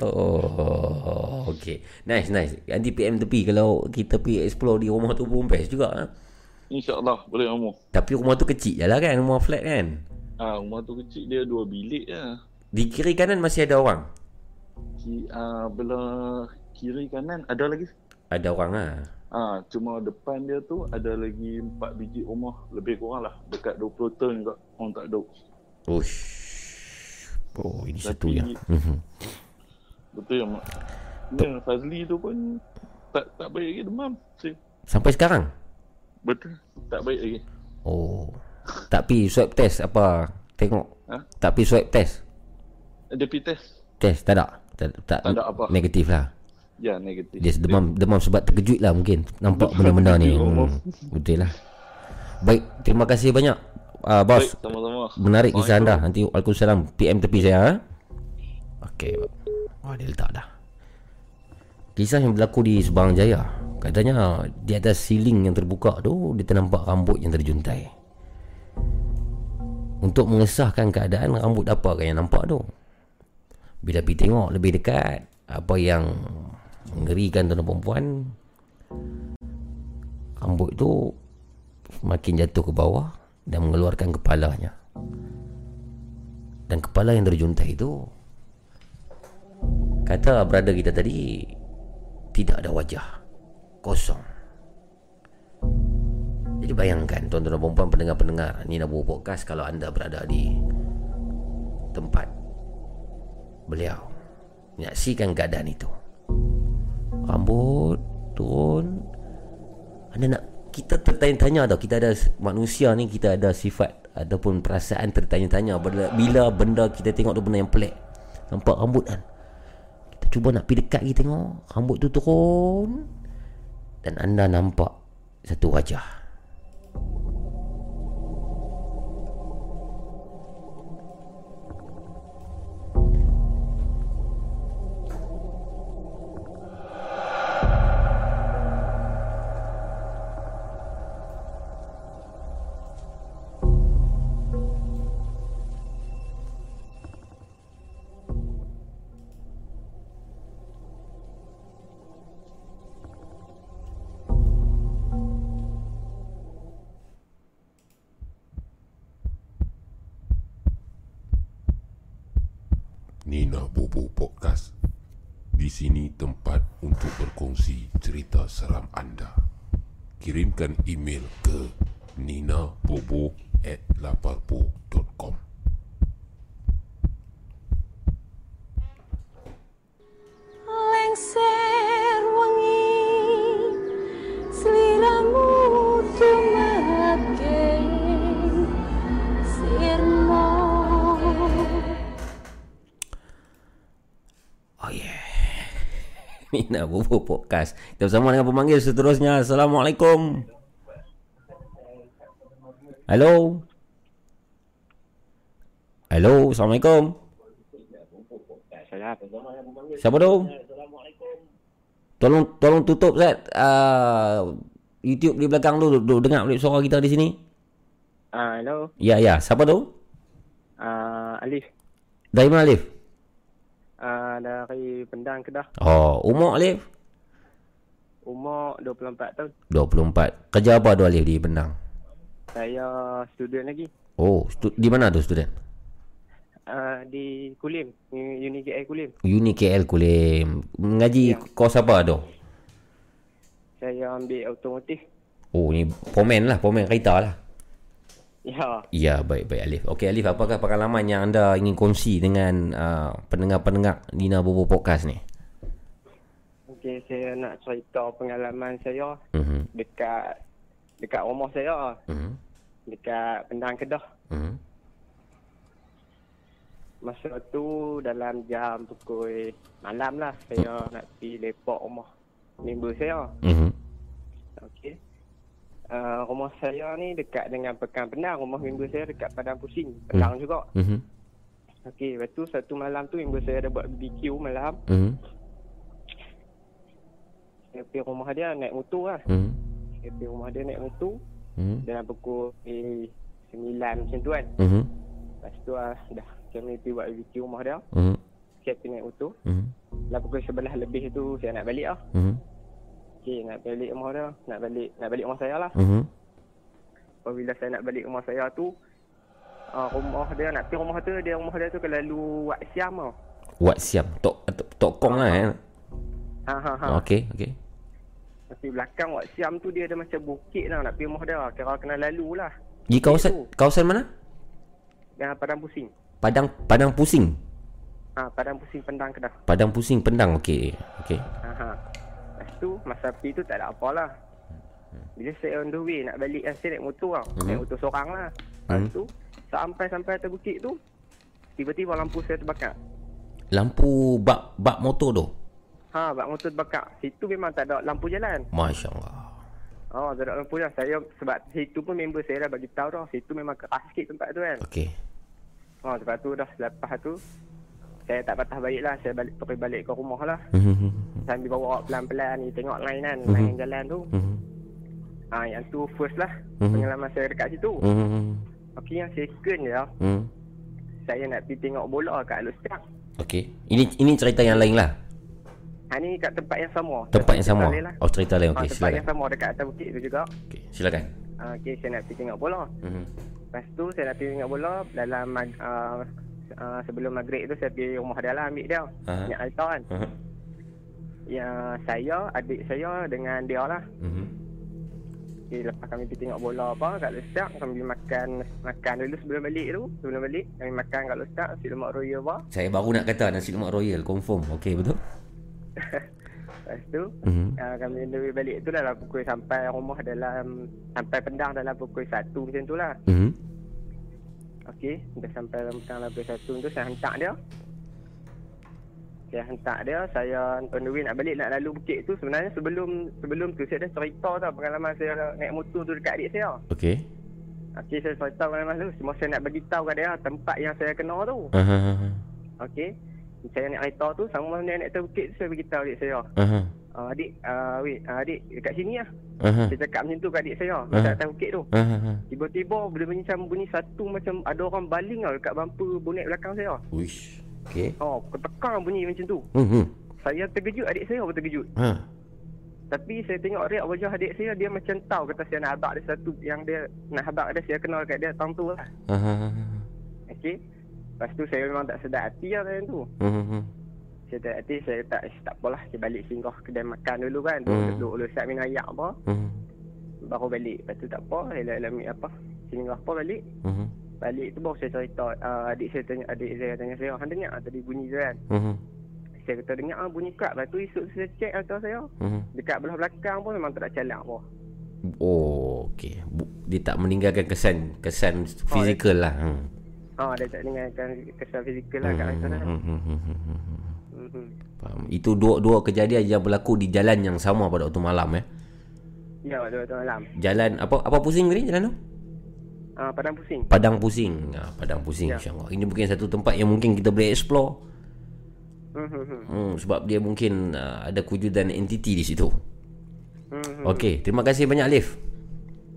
Oh, okay. Nice, nice. Nanti PM tepi kalau kita pergi explore di rumah tu pun best juga. Ha? InsyaAllah boleh kamu. Tapi rumah tu kecil je lah kan, rumah flat kan. Ah, rumah tu kecil dia dua bilik je. Di kiri kanan masih ada orang. Ki, ah, belah kiri kanan ada lagi. Ada orang lah. Ah, cuma depan dia tu ada lagi empat biji rumah lebih kurang lah dekat 20 tahun juga orang tak ada. Ush. Oh, ini satu Tapi- yang. Mhm. Betul ya mak. Fazli tu pun tak tak baik lagi demam. Si- Sampai sekarang. Betul. Tak baik lagi. Oh. Tak pi swab test apa? Tengok. Ha? Tak pi swab test. Dia pergi test. Test tak ada. Tak, tak, Tak ada apa. Negatif lah. Ya negatif. Dia demam demam sebab terkejut lah mungkin nampak benda-benda ni. Hmm, betul lah. Baik, terima kasih banyak uh, bos. Baik, sama-sama. Menarik kisah anda. Nanti Waalaikumsalam PM tepi saya. Ha? Okey. Wah, dia letak dah. Kisah yang berlaku di Sebarang Jaya. Katanya di atas siling yang terbuka tu dia ternampak rambut yang terjuntai. Untuk mengesahkan keadaan rambut apa yang nampak tu. Bila pergi tengok lebih dekat apa yang mengerikan tuan perempuan rambut tu makin jatuh ke bawah dan mengeluarkan kepalanya. Dan kepala yang terjuntai itu kata brother kita tadi tidak ada wajah. Kosong. Jadi bayangkan tuan-tuan dan perempuan pendengar-pendengar ni nak buat podcast kalau anda berada di tempat beliau menyaksikan keadaan itu. Rambut turun. Anda nak kita tertanya-tanya tau. Kita ada manusia ni kita ada sifat ataupun perasaan tertanya-tanya. Bila, benda kita tengok tu benda yang pelik. Nampak rambut kan? Kita cuba nak pergi dekat kita tengok. Rambut tu turun. Dan anda nampak satu wajah Kirimkan email ke ninabobo at laparpo.com Nina Bobo Podcast. Kita bersama dengan pemanggil seterusnya. Assalamualaikum. Hello. Hello, Assalamualaikum. Siapa tu? Tolong tolong tutup Zat uh, YouTube di belakang tu, tu dengar balik suara kita di sini. Ah, hello. Ya ya, siapa tu? Ah, Alif. Dari mana Alif? Dari Pendang Kedah. Oh, umur Alif? Umur 24 tahun. 24. Kerja apa tu Alif di Penang? Saya student lagi. Oh, stu- di mana tu student? Ah, di Kulim, Uni KL Kulim. Uni KL Kulim. Mengaji kos apa tu? Saya ambil automotif. Oh, ni pomen lah, pomen kereta lah. Ya. Ya, baik baik Alif. Okey Alif, apakah pengalaman yang anda ingin kongsi dengan uh, pendengar-pendengar Nina Bobo Podcast ni? Okey, saya nak cerita pengalaman saya Mhm. dekat dekat rumah saya. Mhm. Dekat Pendang Kedah. Mhm. Masa tu dalam jam pukul malam lah saya nak pergi lepak rumah member saya. Mhm. Okey. Uh, rumah saya ni dekat dengan Pekan Penang. Rumah member saya dekat Padang Pusing. Penang juga. Mhm. Okey, lepas tu satu malam tu member saya ada buat BBQ malam. Mhm. Saya pergi rumah dia naik motor lah. Mhm. Saya pergi rumah dia naik motor. Mhm. Dalam pukul eh, 9 macam tu kan. Mhm. Lepas tu lah dah kami pergi buat BBQ rumah dia. Mhm. Saya pergi naik motor. Mhm. Dalam pukul 11 lebih tu saya nak balik lah. Mhm. Okey, nak balik rumah dia. Nak balik nak balik rumah saya lah. Mhm. Apabila saya nak balik rumah saya tu uh, rumah dia nak pergi rumah tu dia rumah dia tu kalau lalu Wak Siam tau. Wat siam. Tok tok, tok kong lah eh. Ha ha ha. Okey, okey. Tapi belakang Wak Siam tu dia ada macam bukit lah nak pergi rumah dia. Kira kena lalu lah. Di kawasan kawasan mana? Yang Padang Pusing. Padang Padang Pusing. Ha, Padang Pusing Pendang Kedah. Padang Pusing Pendang. Okey. Okey. Ha ha. Tu masa pergi tu tak ada apa lah. Bila saya on the way nak balik kan saya naik motor tau. Hmm. Naik motor seorang lah. Lepas tu sampai-sampai atas bukit tu tiba-tiba lampu saya terbakar. Lampu bak bak motor tu. Ha, bak motor terbakar. Situ memang tak ada lampu jalan. Masya-Allah. Oh, tak ada lampu jalan. Saya sebab situ pun member saya dah bagi tahu dah. Situ memang keras sikit tempat tu kan. Okey. Oh, lepas tu dah lepas tu saya tak patah balik lah. Saya balik pergi balik ke rumah lah. Mhm. Sambil bawa pelan-pelan ni tengok line kan. Mhm. Line jalan tu. Mhm. Ah, yang tu first lah Mhm. pengalaman saya dekat situ. Mhm. Okey, yang second je Mhm. saya nak pergi tengok bola kat Alustang. Okey. Ini ini cerita yang lain lah. Ha ni kat tempat yang sama. Tempat yang sama. Lain lah. Oh, cerita lain. Ah, Okey, tempat silakan. yang sama dekat atas bukit tu juga. Okey, silakan. Ah, Okey, saya nak pergi tengok bola. Mhm. Lepas tu saya nak pergi tengok bola dalam uh, uh, sebelum maghrib tu saya pergi rumah dia lah ambil dia. Aha. Nak kereta kan. Aha. Yang saya, adik saya dengan dia lah. Mhm. Okay, lepas kami pergi tengok bola apa kat Lestak, kami pergi makan makan dulu sebelum balik tu. Sebelum balik, kami makan kat Lestak, nasi lemak royal apa. Saya baru nak kata nasi lemak royal confirm. Okey, betul? Lepas tu, Mhm. uh, kami dari balik tu dalam pukul sampai rumah dalam, sampai pendang dalam pukul 1 macam tu lah. Mhm. Okey, dah sampai dalam dalam pukul 1 tu, saya hantar dia. Saya hantar dia, saya on the way nak balik nak lalu bukit tu. Sebenarnya sebelum sebelum tu saya dah cerita tau pengalaman saya naik motor tu dekat adik saya. Okey. Okey, saya cerita pengalaman tu. Semua saya nak bagi tahu kat dia tempat yang saya kenal tu. Aha. Okey. Saya naik kereta tu sama dia naik atas bukit tu saya bagi tahu adik saya. Aha. Uh, adik, uh, wait, uh, adik dekat sini lah. Aha. Saya cakap macam tu kat adik saya. Aha. Dekat atas bukit tu. Aha. Tiba-tiba bunyi macam bunyi satu macam ada orang baling tau dekat bumper bonet belakang saya. Wish. Okey. Oh, ketekang bunyi macam tu. Mhm. Saya terkejut, adik saya pun terkejut. Ha. Tapi saya tengok reak wajah adik saya, dia macam tahu kata saya nak habak dia satu yang dia nak habak dia, saya kenal kat dia tahun tu lah. Aha. Okey. Lepas tu saya memang tak sedar hati lah tu. Hmm. Hmm. Saya tak hati, saya tak, tak apalah. Saya balik singgah kedai makan dulu kan. Hmm. duduk dulu siap minum ayak apa. Hmm. Baru balik. Lepas tu tak apa. Elok-elok apa. Singgah apa balik. Hmm. Balik tu baru saya cerita. Uh, adik saya tanya, adik saya tanya saya. Han dengar tak tadi bunyi tu kan. Hmm. Saya kata dengar ah, bunyi kat. Lepas tu esok saya check atas saya. Hmm. Dekat belah belakang pun memang tak ada calak apa. Oh, okey. Dia tak meninggalkan kesan kesan fizikal lah. Hmm. Ha, dia tak dengarkan kesan fizikal lah kat atas Hmm, hmm, hmm, hmm, hmm, hmm. Mhm. Faham. Itu dua dua kejadian yang berlaku di jalan yang sama pada waktu malam eh. Ya, betul-betul malam. Jalan apa apa pusing tadi jalan tu? Ah, padang pusing. Padang Pusing. Ha, Padang Pusing Ya. insya-Allah. Ini mungkin satu tempat yang mungkin kita boleh explore. Mhm. Hmm, sebab dia mungkin uh, ada kewujudan entiti di situ. Mhm. Okey, terima kasih banyak Alif.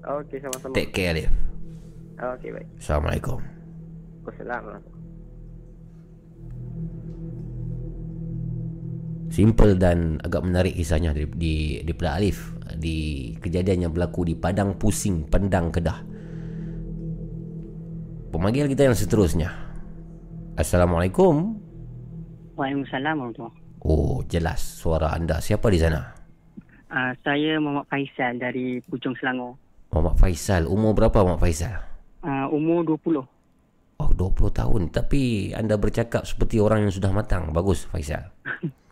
Okey, sama-sama. Take care Alif. Okey, baik. Assalamualaikum. Wassalamualaikum. Simple dan agak menarik kisahnya di di di Pedak Alif di kejadian yang berlaku di Padang Pusing, Pendang Kedah. Pemanggil kita yang seterusnya. Assalamualaikum. Waalaikumsalam Oh, jelas suara anda. Siapa di sana? uh, Saya Muhammad Faisal dari Puchong Selangor. Muhammad Faisal. Umur berapa Muhammad Faisal? Uh, umur 20. Oh, 20 tahun. Tapi anda bercakap seperti orang yang sudah matang. Bagus Faisal.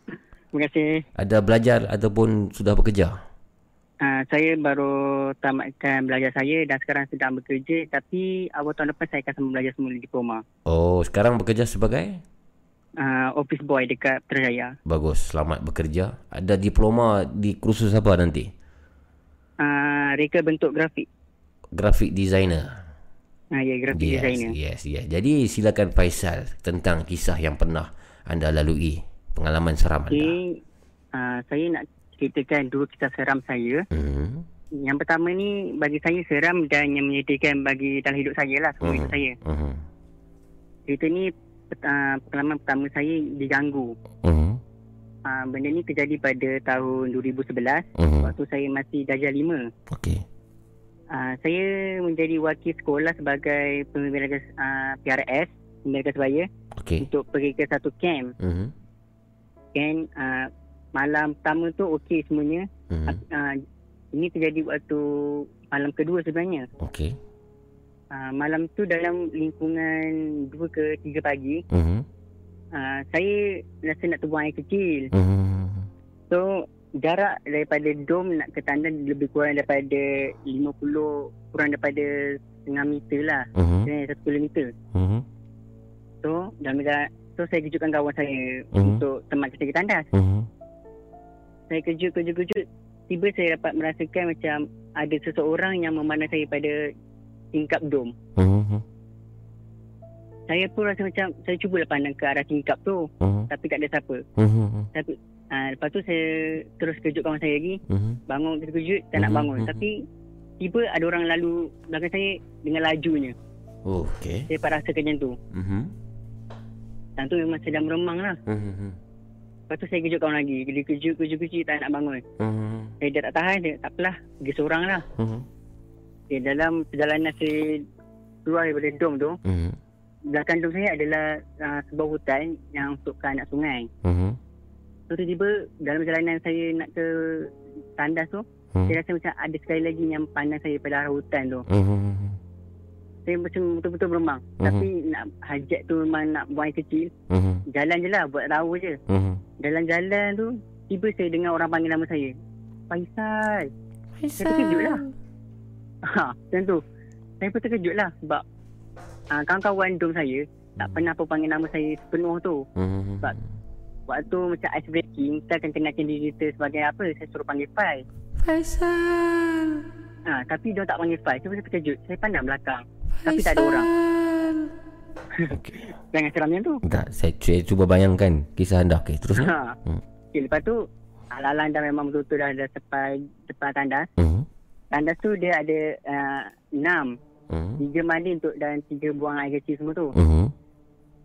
Terima kasih. Ada belajar ataupun sudah bekerja? Uh, saya baru tamatkan belajar saya dan sekarang sedang bekerja tapi awal tahun depan saya akan sambung belajar semula diploma. Oh, sekarang bekerja sebagai? Uh, office boy dekat Putrajaya. Bagus, selamat bekerja. Ada diploma di kursus apa nanti? Uh, reka bentuk grafik. Graphic designer. Uh, ya, grafik yes, designer. Yes, yes. Jadi silakan Faisal tentang kisah yang pernah anda lalui. Pengalaman seram anda. Okay. Uh, saya nak ceritakan dua kisah seram saya. Hmm. Yang pertama ni bagi saya seram dan yang menyedihkan bagi dalam hidup saya lah. Semua hidup saya. Hmm. Cerita ni uh, pengalaman pertama saya diganggu. Hmm. Uh, benda ni terjadi pada tahun 2011 Mhm. waktu saya masih darjah 5. Okey. Uh, saya menjadi wakil sekolah sebagai pemimpin uh, PRS, pemimpin sebaya Okey. untuk pergi ke satu camp. Hmm. Camp uh, malam pertama tu okey semuanya. Hmm. Uh, ini terjadi waktu malam kedua sebenarnya. Okey. Uh, malam tu dalam lingkungan 2 ke 3 pagi, Hmm. uh, saya rasa nak tubuh air kecil. Hmm. So jarak daripada dom nak ke tandas lebih kurang daripada 50 kurang daripada setengah meter lah. Mhm. Kira satu kilometer. Hmm. So dalam so saya kejutkan kawan saya Mhm. untuk teman kita ke tandas. Hmm. Saya kejut kejut kejut tiba saya dapat merasakan macam ada seseorang yang memandang saya pada tingkap dom. Hmm. Saya pun rasa macam saya cubalah pandang ke arah tingkap tu Mhm. tapi tak ada siapa. Hmm. Tapi uh, lepas tu saya terus kejut kawan saya lagi. Mhm. Bangun terkejut tak nak Mhm, bangun mhm. tapi tiba ada orang lalu belakang saya dengan lajunya. Okey. Saya dapat rasakan macam tu. Hmm. Dan tu memang sedang meremang lah. Hmm. Lepas tu saya kejut kawan lagi. Dia kejut, kejut, kejut tak nak bangun. Hmm. Saya dah tak tahan. Dia, tak apalah. Pergi seorang lah. Hmm. Okay, dalam perjalanan saya keluar daripada dom tu. Hmm. Belakang dom saya adalah uh, sebuah hutan yang untuk ke anak sungai. Hmm. So tiba-tiba dalam perjalanan saya nak ke tandas tu. Hmm. Saya rasa macam ada sekali lagi yang pandang saya pada arah hutan tu. Hmm. Saya macam betul-betul beremang. Mhm. Tapi nak hajat tu memang nak buang air kecil. Hmm. Jalan je lah buat tahu je. Hmm. Dalam jalan tu tiba saya dengar orang panggil nama saya. Faisal. Saya terkejut lah. Ha, macam tu. Saya pun terkejut lah sebab uh, kawan-kawan dom saya tak pernah pun panggil nama saya sepenuh tu. Hmm. Sebab waktu macam ice breaking kita akan kenalkan diri kita sebagai apa. Saya suruh panggil Fai. Faisal. Ha, tapi dia tak panggil Fai. Saya pun terkejut. Saya pandang belakang. Tapi tak ada orang. Jangan seram macam tu. Tak, saya, saya cuba bayangkan kisah anda. Okey, terus. Ha. Hmm. Okay, lepas tu Alalan dah memang betul-betul dah ada sepai depan tandas. Hmm. Tandas tu dia ada uh, enam. Hmm. Tiga mandi untuk dan tiga buang air kecil semua tu. Hmm.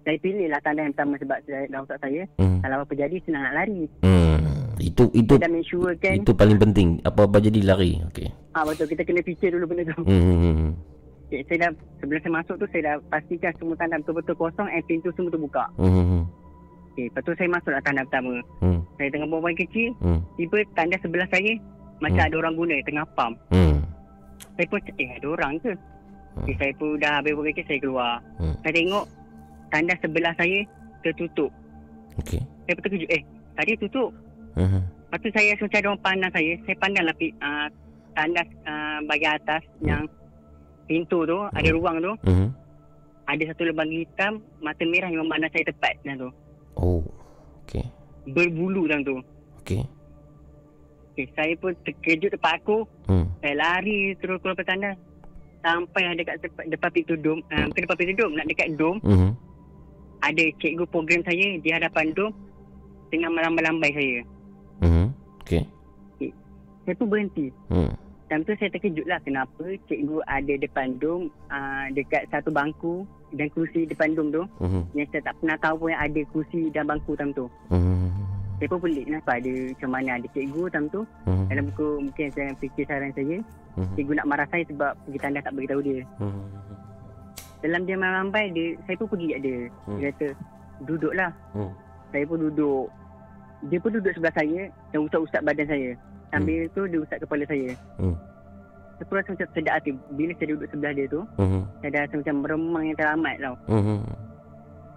Saya pilih lah tandas yang pertama sebab saya, dalam otak saya. Hmm. Kalau apa jadi senang nak lari. Hmm. Itu itu Kita make sure kan. itu paling penting. Apa-apa jadi lari. Okey. Ah betul kita kena fikir dulu benda tu. Hmm. Hmm. Hmm. Okay, saya dah sebelum saya masuk tu saya dah pastikan semua tanda betul-betul kosong and pintu semua terbuka. Hmm. Okay, lepas tu saya masuk lah tanda pertama. Hmm. Saya tengah buang buang kecil, Hmm. tiba tanda sebelah saya macam Hmm. ada orang guna tengah pump. Hmm. Saya pun eh ada orang ke? Okay, saya pun dah habis buang kecil, saya keluar. Hmm. Saya tengok tanda sebelah saya tertutup. Okey. Saya pun terkejut, eh tadi tutup. Hmm. Lepas tu saya rasa macam ada orang pandang saya. Saya pandang lah uh, tandas uh, bahagian atas yang pintu tu, ada ruang tu. Hmm. Ada satu lubang hitam, mata merah yang memandang saya tepat dalam tu. Oh. Okey. Berbulu dalam tu. Okey. Okay, saya pun terkejut depan aku. Hmm. Saya lari terus keluar petanda. Sampai ada dekat depan, depan pintu dom. Uh, bukan depan pintu dom, nak dekat dom. Hmm. Ada cikgu program saya di hadapan dom. Tengah melambai-lambai saya. Hmm. Okey. Saya pun berhenti. Hmm. Time tu saya terkejut lah kenapa cikgu ada depan dom uh, dekat satu bangku dan kerusi depan dom tu. Hmm. Yang saya tak pernah tahu pun yang ada kerusi dan bangku time tu. Hmm. Saya pun pelik kenapa ada macam mana ada cikgu time tu. Hmm. Dalam buku mungkin saya fikir saran saya. Hmm. Cikgu nak marah saya sebab pergi tanda tak beritahu dia. Hmm. Dalam dia melambai dia saya pun pergi kat dia. Hmm. Dia kata duduklah. Hmm. Saya pun duduk. Dia pun duduk sebelah saya dan usap-usap badan saya. Sambil tu dia usap kepala saya. Hmm. Pun rasa macam sedap hati. Bila saya duduk sebelah dia tu, Hmm. saya dah rasa macam meremang yang teramat tau. Hmm.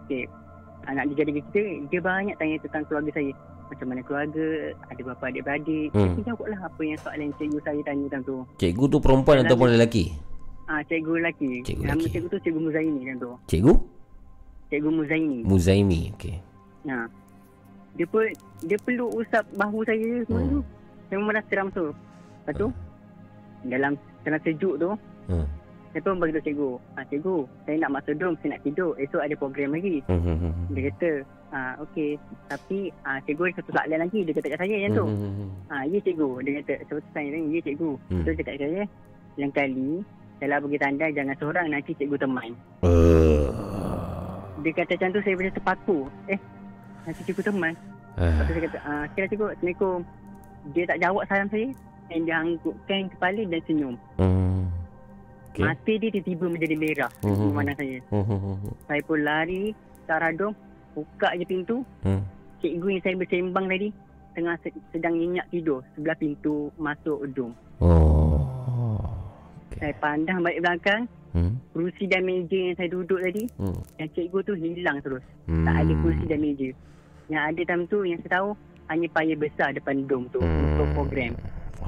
Okay. Anak dia jadi kita, dia banyak tanya tentang keluarga saya. Macam mana keluarga, ada berapa adik-beradik. Hmm. Saya jawab lah apa yang soalan cikgu saya tanya tentang tu. Cikgu tu perempuan Dalam- ataupun lelaki? Ah, cikgu lelaki. Cikgu Nama lelaki. cikgu tu cikgu Muzaini kan tu. Cikgu? Cikgu Muzaini. Muzaimi. Okey. Ha. Dia pun dia peluk usap bahu saya semua Hmm. tu. Memang dah seram tu. Lepas tu dalam tengah sejuk tu Hmm. saya pun bagi tahu cikgu. Ah cikgu, saya nak masuk dom, saya nak tidur. Esok ada program lagi. Hmm. Hmm. Hmm. Dia kata, ah okey, tapi ah cikgu ada satu soalan lagi dia kata kat saya yang tu. Hmm. Ah ya cikgu, dia kata sebab saya tanya, ya cikgu. Hmm. Dia cakap saya, lain kali kalau pergi tanda jangan seorang nanti cikgu teman. Uh. Dia kata macam tu saya macam terpaku. Eh, nanti cikgu teman. Ah. Lepas tu saya kata, ah, lah cikgu, Assalamualaikum. Dia tak jawab salam saya. Dan dia anggukkan kepala dan senyum. Hmm. Okay. Mata dia tiba-tiba menjadi merah. Hmm. Hmm. Memandang saya. Hmm. Hmm. Saya pun lari arah dom. Buka je pintu. Hmm. Cikgu yang saya bersembang tadi. Tengah se- sedang nyenyak tidur. Sebelah pintu masuk dom. Oh. Saya pandang balik belakang. Hmm. Kerusi dan meja yang saya duduk tadi. Hmm. Yang cikgu tu hilang terus. Hmm. Tak ada kerusi dan meja. Yang ada time tu yang saya tahu. Hanya payah besar depan dom tu. Hmm. Untuk program.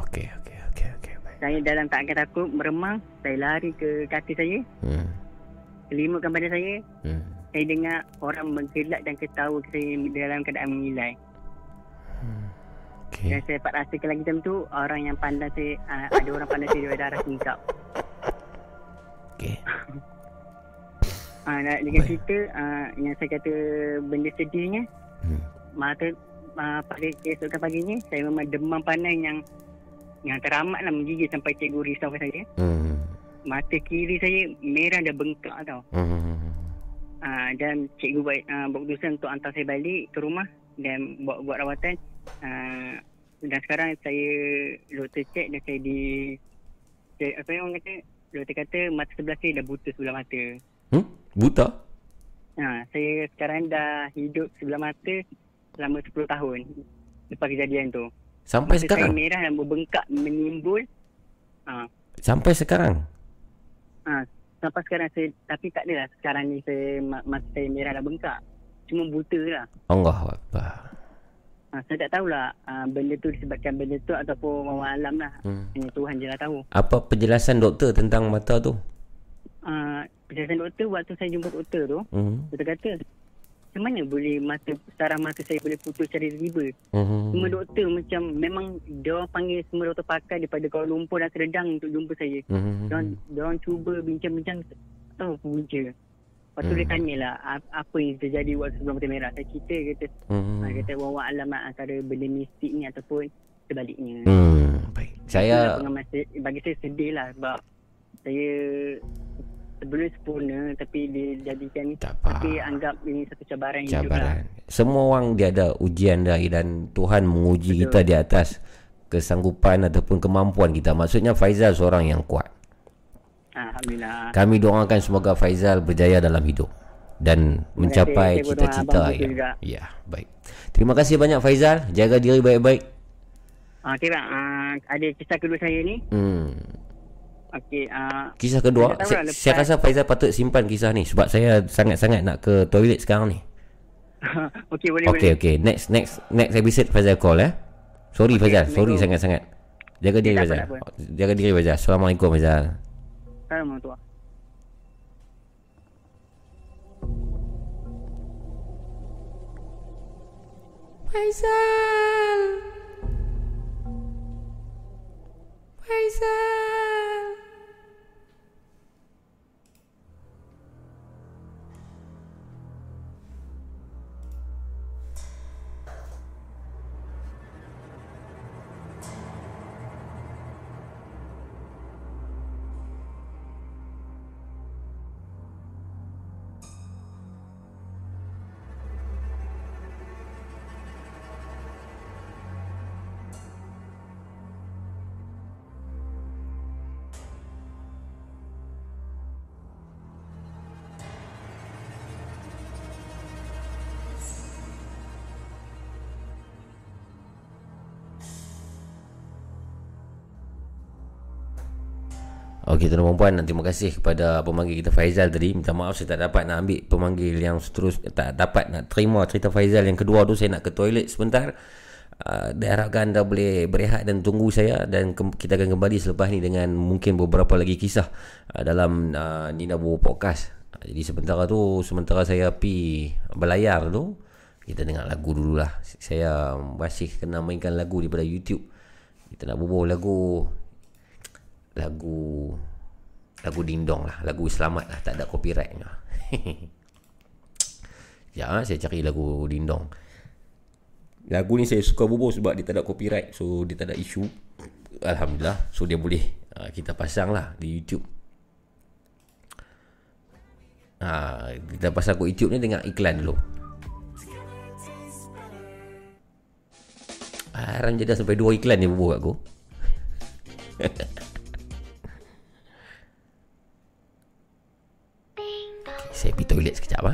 Okey, okey, okey, okey. Saya dalam tak akan takut meremang. Saya lari ke kaki saya. Hmm. Selimutkan badan saya. Hmm. Saya dengar orang menggelak dan ketawa ke saya dalam keadaan mengilai. Okay. Dan saya dapat rasakan lagi time tu orang yang pandang saya uh, ada orang pandang saya daripada arah tingkap. Okey. Ah, uh, dengan cerita uh, yang saya kata benda sedihnya Hmm. mata uh, pada keesokan paginya saya memang demam panas yang yang teramat lah menggigil sampai cikgu risaukan saya. Hmm. Mata kiri saya merah dan bengkak tau. Hmm. Uh, dan cikgu buat, uh, buat keputusan untuk hantar saya balik ke rumah dan buat, buat rawatan. Uh, dan sekarang saya doktor check dan saya di saya, apa yang orang kata doktor kata mata sebelah saya dah buta sebelah mata. Hmm? Buta? Ha, saya sekarang dah hidup sebelah mata selama 10 tahun lepas kejadian tu. Sampai mata sekarang? saya merah dan berbengkak menimbul. Ha, Sampai sekarang? ha, sampai sekarang saya tapi tak adalah sekarang ni saya ma- mata saya merah dan bengkak. Cuma buta lah. Allah Akbar. Ha, saya tak tahulah ha, benda tu disebabkan benda tu ataupun wawan alam lah. Hmm. Hanya Tuhan je lah tahu. Apa penjelasan doktor tentang mata tu? Ha, penjelasan doktor waktu saya jumpa doktor tu, Hmm. doktor kata macam mana boleh mata saraf mata saya boleh putus secara tiba-tiba. Hmm. Semua doktor macam memang dia orang panggil semua doktor pakar daripada Kuala Lumpur dan Keredang untuk jumpa saya. Hmm. Dia orang, dia orang cuba bincang-bincang tahu punca. Lepas tu Hmm. dia tanya lah ap- apa yang terjadi waktu sebelum mata merah. Saya cerita kata ha, kata wawan alam lah antara benda mistik ni ataupun sebaliknya. Hmm. Baik. Saya saya, bagi saya sedih lah sebab saya sebelum sempurna tapi dia jadikan tapi anggap ini satu cabaran, hidup lah. cabaran. Semua orang dia ada ujian dia dan Tuhan menguji kita di atas kesanggupan ataupun kemampuan kita. Maksudnya Faizal seorang yang kuat. Ha, Alhamdulillah. Kami doakan semoga Faizal berjaya dalam hidup dan mencapai cita-cita ya. betul juga. Ya, baik. Terima kasih banyak Faizal. Jaga diri baik-baik. Ah, kira ah, ada kisah kedua saya ni. Hmm. Okey, ah Kisah kedua, saya lah saya rasa Faizal patut simpan kisah ni sebab saya sangat-sangat nak ke toilet sekarang ni. Okey, boleh Okey, boleh. okey. Next next next episode Faizal call eh. Sorry Okey, Faizal, sorry sangat-sangat. Jaga diri Faizal. Jaga diri Faizal. Assalamualaikum Faizal. Assalamualaikum. Faisal. Faisal. Okey tuan dan puan terima kasih kepada pemanggil kita Faizal tadi. Minta maaf saya tak dapat nak ambil pemanggil yang seterus tak dapat nak terima cerita Faizal yang kedua tu saya nak ke toilet sebentar. Uh, dan harapkan anda boleh berehat dan tunggu saya dan ke- kita akan kembali selepas ni dengan mungkin beberapa lagi kisah uh, dalam uh, Nina Bobo Podcast. Uh, jadi sementara tu sementara saya pi berlayar tu kita dengar lagu dululah. Saya masih kena mainkan lagu daripada YouTube. Kita nak bubuh lagu lagu lagu dindong lah. Lagu selamat lah. Tak ada copyright ya saya cari lagu dindong. Lagu ni saya suka bubuh sebab dia tak ada copyright. So dia tak ada isu Alhamdulillah. So dia boleh uh, kita pasang lah di YouTube. Uh, kita pasang kat YouTube ni tengok iklan dulu. Haram je dah sampai dua iklan dia bubuh aku Saya pergi toilet sekejap. Kau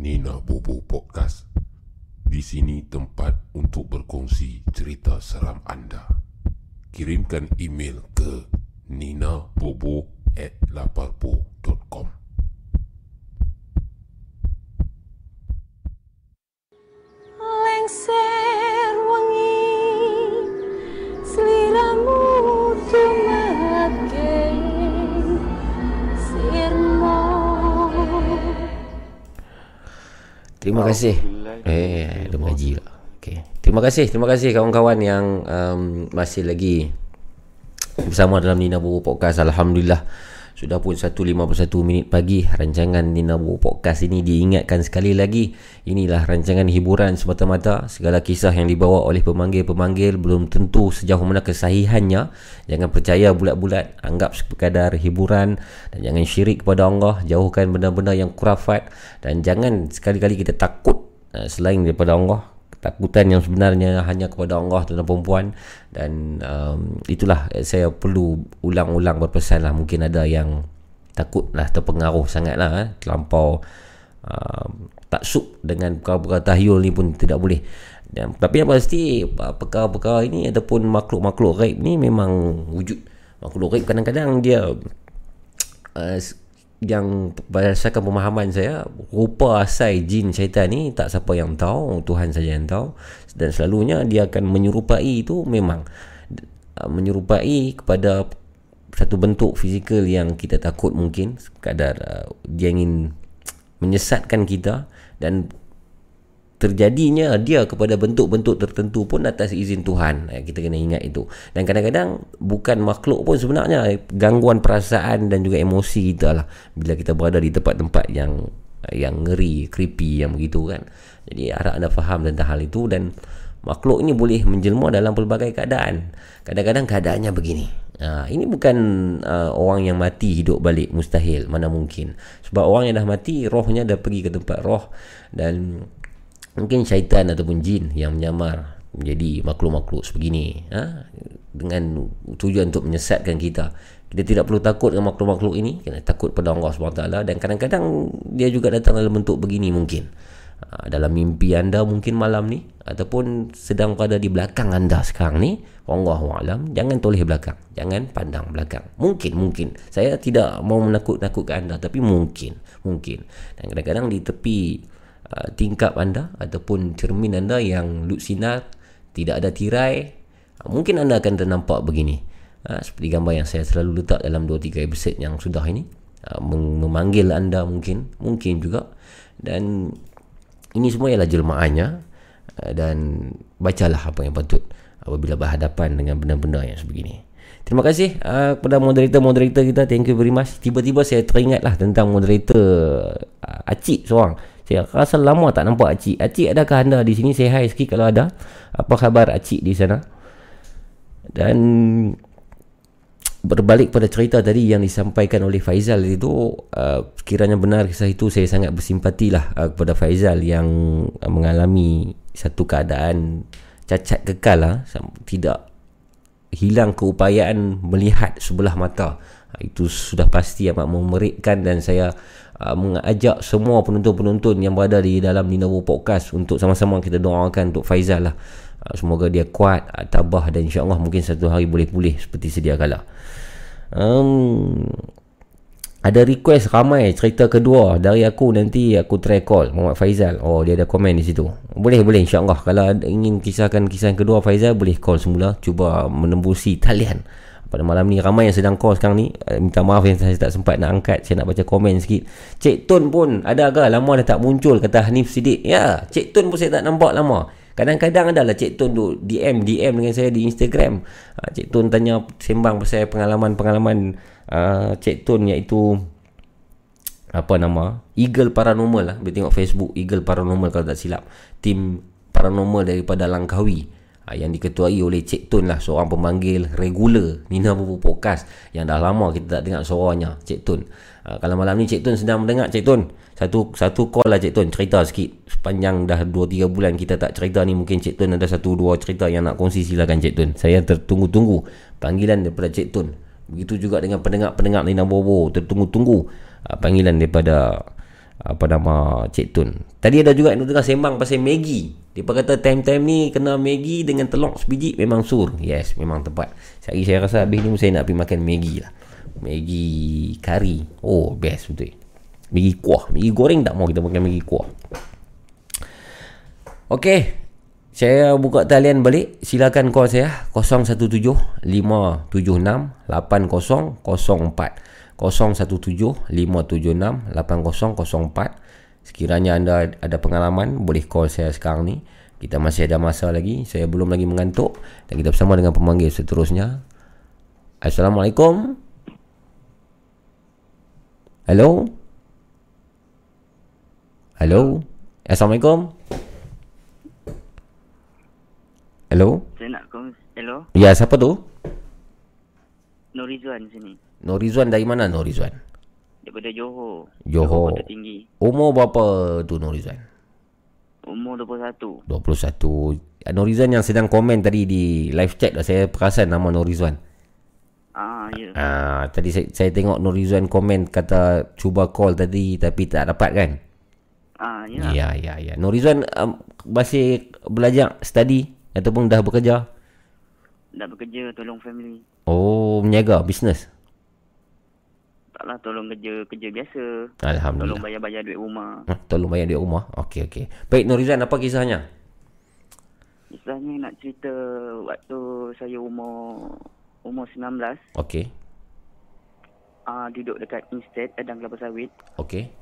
Nina Bobo Podcast. Di sini tempat untuk berkongsi cerita seram anda. Kirimkan email ke ninabobo Terima kasih. Eh, ada mengaji pula. Okey. Terima kasih, terima kasih kawan-kawan yang um, masih lagi bersama dalam Nina Bobo Podcast. Alhamdulillah. Sudah pun 1.51 minit pagi Rancangan Nina Bobo Podcast ini diingatkan sekali lagi. Inilah rancangan hiburan semata-mata. Segala kisah yang dibawa oleh pemanggil-pemanggil Belum tentu sejauh mana kesahihannya. Jangan percaya bulat-bulat Anggap sekadar hiburan. Dan jangan syirik kepada Allah Jauhkan benda-benda yang kurafat. Dan jangan sekali-kali kita takut uh, Selain daripada Allah ketakutan yang sebenarnya hanya kepada Allah tuan perempuan. Dan um, itulah saya perlu ulang-ulang berpesan lah. Mungkin ada yang takut lah terpengaruh sangat lah eh, terlampau um, tak sup dengan perkara-perkara tahyul ni pun tidak boleh. Dan, tapi yang pasti perkara-perkara ini ataupun makhluk-makhluk gaib ni memang wujud. Makhluk gaib kadang-kadang dia uh, yang berdasarkan pemahaman saya rupa asal jin syaitan ni tak siapa yang tahu Tuhan saja yang tahu. Dan selalunya dia akan menyerupai itu memang. Uh, menyerupai kepada satu bentuk fizikal yang kita takut mungkin sekadar uh, dia ingin menyesatkan kita dan terjadinya dia kepada bentuk-bentuk tertentu pun atas izin Tuhan. Eh, kita kena ingat itu. Dan kadang-kadang bukan makhluk pun sebenarnya eh, gangguan perasaan dan juga emosi kita lah. Bila kita berada di tempat-tempat yang yang ngeri, creepy yang begitu kan. Jadi harap anda faham tentang hal itu dan makhluk ini boleh menjelma dalam pelbagai keadaan. Kadang-kadang keadaannya begini. Ha, ini bukan uh, orang yang mati hidup balik mustahil mana mungkin. Sebab orang yang dah mati rohnya dah pergi ke tempat roh dan mungkin syaitan ataupun jin yang menyamar menjadi makhluk-makhluk sebegini ha? dengan tujuan untuk menyesatkan kita. Kita tidak perlu takut dengan makhluk-makhluk ini kena takut pada Allah SWT dan kadang-kadang dia juga datang dalam bentuk begini mungkin. Ha, dalam mimpi anda mungkin malam ni ataupun sedang berada di belakang anda sekarang ni Allah alam jangan toleh belakang jangan pandang belakang. Mungkin mungkin. Saya tidak mau menakut-nakutkan anda tapi mungkin mungkin. Dan kadang-kadang di tepi uh, tingkap anda ataupun cermin anda yang lut sinar tidak ada tirai uh, mungkin anda akan ternampak begini uh, seperti gambar yang saya selalu letak dalam 2-3 episod yang sudah ini memanggil anda mungkin mungkin juga dan ini semua ialah jelmaannya dan bacalah apa yang patut apabila berhadapan dengan benda-benda yang sebegini. Terima kasih uh, kepada moderator-moderator kita. Thank you very much. Tiba-tiba saya teringat lah tentang moderator uh, Acik seorang. Saya rasa lama tak nampak Acik. Acik adakah anda di sini? Saya hai sikit kalau ada. Apa khabar Acik di sana? Dan berbalik pada cerita tadi yang disampaikan oleh Faizal itu uh, sekiranya benar kisah itu saya sangat bersimpati lah uh, kepada Faizal yang uh, mengalami satu keadaan cacat kekal lah tidak hilang keupayaan melihat sebelah mata ha, itu sudah pasti amat memerikkan dan saya uh, mengajak semua penonton-penonton yang berada di dalam Ninawo Podcast untuk sama-sama kita doakan untuk Faizal lah uh, semoga dia kuat uh, tabah dan insyaAllah mungkin satu hari boleh pulih seperti sedia kala um, ada request ramai cerita kedua dari aku nanti aku try call Muhammad Faizal. Oh dia ada komen di situ. Boleh boleh insya-Allah kalau ingin kisahkan kisah kedua Faizal boleh call semula cuba menembusi talian. Pada malam ni ramai yang sedang call sekarang ni. Uh, minta maaf yang saya tak sempat nak angkat. Saya nak baca komen sikit. Cik Tun pun ada agak lama dah tak muncul kata Hanif Sidik. Ya, Cik Tun pun saya tak nampak lama. Kadang-kadang adalah Cik Tun duk DM DM dengan saya di Instagram. Uh, Cik Tun tanya sembang pasal pengalaman-pengalaman uh, Cik Tun iaitu apa nama Eagle Paranormal lah Bila tengok Facebook Eagle Paranormal kalau tak silap Tim paranormal daripada Langkawi Yang diketuai oleh Cik Tun lah Seorang pemanggil regular. Nina Bubu Podcast Yang dah lama kita tak dengar suaranya Cik Tun. Uh, Kalau malam ni Cik Tun sedang mendengar Cik Tun. Satu satu call lah Cik Tun. Cerita sikit. Sepanjang dah 2-3 bulan kita tak cerita ni Mungkin Cik Tun ada satu dua cerita yang nak kongsi. Silakan Cik Tun. Saya tertunggu-tunggu Panggilan daripada Cik Tun. Begitu juga dengan pendengar-pendengar Nina Bobo. Tertunggu-tunggu uh, panggilan daripada apa nama Cik Tun. Tadi ada juga yang tengah sembang pasal Maggi. Dia kata time-time ni kena Maggi dengan telur sebiji memang sur. Yes, memang tepat. Sekali saya rasa habis ni saya nak pergi makan Maggi lah. Maggi kari. Oh, best betul. Maggi kuah. Maggi goreng tak mau kita makan Maggi kuah. Okey. Saya buka talian balik. Silakan call saya 017 576 8004. 017 576 8004. Sekiranya anda ada pengalaman boleh call saya sekarang ni. Kita masih ada masa lagi. Saya belum lagi mengantuk dan kita bersama dengan pemanggil seterusnya. Assalamualaikum. Hello. Hello. Assalamualaikum. Hello. Saya nak kong Hello. Ya, siapa tu? Norizwan sini. Norizwan dari mana Norizwan? Daripada Johor. Johor. Kota Tinggi. Umur berapa tu Norizwan? Umur 21. 21. Norizwan yang sedang komen tadi di live chat lah. Saya perasan nama Norizwan. Ah, ya. Ah, tadi saya, saya tengok Norizwan komen kata cuba call tadi tapi tak dapat kan? Ah, ya. Ya, ya, ya. Norizwan um, masih belajar study ataupun dah bekerja? Dah bekerja tolong family. Oh, meniaga bisnes. Taklah tolong kerja kerja biasa. Alhamdulillah. Tolong bayar-bayar duit rumah. Ha, tolong bayar duit rumah. Okey, okey. Baik Norizwan, apa kisahnya? Istilahnya nak cerita waktu saya umur umur 19 Okey. ah uh, duduk dekat Instead Adang Kelapa Sawit. Okey.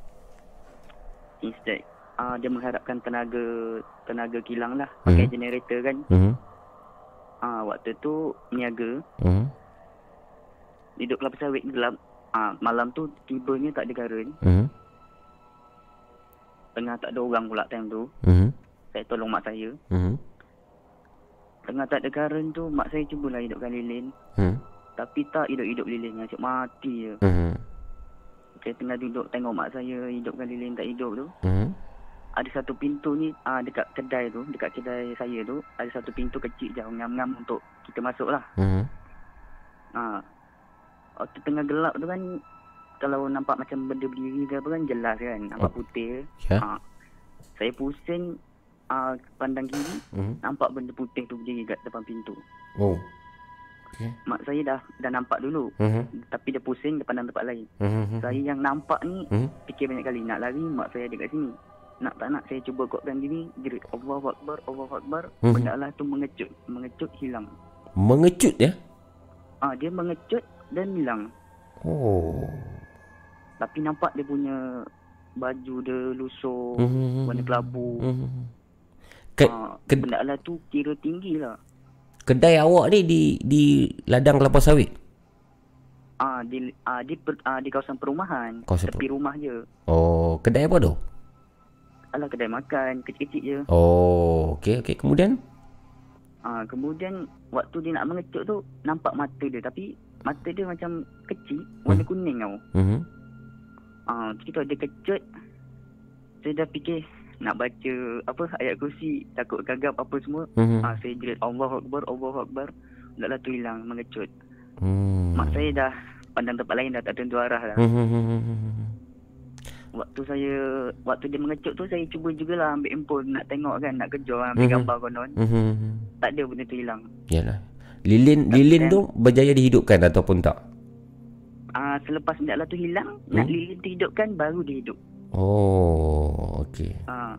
Instead ah uh, dia mengharapkan tenaga tenaga kilang lah pakai Mhm. generator kan. Mhm. Ah uh, waktu tu niaga Mhm. duduk Kelapa Sawit gelap. Uh, malam tu tibanya tak ada current. Mhm. Tengah tak ada orang pula time tu. Mhm. Saya tolong mak saya. Mhm. Tengah tak ada current tu mak saya cubalah hidupkan lilin. Mhm. Tapi tak hidup-hidup lilinnya Asyik mati je Mhm. Saya tengah duduk tengok mak saya hidupkan lilin tak hidup tu Mhm. Ada satu pintu ni ah dekat kedai tu Dekat kedai saya tu Ada satu pintu kecil je Ngam-ngam untuk kita masuk lah Mhm. ah. Waktu tengah gelap tu kan Kalau nampak macam benda berdiri ke apa kan Jelas kan Nampak putih Ya. ah. Saya pusing ah, Pandang kiri Mhm. Nampak benda putih tu berdiri kat depan pintu Oh. Mak saya dah dah nampak dulu Mhm. Tapi dia pusing dia pandang tempat lain Mhm. Saya yang nampak ni Mhm. Fikir banyak kali Nak lari mak saya ada kat sini Nak tak nak saya cuba kuatkan diri Jerit Allahu Akbar Allahu Akbar Mhm. Benda Allah tu mengecut Mengecut hilang Mengecut ya? Ah Dia mengecut dan hilang Oh. Tapi nampak dia punya Baju dia lusuh Mhm. Warna kelabu Mhm. Ke, ah, ke, Benda Allah tu kira tinggi lah kedai awak ni di di ladang kelapa sawit. Ah di ah di per, ah, di kawasan perumahan Kawasan tepi rumah je. Oh, kedai apa tu? Alah kedai makan kecil-kecil je. Oh, okey okey. Kemudian Ah kemudian waktu dia nak mengecut tu nampak mata dia tapi mata dia macam kecil warna kuning tau. Mhm. Ah kita dia kecut saya dah fikir nak baca apa ayat kursi takut gagap apa semua. Mhm. Ah saya jerit Allahu Akbar Allahu Akbar. Taklah tu hilang mengecut. Hmm. Mak saya dah pandang tempat lain dah tak tentu arah dah. Mhm. Waktu saya waktu dia mengecut tu saya cuba jugalah ambil handphone nak tengok kan nak kejar ambil Mhm. gambar konon. Mhm. Tak ada benda tu hilang. Yalah. Lilin lilin kan- tu berjaya dihidupkan ataupun tak? Ah selepas benda Allah tu hilang, nak Hmm? lilin tu hidupkan baru dia hidup. Oh, okey. Ah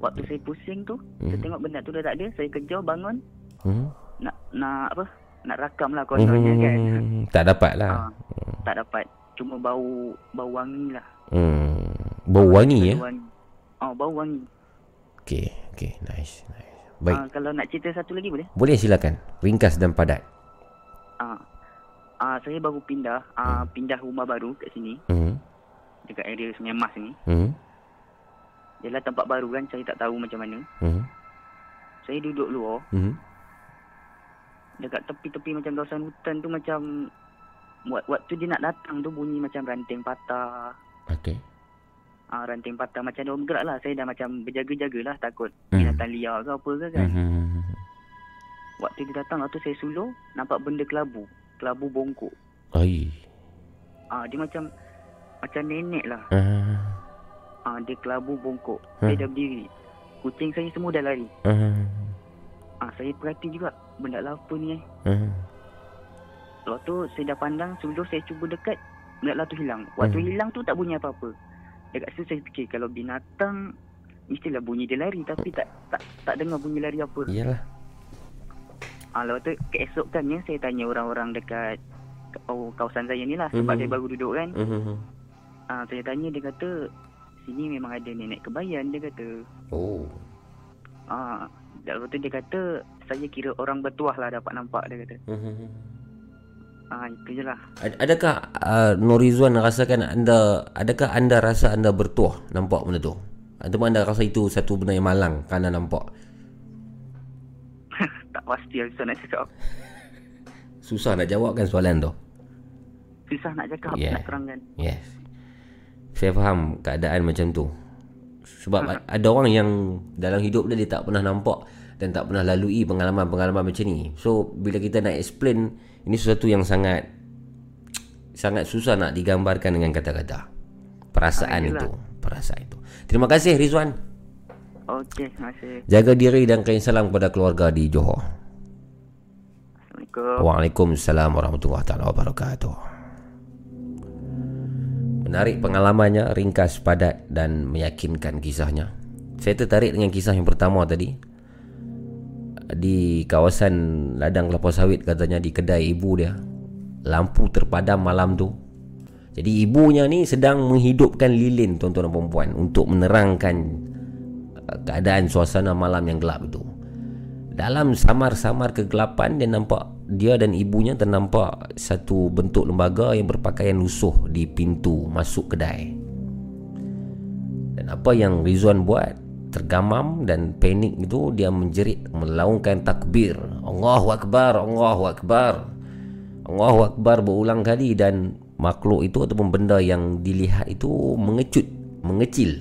waktu saya pusing tu, saya Mhm. tengok benda tu dah tak ada, saya kejar bangun Hmm. nak nak apa? Nak rakam lah kononnya kan. Hmm. Tak dapat lah. Ah, tak dapat. Cuma bau bau wangi lah. Hmm. Bau wangi ya. Bau wangi. Oh, bau wangi. Okey, okey. Nice, nice. Baik. Ah, kalau nak cerita satu lagi boleh? Boleh silakan. Ringkas dan padat. Ah. Ah, saya baru pindah, ah pindah rumah baru kat sini Hmm. dekat area Sungai Mas ni. Hmm. Ialah tempat baru kan, saya tak tahu macam mana. Hmm. Saya duduk luar, Hmm. dekat tepi-tepi macam kawasan hutan tu macam wak- waktu dia nak datang tu bunyi macam ranting patah. Okey. Ah ranting patah macam dia bergerak lah. Saya dah macam berjaga-jaga lah takut Hmm. binatang liar ke apa ke kan. Hmm. Waktu dia datang waktu saya suluh nampak benda kelabu, kelabu bongkok. Ai. Ah dia macam macam nenek lah. Ah. uh, dia kelabu bongkok. Hmm. Saya dah berdiri. Kucing saya semua dah lari. Uh, Ah, saya perhati juga benda lah apa ni eh. uh, Lepas tu saya dah pandang sebelum saya cuba dekat benda lah tu hilang. Waktu Hmm. hilang tu tak bunyi apa-apa. Dekat situ saya fikir kalau binatang mestilah bunyi dia lari tapi tak tak tak dengar bunyi lari apa. Iyalah. Ah, lepas tu keesokannya saya tanya orang-orang dekat oh, kawasan saya ni lah sebab Mhm. saya baru duduk kan. Uh, Ah, saya tanya dia kata sini memang ada nenek kebayan dia kata. oh. Ah, lepas tu dia kata saya kira orang bertuah lah dapat nampak dia kata. Uh, Ah, itu je lah. Ad- adakah uh, Norizwan rasakan anda adakah anda rasa anda bertuah nampak benda tu? Ataupun anda rasa itu satu benda yang malang kerana nampak? tak pasti lah susah nak cakap. Susah nak jawabkan soalan tu. Susah nak cakap Yeah. nak terangkan. Yes. Saya faham keadaan macam tu. Sebab a- ada orang yang dalam hidup dia dia tak pernah nampak dan tak pernah lalui pengalaman-pengalaman macam ni. So bila kita nak explain ini sesuatu yang sangat sangat susah nak digambarkan dengan kata-kata. Perasaan Ah, itu, perasaan itu. Terima kasih Rizwan. Okey, terima kasih. Jaga diri dan kain salam kepada keluarga di Johor. Assalamualaikum. Waalaikumsalam warahmatullahi taala wabarakatuh. Menarik pengalamannya, ringkas, padat dan meyakinkan kisahnya. Saya tertarik dengan kisah yang pertama tadi. Di kawasan ladang kelapa sawit katanya di kedai ibu dia. Lampu terpadam malam tu. Jadi ibunya ni sedang menghidupkan lilin tuan-tuan dan perempuan untuk menerangkan uh, keadaan suasana malam yang gelap itu. Dalam samar-samar kegelapan dia nampak dia dan ibunya ternampak satu bentuk lembaga yang berpakaian lusuh di pintu masuk kedai. Dan apa yang Rizwan buat tergamam dan panik itu dia menjerit melaungkan takbir. Allahu akbar, Allahu akbar. Allahu akbar berulang kali dan makhluk itu ataupun benda yang dilihat itu mengecut, mengecil.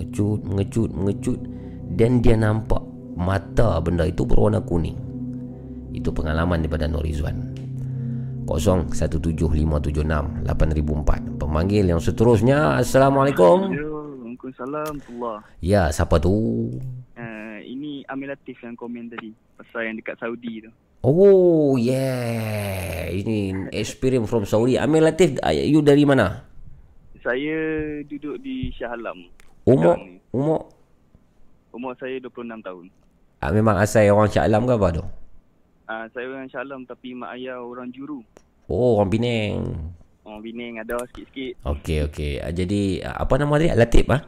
Mengecut, mengecut, mengecut dan dia nampak mata benda itu berwarna kuning. Itu pengalaman daripada Nur Rizwan 0175768004 Pemanggil yang seterusnya Assalamualaikum Waalaikumsalam Allah. Ya siapa tu Uh, ini Amir Latif yang komen tadi pasal yang dekat Saudi tu. Oh yeah Ini experience from Saudi Amir Latif ah, You dari mana Saya duduk di Shah Alam. Umur. Umur Umur saya 26 tahun. ah, Memang asal orang Shah Alam ke apa tu Uh, saya orang Shah Alam tapi mak ayah orang Juru. Oh orang Penang Orang Bining ada sikit-sikit. Okey okey ah, Jadi ah, apa nama dia Latif ah?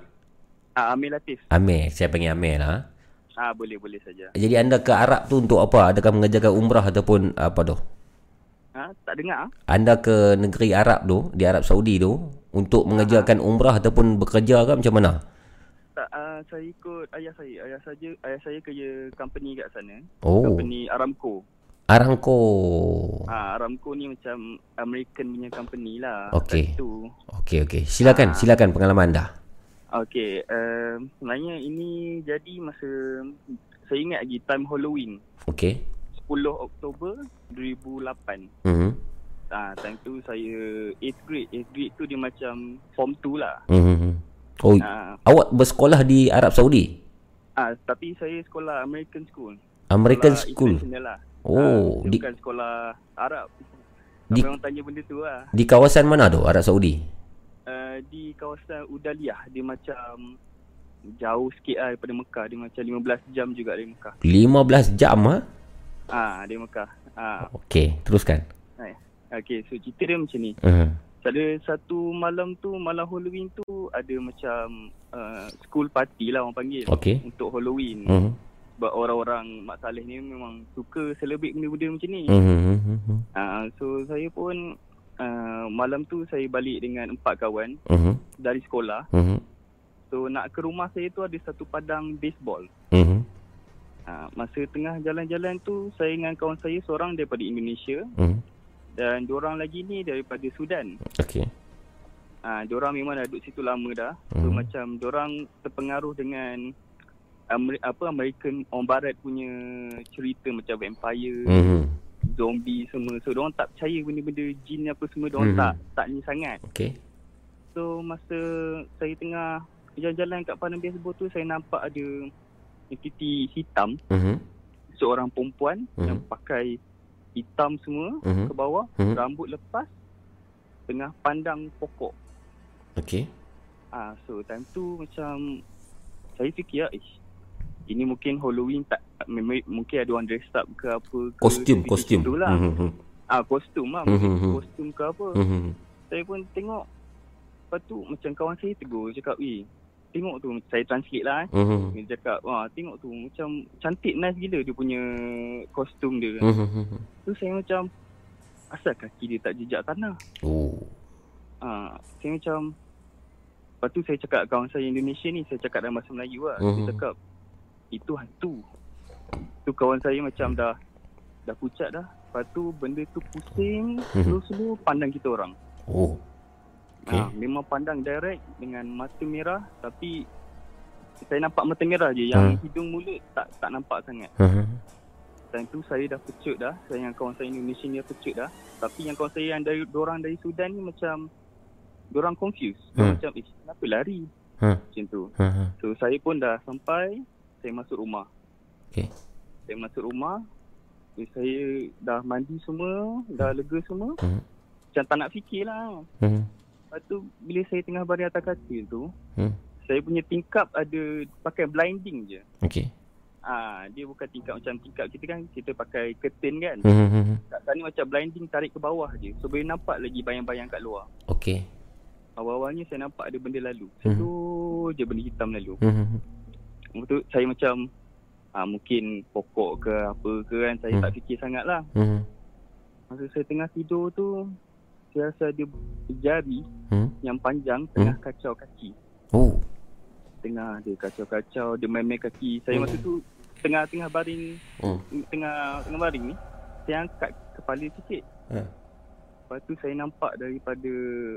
Ah, Amir Latif. Amir Saya panggil Amir lah Ah, boleh-boleh saja. Jadi anda ke Arab tu untuk apa Adakah mengerjakan umrah ataupun apa tu Ah, tak dengar? Anda ke negeri Arab tu Di Arab Saudi tu Untuk mengerjakan umrah Ataupun bekerja ke macam mana Tak, uh, saya ikut ayah saya. Ayah saja, ayah saya kerja company kat sana. Oh. Company Aramco. Aramco Ah, Aramco ni macam American punya company lah. Okey. Tu. Okey okey Silakan silakan pengalaman anda Okey, uh, sebenarnya ini jadi masa saya ingat lagi time Halloween Okey 10 Oktober 2008. Mhm Ah, time tu saya 8th grade. 8th grade tu dia macam form 2 lah. Mhm Oh Ah. Awak bersekolah di Arab Saudi Ah, tapi saya sekolah American school. American sekolah school lah. Oh ah, di bukan sekolah Arab. Di- orang tanya benda tu lah. di kawasan mana tu Arab Saudi Uh, di kawasan Udaliyah dia macam jauh sikit lah daripada Mekah. Dia macam 15 jam juga dari Mekah. 15 jam ha Ah, dari Mekah. Ah. Okey teruskan. Okay, so cerita dia macam ni. Mhm Ada satu malam tu, malam Halloween tu ada macam uh, school party lah orang panggil. Okey. Untuk Halloween. Mhm Sebab orang-orang Mak Saleh ni memang suka celebrate benda-benda macam ni. Mhm Uh, so saya pun uh, malam tu saya balik dengan empat kawan Mhm dari sekolah. Mhm So nak ke rumah saya tu ada satu padang baseball. Mhm Uh, masa tengah jalan-jalan tu saya dengan kawan saya seorang daripada Indonesia Mhm dan dua orang lagi ni daripada Sudan. Okey Ah, uh, orang memang dah duduk situ lama dah. So Hmm. macam orang terpengaruh dengan Amer- apa American orang barat punya cerita macam vampire, Mhm zombie semua. So orang tak percaya benda-benda jin apa semua orang Mhm. tak tak ni sangat. Okey So masa saya tengah jalan-jalan kat Padang Baseball tu saya nampak ada entiti hitam Mhm. seorang perempuan Mhm. yang pakai hitam semua Mhm. ke bawah, Mhm. rambut lepas, tengah pandang pokok. Okey. Ah, so time tu macam saya fikir, ish, ini mungkin Halloween tak mungkin ada orang dress up ke apa ke Kostum, kostum. tu lah. Mhm. Ah, kostum lah. Mhm, Mungkin mhm. kostum ke apa. Mhm. Saya pun tengok. Lepas tu macam kawan saya tegur. Cakap, eh tengok tu. Saya translate lah. Eh. Mhm. Dia cakap, wah tengok tu. Macam cantik nice gila dia punya kostum dia. Mhm. Tu saya macam, asal kaki dia tak jejak tanah? Oh. Ah, saya macam, lepas tu saya cakap kawan saya Indonesia ni, saya cakap dalam bahasa Melayu lah. Mhm. Dia cakap, itu hantu. Tu kawan saya macam dah, dah pucat dah. Lepas tu benda tu pusing, Mhm. slow-slow pandang kita orang. Oh. Okay. Ha, memang pandang direct dengan mata merah tapi saya nampak mata merah je yang Ha. hidung mulut tak tak nampak sangat. Mhm. Time tu saya dah pecut dah. Saya dengan kawan saya Indonesia ni dah pecut dah. Tapi yang kawan saya yang dari orang dari Sudan ni macam orang confused. Hmm. Macam eh kenapa lari? Ha. Macam tu. Ha. So saya pun dah sampai saya masuk rumah. Okey. Saya masuk rumah. So, saya dah mandi semua, dah lega semua. Hmm. Macam tak nak fikir lah. Mhm. Lepas tu bila saya tengah baring atas katil tu, Hmm. saya punya tingkap ada pakai blinding je. Okey. Ah, dia bukan tingkap macam tingkap kita kan kita pakai curtain kan. Mhm. Kat sana macam blinding tarik ke bawah je. So boleh nampak lagi bayang-bayang kat luar. Okey. Awal-awalnya saya nampak ada benda lalu. Mhm. Slow je benda hitam lalu. Mhm. Tu saya macam ah, mungkin pokok ke apa ke kan saya Hmm. tak fikir sangat lah. Mhm. Masa saya tengah tidur tu saya rasa ada jari Hmm. yang panjang tengah kacau kaki. Oh. Tengah dia kacau-kacau, dia main-main kaki. Saya Hmm. masa tu tengah-tengah baring, Hmm. tengah tengah baring ni, saya angkat kepala sikit. Ha. Lepas tu saya nampak daripada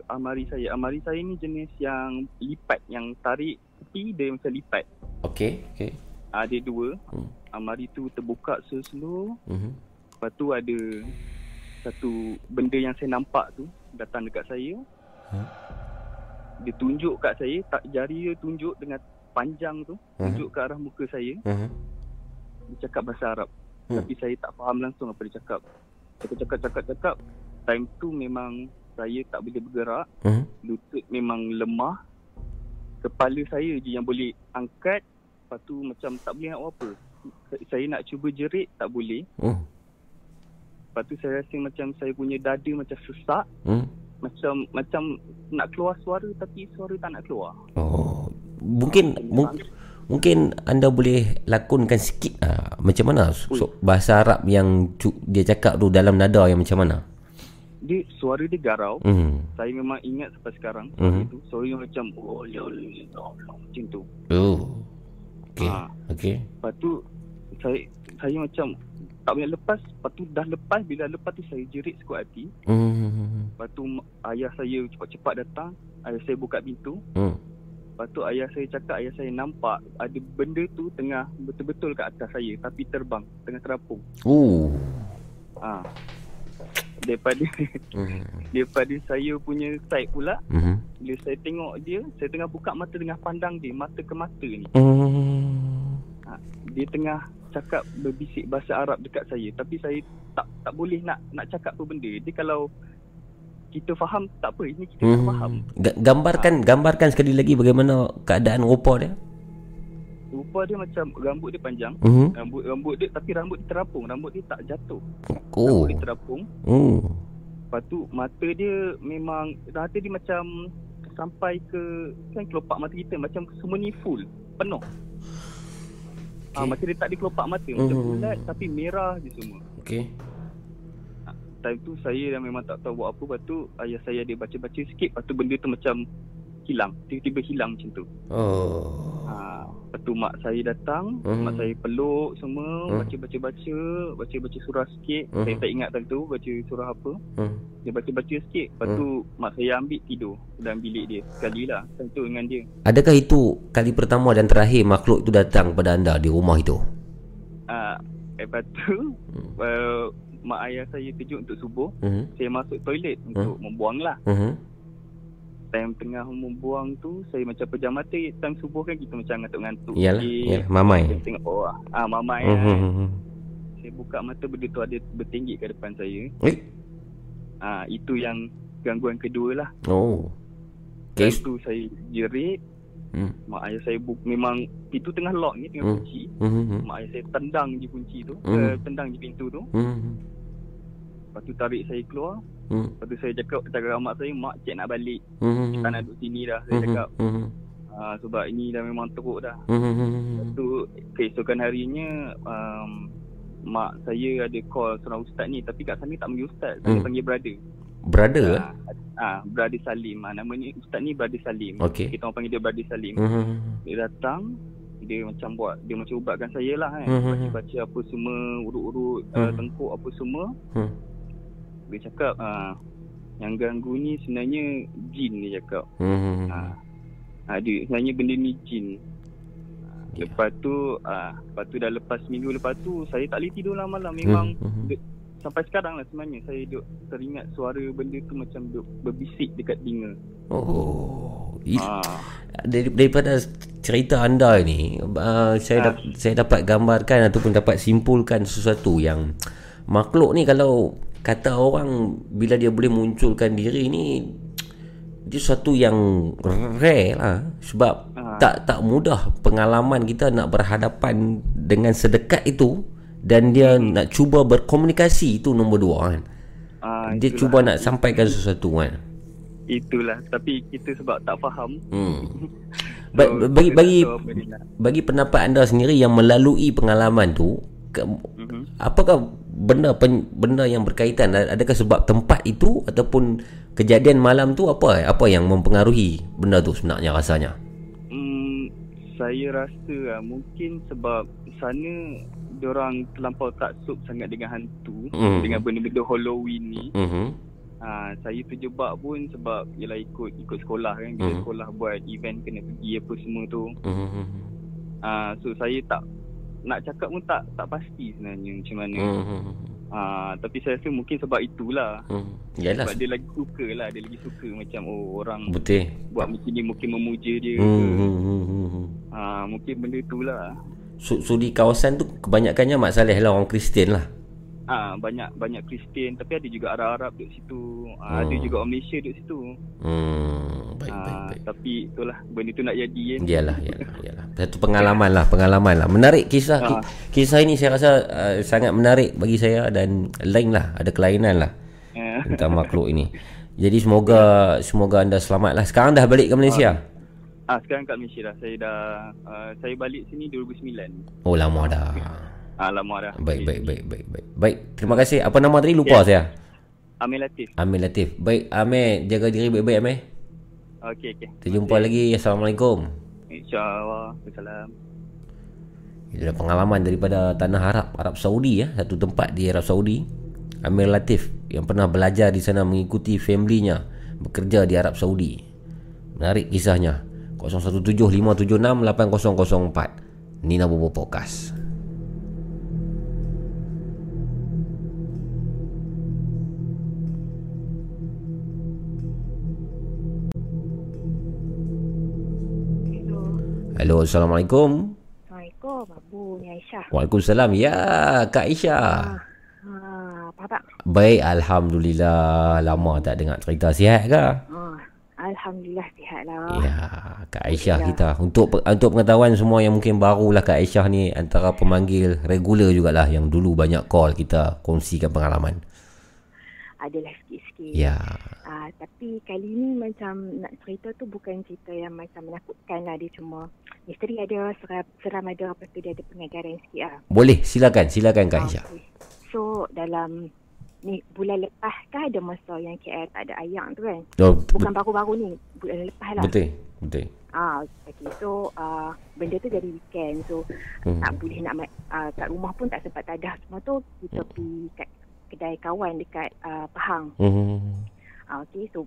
almari saya. Almari saya ni jenis yang lipat, yang tarik tepi dia macam lipat. Okey. Okey. Ada dua. Hmm. Almari tu terbuka slow-slow. Mhm. Lepas tu ada satu benda yang saya nampak tu datang dekat saya. Ha? Dia tunjuk kat saya, tak jari dia tunjuk dengan panjang tu, Hmm. tunjuk ke arah muka saya. Mhm. Dia cakap bahasa Arab. Hmm. Tapi saya tak faham langsung apa dia cakap. Dia cakap cakap cakap. Time tu memang saya tak boleh bergerak. Mhm. Lutut memang lemah. Kepala saya je yang boleh angkat. Lepas tu macam tak boleh nak buat apa. Saya nak cuba jerit tak boleh. Oh. Lepas tu saya rasa macam saya punya dada macam sesak. Hmm. Macam macam nak keluar suara tapi suara tak nak keluar. Oh. Mungkin mung, mungkin anda boleh lakonkan sikit ah, macam mana so, bahasa Arab yang dia cakap tu dalam nada yang macam mana? Dia suara dia garau. Hmm. Saya memang ingat sampai sekarang Mhm. suara tu. Suara dia macam oh ya macam tu. Oh. Okey. Ha. Okey. Lepas tu saya saya macam tak boleh lepas. Lepas tu dah lepas bila lepas tu saya jerit sekuat hati. Hmm. Lepas tu ayah saya cepat-cepat datang. Ayah saya buka pintu. Hmm. Lepas tu ayah saya cakap ayah saya nampak ada benda tu tengah betul-betul kat atas saya tapi terbang tengah terapung. Oh. Ha. Daripada Hmm. daripada saya punya side pula Mhm. bila saya tengok dia saya tengah buka mata tengah pandang dia mata ke mata ni. Hmm. Ha, dia tengah cakap berbisik bahasa Arab dekat saya tapi saya tak tak boleh nak nak cakap apa benda. Dia kalau kita faham tak apa ini kita tak Hmm. faham. Ga- Gambarkan gambarkan sekali lagi bagaimana keadaan rupa dia. Rupa dia macam rambut dia panjang. Mhm. Rambut rambut dia tapi rambut dia terapung, rambut dia tak jatuh. Oh. Rambut dia terapung. Oh. Lepas tu mata dia memang mata dia macam sampai ke kan kelopak mata kita macam semua ni full, penuh. Okay. Ah, mata dia tak ada kelopak mata macam Mhm. bulat tapi merah je semua. Okey. Time tu saya dah memang tak tahu buat apa Lepas tu ayah saya ada baca-baca sikit Lepas tu benda tu macam hilang Tiba-tiba hilang macam tu Oh. ha, Lepas tu mak saya datang Mhm. Mak saya peluk semua Mhm. Baca-baca-baca Baca-baca surah sikit Mhm. Saya tak ingat time tu Baca surah apa Hmm. Dia baca-baca sikit Lepas tu mak saya ambil tidur Dalam bilik dia Sekali lah Time tu dengan dia Adakah itu kali pertama dan terakhir makhluk itu datang pada anda di rumah itu? ha, Lepas tu uh, Mak ayah saya kejut untuk subuh Mhm. Saya masuk toilet Untuk membuang lah Mhm. Time tengah membuang tu saya macam pejam mata time subuh kan kita macam ngantuk-ngantuk Yalah, sikit. yalah, mamai. Tengok bawah ah mamai Hmm, kan. hmm, hmm, hmm. saya buka mata benda tu ada bertinggi kat depan saya Eh? ah itu yang gangguan kedua lah Oh. Time Kes. tu saya jerit Hmm. mak ayah saya bu- memang pintu tengah lock ni tengah Hmm. kunci hmm. mak ayah saya tendang je kunci tu Hmm. uh, tendang je pintu tu Hmm. lepas tu tarik saya keluar Hmm. lepas tu saya cakap cakap dengan mak saya mak cik nak balik Hmm. tak nak duduk sini dah saya Hmm. cakap Hmm. Ah, sebab ini dah memang teruk dah. Hmm. Lepas tu keesokan harinya um, mak saya ada call seorang ustaz ni tapi kat sana tak panggil ustaz, saya Hmm. panggil brother. Brother eh? Ah, brother Salim. Ah, nama ni ustaz ni brother Salim. Okey. Kita orang panggil dia brother Salim. Hmm. Dia datang dia macam buat dia macam ubatkan saya lah kan. Hmm. Baca-baca apa semua, urut-urut uh, Hmm. tengkuk apa semua. Hmm. Dia cakap ah, yang ganggu ni sebenarnya jin dia cakap. Hmm. Ah, ah, dia sebenarnya benda ni jin. Ah, Lepas tu ah, Lepas tu dah lepas minggu lepas tu Saya tak boleh tidur lah malam Memang Hmm, duk, Sampai sekarang lah sebenarnya Saya duk teringat suara benda tu Macam duk berbisik dekat telinga Oh. Ah. Dari, daripada cerita anda ini, uh, saya dap, saya dapat gambarkan ataupun dapat simpulkan sesuatu yang makhluk ni kalau kata orang bila dia boleh munculkan diri ni dia sesuatu yang rare lah sebab Ah. tak tak mudah pengalaman kita nak berhadapan dengan sedekat itu dan dia nak cuba berkomunikasi itu nombor dua kan. Ah, Dia itulah. cuba nak sampaikan sesuatu kan. Itulah Tapi kita sebab tak faham Hmm. Ba- bagi bagi nak. bagi pendapat anda sendiri yang melalui pengalaman tu ke, Mhm. apakah benda pen, benda yang berkaitan adakah sebab tempat itu ataupun kejadian malam tu apa apa yang mempengaruhi benda tu sebenarnya rasanya Hmm, saya rasa lah, mungkin sebab sana orang terlampau taksub sangat dengan hantu Mhm. dengan benda-benda Halloween ni. mhm Ha, saya terjebak pun sebab ialah ikut ikut sekolah kan bila Mhm. sekolah buat event kena pergi apa semua tu. mhm Ah so saya tak nak cakap pun tak tak pasti sebenarnya macam mana. mhm Ah tapi saya rasa mungkin sebab itulah. mhm yalah. Sebab dia lagi suka lah Dia lagi suka macam Oh orang betul. Buat macam ni Mungkin memuja dia hmm, ke. hmm, hmm, hmm, hmm. ha, Mungkin benda tu lah. So, so di kawasan tu kebanyakannya Mak Saleh lah orang Kristian lah ha, Banyak banyak Kristian Tapi ada juga Arab-Arab duduk situ ha, Ada Hmm. juga orang Malaysia duduk situ hmm, baik, ha, baik, baik. Tapi itulah Benda tu nak jadi kan Yalah, yalah, yalah. Satu pengalaman lah, pengalaman lah. Menarik kisah Ah. ki- kisah ini saya rasa uh, sangat menarik bagi saya dan lain lah, ada kelainan lah Ah. tentang makhluk ini. Jadi semoga semoga anda selamat lah. Sekarang dah balik ke Malaysia? Ah Sekarang kat Malaysia dah Saya dah uh, Saya balik sini 2009 Oh lama dah. Ah Lama dah Baik, baik, baik, baik, baik. Baik, terima kasih. Apa nama tadi lupa Ya. saya. Amir Latif Amir Latif. Baik, Amir jaga diri baik-baik Amir. Okey okey Kita jumpa lagi. Assalamualaikum. InsyaAllah Assalamualaikum Itu adalah pengalaman daripada tanah Arab, Arab Saudi ya, satu tempat di Arab Saudi. Amir Latif yang pernah belajar di sana mengikuti family-nya bekerja di Arab Saudi. Menarik kisahnya. 0175768004. Nina Bobo Podcast. Halo, Assalamualaikum. Assalamualaikum, Abu ni Aisyah. Waalaikumsalam. Ya, Kak Aisyah. Ha, apa tak? Baik, Alhamdulillah. Lama tak dengar cerita sihat ke? Ha, Alhamdulillah sihat lah. Ya, Kak Aisyah kita. Untuk untuk pengetahuan semua yang mungkin barulah Kak Aisyah ni antara pemanggil regular jugalah yang dulu banyak call kita kongsikan pengalaman. Adalah sikit-sikit. Ya. Ah, tapi kali ni macam nak cerita tu bukan cerita yang macam menakutkan lah. Dia cuma misteri ada, seram, seram ada. Lepas tu dia ada pengajaran sikit lah. Boleh, silakan, silakan Kak Aisyah. So dalam ni bulan lepas kan ada masa yang KL tak ada ayam tu kan. Oh, Bukan baru-baru ni, bulan lepas lah. Betul, betul. Ah, okay. So, uh, benda tu jadi weekend. So, Hmm. tak boleh nak uh, kat rumah pun tak sempat tadah semua tu. Kita Hmm. pergi kat kedai kawan dekat uh, Pahang. Hmm. Ah, okay. So,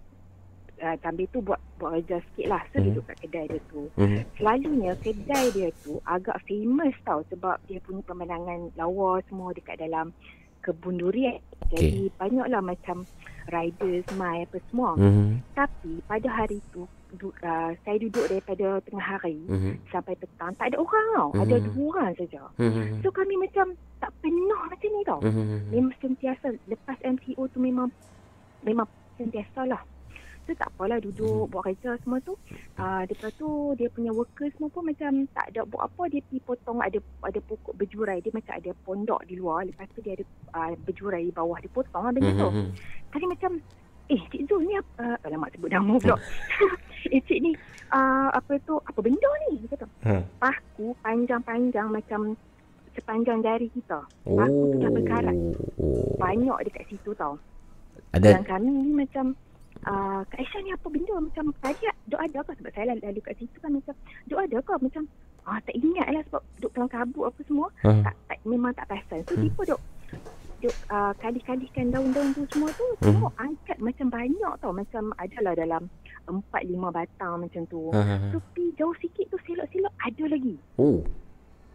uh, Tambil tu buat buat kerja sikit lah. So, Hmm. duduk kat kedai dia tu. Hmm. Selalunya kedai dia tu agak famous tau sebab dia punya pemandangan lawa semua dekat dalam kebun durian. Jadi banyaklah macam riders, mai apa semua. Mhm. Tapi pada hari tu du, uh, saya duduk daripada tengah hari Mhm. sampai petang tak ada orang tau. Mhm. Ada dua orang saja. Mhm. So kami macam tak penuh macam ni tau. Mhm. Memang sentiasa lepas MCO tu memang memang sentiasa lah. So tak apalah duduk buat kerja semua tu. Uh, lepas tu dia punya worker semua pun macam tak ada buat apa dia pergi potong ada ada pokok berjurai dia macam ada pondok di luar lepas tu dia ada uh, berjurai di bawah dia potong lah benda tu. Mhm. Kali macam eh Cik Zul ni apa uh, alamak sebut nama pula. eh Cik ni uh, apa tu apa benda ni dia kata. Ha. Paku panjang-panjang macam sepanjang jari kita. Oh. Paku tu dah berkarat. Banyak dekat situ tau. Ada Dan kami ni macam uh, Kak Aisyah ni apa benda macam tadi duk ada ke sebab saya lalu, kat situ kan macam duk ada ke macam ah tak ingat lah sebab duk kelang kabut apa semua Ha. tak, tak memang tak perasan so Hmm. duk duk uh, kalih-kalihkan daun-daun tu semua tu Hmm. semua angkat macam banyak tau macam adalah dalam empat lima batang macam tu Ha, ha, ha. so pi jauh sikit tu silap-silap ada lagi Oh.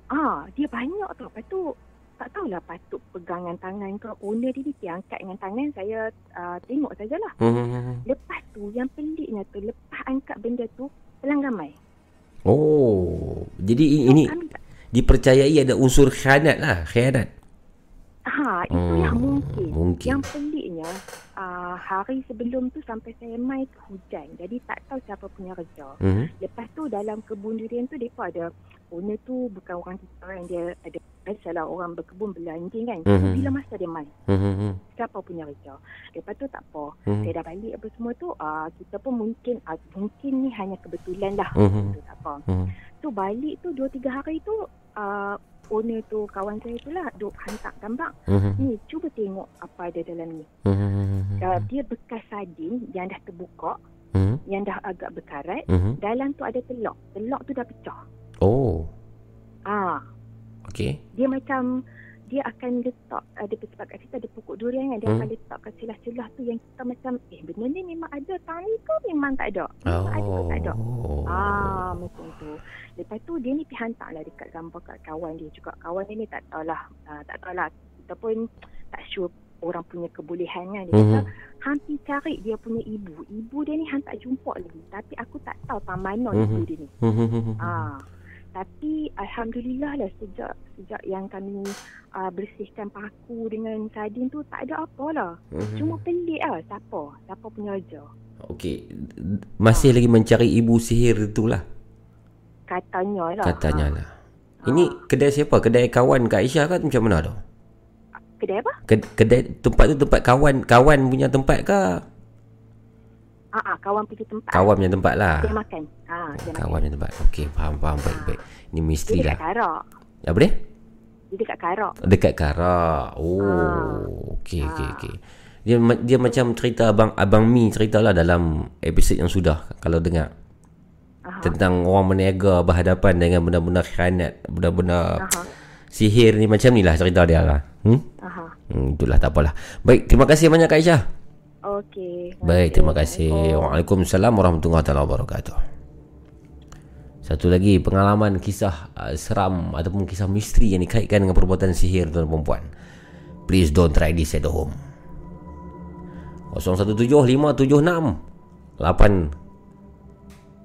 Ah, dia banyak tau. Lepas tu tak tahulah patut pegangan tangan ke owner dia dia angkat dengan tangan saya uh, tengok sajalah. Mhm. Lepas tu yang peliknya tu lepas angkat benda tu pelang ramai. Oh. Jadi i- ini dipercayai ada unsur khianat lah, khianat. Ha, itulah Hmm, mungkin. mungkin. Yang peliknya uh, hari sebelum tu sampai saya mai tu hujan. Jadi tak tahu siapa punya kerja. Mhm. Lepas tu dalam kebun durian tu depa ada owner tu bukan orang kita yang dia ada biasalah orang berkebun beli anjing kan. Mhm. Bila masa dia mai. Mhm. siapa punya kerja. Lepas tu tak apa. Hmm. Saya dah balik apa semua tu, uh, kita pun mungkin uh, mungkin ni hanya kebetulan lah. Mhm. Tu tak apa. Mhm. So balik tu 2 3 hari tu uh, owner tu kawan saya tu lah duk hantar gambar. Mhm. Ni cuba tengok apa ada dalam ni. Mhm. Uh, dia bekas sardin yang dah terbuka, Mhm. yang dah agak berkarat. Mhm. Dalam tu ada telur. Telur tu dah pecah. Oh. Ah, Okey. dia macam dia akan letak ada sebab kat situ ada pokok durian kan dia Hmm. akan letak kat celah-celah tu yang kita macam eh benda ni memang ada tahun ni ke memang tak ada memang ada ke tak ada Oh. ah macam tu lepas tu dia ni pergi hantar lah dekat gambar kat kawan dia juga kawan dia ni tak tahulah uh, tak tahulah kita pun tak sure orang punya kebolehan kan dia kata Mhm. hampir cari dia punya ibu ibu dia ni hang tak jumpa lagi tapi aku tak tahu tak mana Mhm. ibu dia ni Mhm. Ah, tapi alhamdulillah lah sejak sejak yang kami uh, bersihkan paku dengan sardin tu tak ada apa lah. Mhm. Cuma pelik lah siapa, siapa punya kerja. Okey. Masih lagi mencari ibu sihir itulah. Katanya lah. Katanya lah. Ini kedai siapa? Kedai kawan Kak Aisyah kan macam mana tu? Kedai apa? Kedai, kedai tempat tu tempat kawan kawan punya tempat ke? Ah, ah kawan pergi tempat. Kawan punya tempat lah. Dia makan. Ah, dia makan. Kawan punya tempat. Okey, faham faham baik baik. Ini Dia misteri dekat lah. Karak. Apa dia? Dia dekat Karak. Dekat Karak. Oh, okey okey okey. Dia dia macam cerita abang abang Mi ceritalah dalam episod yang sudah kalau dengar. Tentang orang berniaga berhadapan dengan benda-benda khianat, benda-benda sihir ni macam ni lah cerita dia lah. Hmm? Aha. Hmm, itulah tak apalah. Baik, terima kasih banyak Kak Aisyah. Okey. Baik, terima kasih. Waalaikumsalam warahmatullahi taala wabarakatuh. Satu lagi pengalaman kisah uh, seram ataupun kisah misteri yang dikaitkan dengan perbuatan sihir tuan perempuan. Please don't try this at home. 017576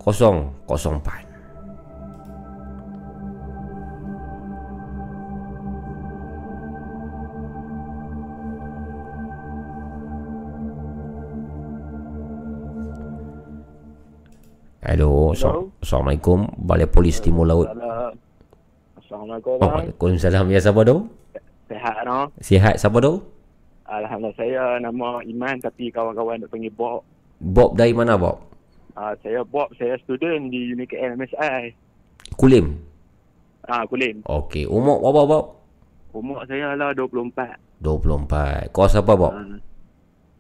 8004 Hello, Assalamu- Assalamualaikum. Balai Polis Timur Laut. Assalamualaikum. Oh, Waalaikumsalam. Ya, siapa tu? Sehat no? Sihat, siapa tu? Alhamdulillah saya nama Iman tapi kawan-kawan nak panggil Bob. Bob dari mana, Bob? Uh, saya Bob, saya student di UNIKL MSI. Kulim. Ah, Kulim. Okey, umur berapa, Bob? Umur saya lah 24. 24. Kos apa, Bob?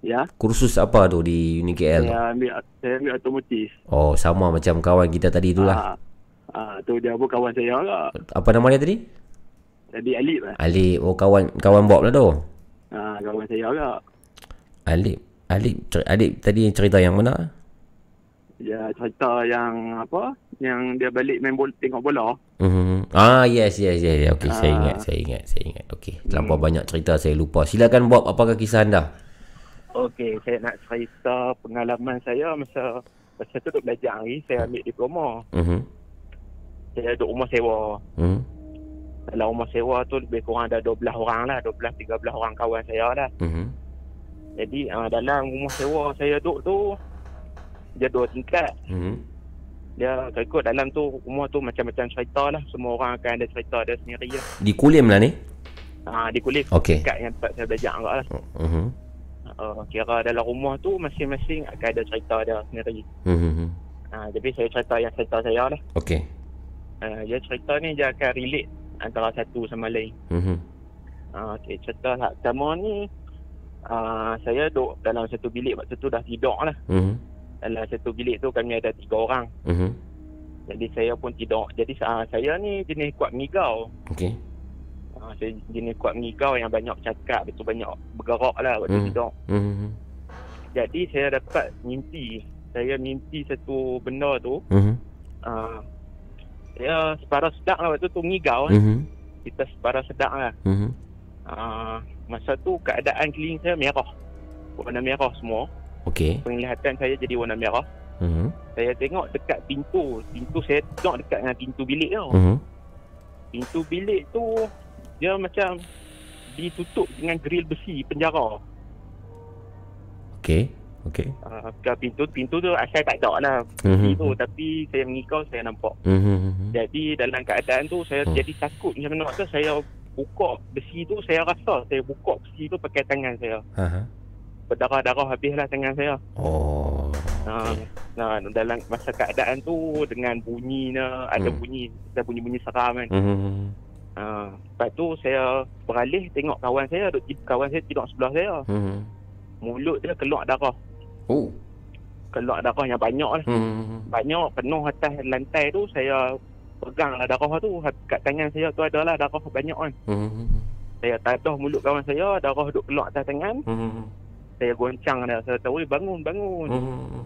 Ya. Kursus apa tu di UniKL tu? Saya ambil saya ambil otomotif. Oh, sama macam kawan kita tadi tu lah. Ah, ah tu dia pun kawan saya lah. Apa nama dia tadi? Jadi Alip lah. Ali. Oh, kawan kawan Bob lah tu. Ah, kawan saya lah. Alip. Alip, cer- Alip tadi cerita yang mana? Ya, cerita yang apa? Yang dia balik main bola, tengok bola. Mhm. Ah yes yes yes. yes. Okey, saya Ah. ingat, saya ingat, saya ingat. Okey, terlampau banyak cerita saya lupa. Silakan Bob, apakah kisah anda? Okey, saya nak cerita pengalaman saya masa masa tu duduk belajar ni, saya ambil diploma. Mhm. Saya duduk rumah sewa. Mhm. Dalam rumah sewa tu lebih kurang ada 12 orang lah, 12 13 orang kawan saya lah. Mhm. Jadi uh, dalam rumah sewa saya duduk tu dia dua tingkat. Mhm. Dia ikut dalam tu rumah tu macam-macam cerita lah. Semua orang akan ada cerita dia sendiri lah. Di Kulim lah ni. Ha, di kulit Okey. tingkat yang tempat saya belajar lah. Mhm. Uh, kira dalam rumah tu masing-masing akan ada cerita dia sendiri. Mhm. Ha, jadi saya cerita yang cerita saya lah. Okey. Uh, dia cerita ni dia akan relate antara satu sama lain. Mhm. Uh, okay, cerita lah. Pertama ni uh, saya duduk dalam satu bilik waktu tu dah tidur lah. Mhm. Dalam satu bilik tu kami ada tiga orang. Mhm. Jadi saya pun tidur. Jadi uh, saya ni jenis kuat mengigau. Okey. Uh, saya jenis kuat mengigau yang banyak cakap, betul banyak bergerak lah waktu Mhm. tidur. Mhm. Jadi saya dapat mimpi. Saya mimpi satu benda tu. Mhm. Uh, saya separa sedap lah waktu tu mengigau. kan. Mhm. Kita separa sedap lah. Mhm. Uh, masa tu keadaan keliling saya merah. Warna merah semua. Okey. Penglihatan saya jadi warna merah. Mhm. Saya tengok dekat pintu. Pintu saya tengok dekat dengan pintu bilik tau. Mhm. Pintu bilik tu dia macam ditutup dengan grill besi penjara. Okey. Okey. Uh, pintu pintu tu asal tak ada lah Mhm. tu tapi saya mengikau saya nampak. Mhm. Jadi dalam keadaan tu saya Hmm. jadi takut macam mana tu saya buka besi tu saya rasa saya buka besi tu pakai tangan saya. Aha. Berdarah-darah habislah tangan saya. Oh. Nah, nah, dalam masa keadaan tu dengan bunyinya ada Hmm. bunyi ada bunyi-bunyi seram kan. Mhm. Ha, lepas tu saya beralih tengok kawan saya kawan saya tidur sebelah saya. Mhm. Mulut dia keluar darah. Oh. Keluar darah yang banyak lah. Mhm. Banyak penuh atas lantai tu saya pegang lah darah tu kat tangan saya tu adalah darah banyak kan. Mhm. Saya tadah mulut kawan saya darah duk keluar atas tangan. Mhm. Saya goncang dia saya tahu "Oi, bangun bangun. Mhm.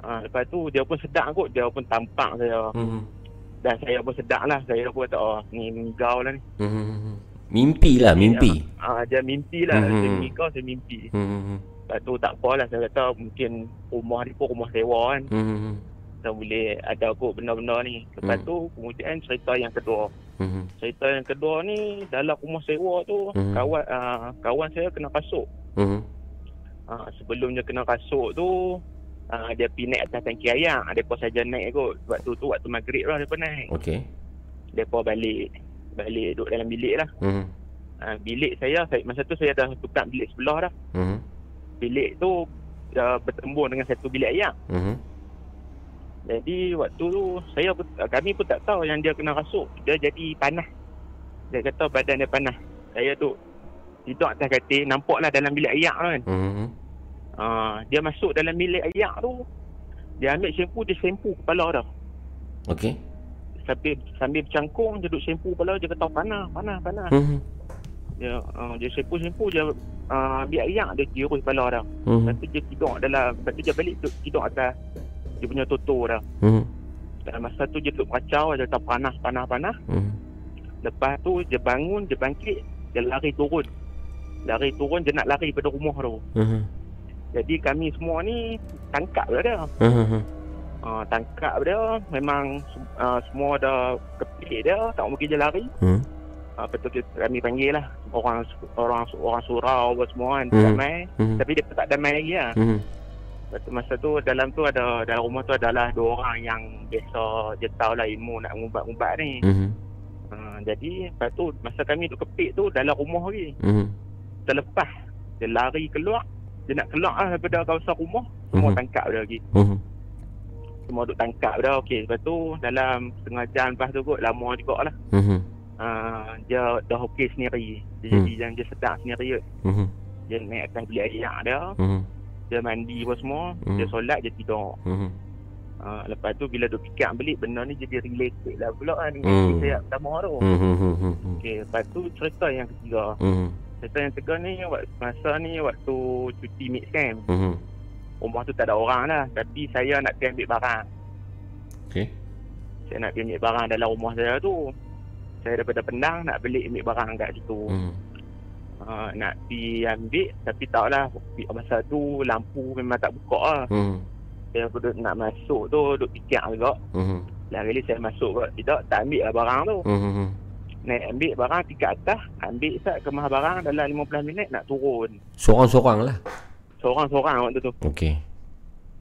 Ha, lepas tu dia pun sedap kot dia pun tampak saya. Mhm. Dan saya pun sedap lah saya pun kata oh ni mengigau lah ni. Mhm. Mimpi lah, mimpi. Ah, dia mimpi lah. Mhm. Saya mengigau, saya mimpi. Mhm. Lepas tu tak apalah. Saya kata mungkin rumah ni pun rumah sewa kan. Mhm. Kita boleh ada kot benda-benda ni. Lepas Mhm. tu kemudian cerita yang kedua. Mhm. Cerita yang kedua ni dalam rumah sewa tu Mhm. kawan uh, kawan saya kena kasut. Mhm. Uh, sebelum dia kena kasut tu uh, dia pergi naik atas tangki air. Depa saja naik kot. Waktu tu waktu maghrib lah depa naik. Okey. Depa balik balik duduk dalam bilik lah. Mhm. Uh, bilik saya, saya masa tu saya dah tukar bilik sebelah dah. Mhm. bilik tu dah bertembung dengan satu bilik ayak. Mhm. Jadi waktu tu saya pun, kami pun tak tahu yang dia kena rasuk. Dia jadi panas. Dia kata badan dia panas. Saya duduk tidur atas katil nampaklah dalam bilik ayak tu kan. Mhm. Uh, dia masuk dalam bilik ayak tu dia ambil shampoo dia shampoo kepala dah. Okey. Sambil sambil bercangkung dia duduk shampoo kepala dia kata panas panas panas. Mhm. Dia uh, dia shampoo shampoo dia uh, biar ayak dia kira kepala dah. Mhm. Lepas tu dia tidur dalam Lepas tu dia balik tidur atas Dia punya tutur dah Mhm. Dalam masa tu dia duduk kacau Dia kata panas panas panas Mhm. Lepas tu dia bangun Dia bangkit Dia lari turun Lari turun Dia nak lari pada rumah tu Mhm. Jadi kami semua ni Tangkap lah dia Mhm. uh, Tangkap dia Memang uh, Semua dah Kepik dia Tak mungkin dia lari Mhm. uh, tu kita- kami panggil lah Orang Orang orang surau apa Semua kan Mhm. Damai Mhm. Tapi dia tak damai lagi lah Mhm. Lepas tu masa tu dalam tu ada dalam rumah tu adalah dua orang yang biasa dia tahu lah ilmu nak ngumbat-ngumbat ni. Mhm. Ha, jadi lepas tu masa kami duduk kepik tu dalam rumah lagi. Mhm. Terlepas dia lari keluar. Dia nak keluar lah daripada kawasan rumah. Semua Mhm. tangkap dia lagi. Mhm. Semua duduk tangkap dia. Okey. Lepas tu dalam setengah jam lepas tu kot lama juga lah. Mhm. Ha, dia dah okey sendiri. Dia Hmm. jadi yang dia sedar sendiri. Mhm. Dia naik atas bilik air dia. Mhm. Dia mandi apa semua. Hmm. Dia solat, dia tidur. Mhm. Ha, lepas tu bila duk fikir balik benda ni jadi related lah pula kan dengan Hmm. hmm. saya pertama tu. Mhm. Mhm. Okey, lepas tu cerita yang ketiga. Mhm. Cerita yang ketiga ni waktu, masa ni waktu cuti mid camp. Mhm. rumah tu tak ada orang lah. Tapi saya nak pergi ambil barang. Okey. Saya nak pergi ambil barang dalam rumah saya tu. Saya daripada Penang nak beli ambil barang kat situ. Hmm. Uh, nak pergi ambil tapi tak lah masa tu lampu memang tak buka lah. Hmm. Saya duduk nak masuk tu duduk fikir juga. Hmm. Lari saya masuk kot. Tidak, tak ambil lah barang tu. Hmm. Naik ambil barang tingkat atas. Ambil sat kemah barang dalam 15 minit nak turun. Seorang-seorang lah. Seorang-seorang waktu tu. Okey.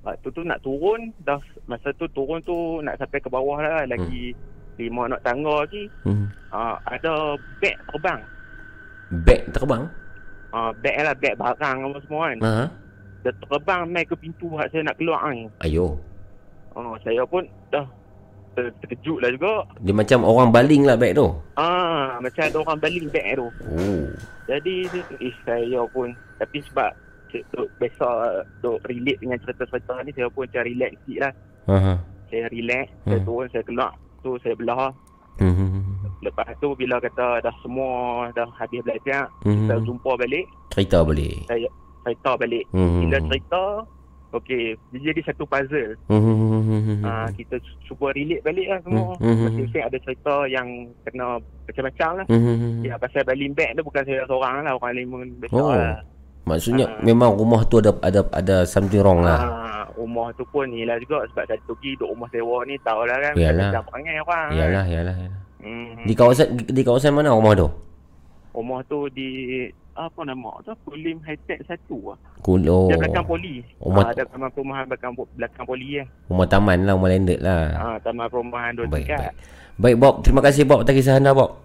Waktu tu nak turun. Dah masa tu turun tu nak sampai ke bawah lah. Lagi lima nak tangga lagi. Hmm. Uh, ada beg terbang. Beg terbang? Uh, beg lah, beg barang apa semua kan. Ha. Dia terbang main ke pintu hak saya nak keluar ni. Ayo. Oh, saya pun dah ter- terkejut lah juga. Dia macam orang baling lah beg tu. Ah, macam ada orang baling beg tu. Oh. Jadi eh, saya pun tapi sebab saya duk biasa duk relate dengan cerita-cerita ni saya pun macam relax sikit lah. Ha. Saya relax, saya Hmm. turun, saya keluar. Tu saya belah. Hmm. Lepas tu bila kata dah semua dah habis belajar, Hmm. kita jumpa balik. Cerita boleh. Saya cerita balik. Hmm. Bila cerita, okey, dia jadi satu puzzle. Hmm. Ah, kita cuba relate balik lah semua. Hmm, hmm, Masing-masing ada cerita yang kena macam-macam lah. Ya, pasal baling bag tu bukan saya seorang lah. Orang lain pun besar Oh. lah. Maksudnya memang rumah tu ada ada ada something wrong lah. Ah, rumah tu pun ni lah juga sebab satu lagi duduk rumah sewa ni tahu lah kan. Yalah. Macam perangai orang. Iyalah, iyalah. iyalah. Hmm. Di kawasan di kawasan mana rumah tu? Rumah tu di apa nama tu? Kulim High Tech 1 lah. Kulo. Dia belakang poli. Rumah- Ah, ada taman perumahan belakang, belakang poli lah. Rumah taman lah, rumah landed lah. Ah, taman perumahan dua Baik, tingkat. Baik Bob, terima kasih Bob atas kisah anda Bob.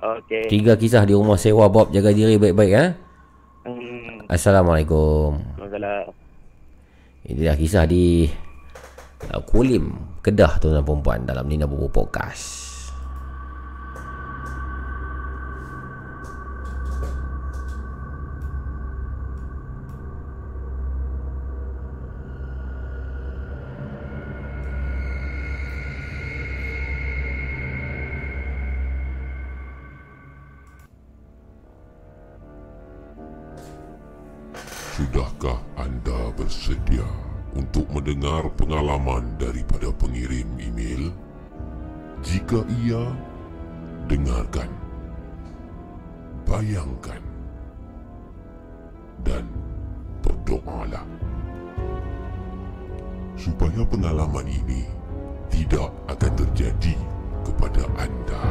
Okey. Tiga kisah di rumah sewa Bob jaga diri baik-baik ha. Hmm. Assalamualaikum. Masalah. Ini kisah di uh, Kulim, Kedah tuan dan perempuan dalam Nina Bobo Podcast. Sudahkah anda bersedia untuk mendengar pengalaman daripada pengirim email? Jika iya, dengarkan. Bayangkan. Dan berdoalah. Supaya pengalaman ini tidak akan terjadi kepada anda.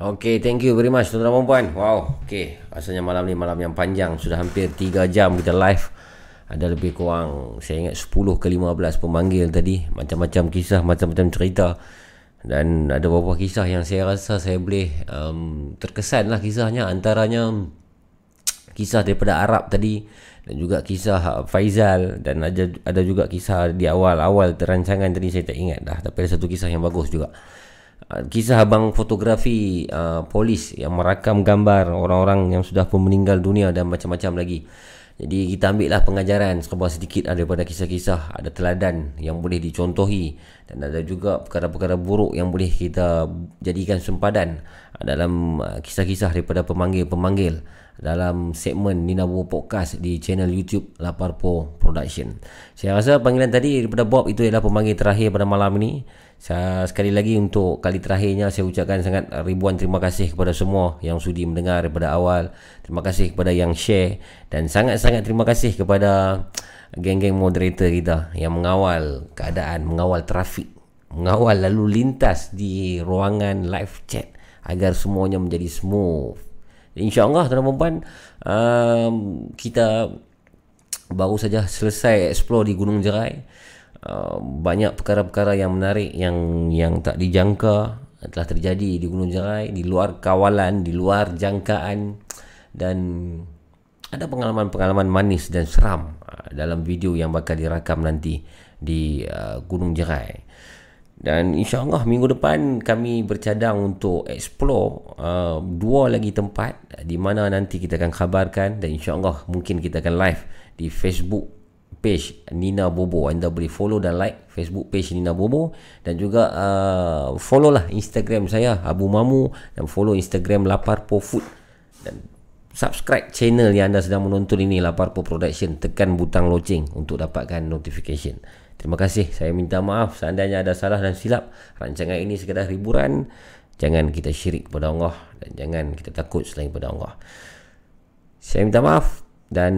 Okay, thank you very much tuan dan perempuan. Wow, okay. Rasanya malam ni malam yang panjang. Sudah hampir 3 jam kita live. Ada lebih kurang, saya ingat 10 ke 15 pemanggil tadi. Macam-macam kisah, macam-macam cerita. Dan ada beberapa kisah yang saya rasa saya boleh um, terkesan lah kisahnya. Antaranya kisah daripada Arab tadi dan juga kisah uh, Faizal dan ada ada juga kisah di awal-awal terancangan tadi saya tak ingat dah tapi ada satu kisah yang bagus juga. Uh, kisah abang fotografi uh, polis yang merakam gambar orang-orang yang sudah pun meninggal dunia dan macam-macam lagi. Jadi kita ambil lah pengajaran serba sedikit daripada kisah-kisah Ada teladan yang boleh dicontohi Dan ada juga perkara-perkara buruk yang boleh kita jadikan sempadan Dalam uh, kisah-kisah daripada pemanggil-pemanggil Dalam segmen Nina Bobo Podcast di channel YouTube Laparpo Production Saya rasa panggilan tadi daripada Bob itu adalah pemanggil terakhir pada malam ini sekali lagi untuk kali terakhirnya saya ucapkan sangat ribuan terima kasih kepada semua yang sudi mendengar daripada awal. Terima kasih kepada yang share dan sangat-sangat terima kasih kepada geng-geng moderator kita yang mengawal keadaan, mengawal trafik, mengawal lalu lintas di ruangan live chat agar semuanya menjadi smooth. InsyaAllah tuan-tuan perempuan um, kita baru saja selesai explore di Gunung Jerai. Uh, banyak perkara-perkara yang menarik yang yang tak dijangka telah terjadi di Gunung Jerai di luar kawalan, di luar jangkaan dan ada pengalaman-pengalaman manis dan seram uh, dalam video yang bakal dirakam nanti di uh, Gunung Jerai. Dan insyaAllah minggu depan kami bercadang untuk explore uh, dua lagi tempat di mana nanti kita akan khabarkan dan insyaAllah mungkin kita akan live di Facebook page Nina Bobo. Anda boleh follow dan like Facebook page Nina Bobo. Dan juga uh, follow lah Instagram saya Abu Mamu. Dan follow Instagram Laparpo Food. Dan subscribe channel yang anda sedang menonton ini Laparpo Production. Tekan butang loceng untuk dapatkan notification. Terima kasih. Saya minta maaf. Seandainya ada salah dan silap rancangan ini sekadar hiburan. Jangan kita syirik kepada Allah dan jangan kita takut selain kepada Allah. Saya minta maaf dan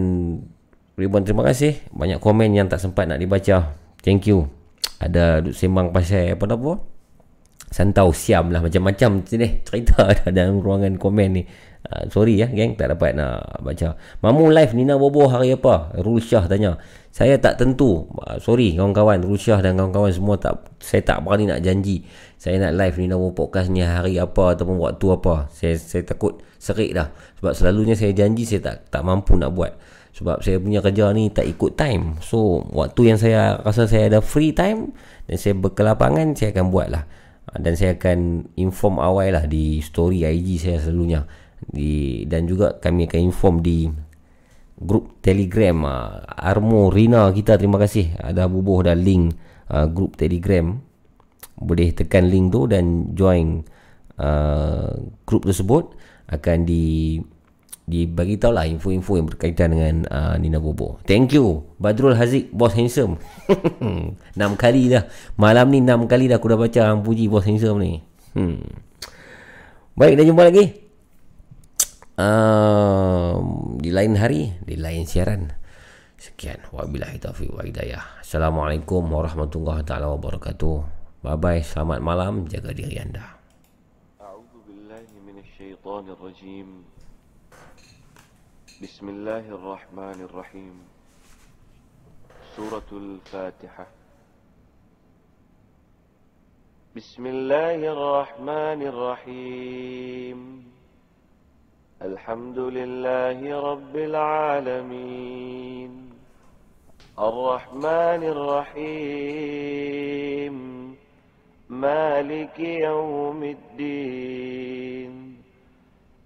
Ribuan terima kasih. Banyak komen yang tak sempat nak dibaca. Thank you. Ada duk sembang pasal apa apa? Santau siam lah Macam-macam ni. Cerita dalam ruangan komen ni. Uh, Sorry ya geng Tak dapat nak baca. Mamu live Nina Bobo hari apa? Rul Shah tanya. Saya tak tentu. Uh, Sorry kawan-kawan Rul Shah dan kawan-kawan semua tak Saya tak berani nak janji. Saya nak live Nina Bobo podcast ni hari apa Ataupun waktu apa. Saya saya takut serik dah. Sebab selalunya saya janji Saya tak tak mampu nak buat sebab saya punya kerja ni tak ikut time. So waktu yang saya rasa saya ada free time dan saya berkelapangan saya akan buat lah ah, dan saya akan inform awal lah di story IG saya selalunya. Di, dan juga kami akan inform di grup telegram. Uh, Armo Rina kita terima kasih. Ada bubuh dan link uh, grup telegram. Boleh tekan link tu dan join uh, grup tersebut. Akan di dibagi tahu lah info-info yang berkaitan dengan uh, Nina Bobo. Thank you Badrul Haziq Boss Handsome. 6 kali dah. Malam ni 6 kali dah aku dah baca hang puji Boss Handsome ni. Hmm. Baik, dah jumpa lagi. Uh, di lain hari, di lain siaran. Sekian. Wabillahi taufiq wa hidayah. Assalamualaikum warahmatullahi taala wabarakatuh. Bye bye. Selamat malam. Jaga diri anda. بسم الله الرحمن الرحيم. سورة الفاتحة. بسم الله الرحمن الرحيم. الحمد لله رب العالمين. الرحمن الرحيم. مالك يوم الدين.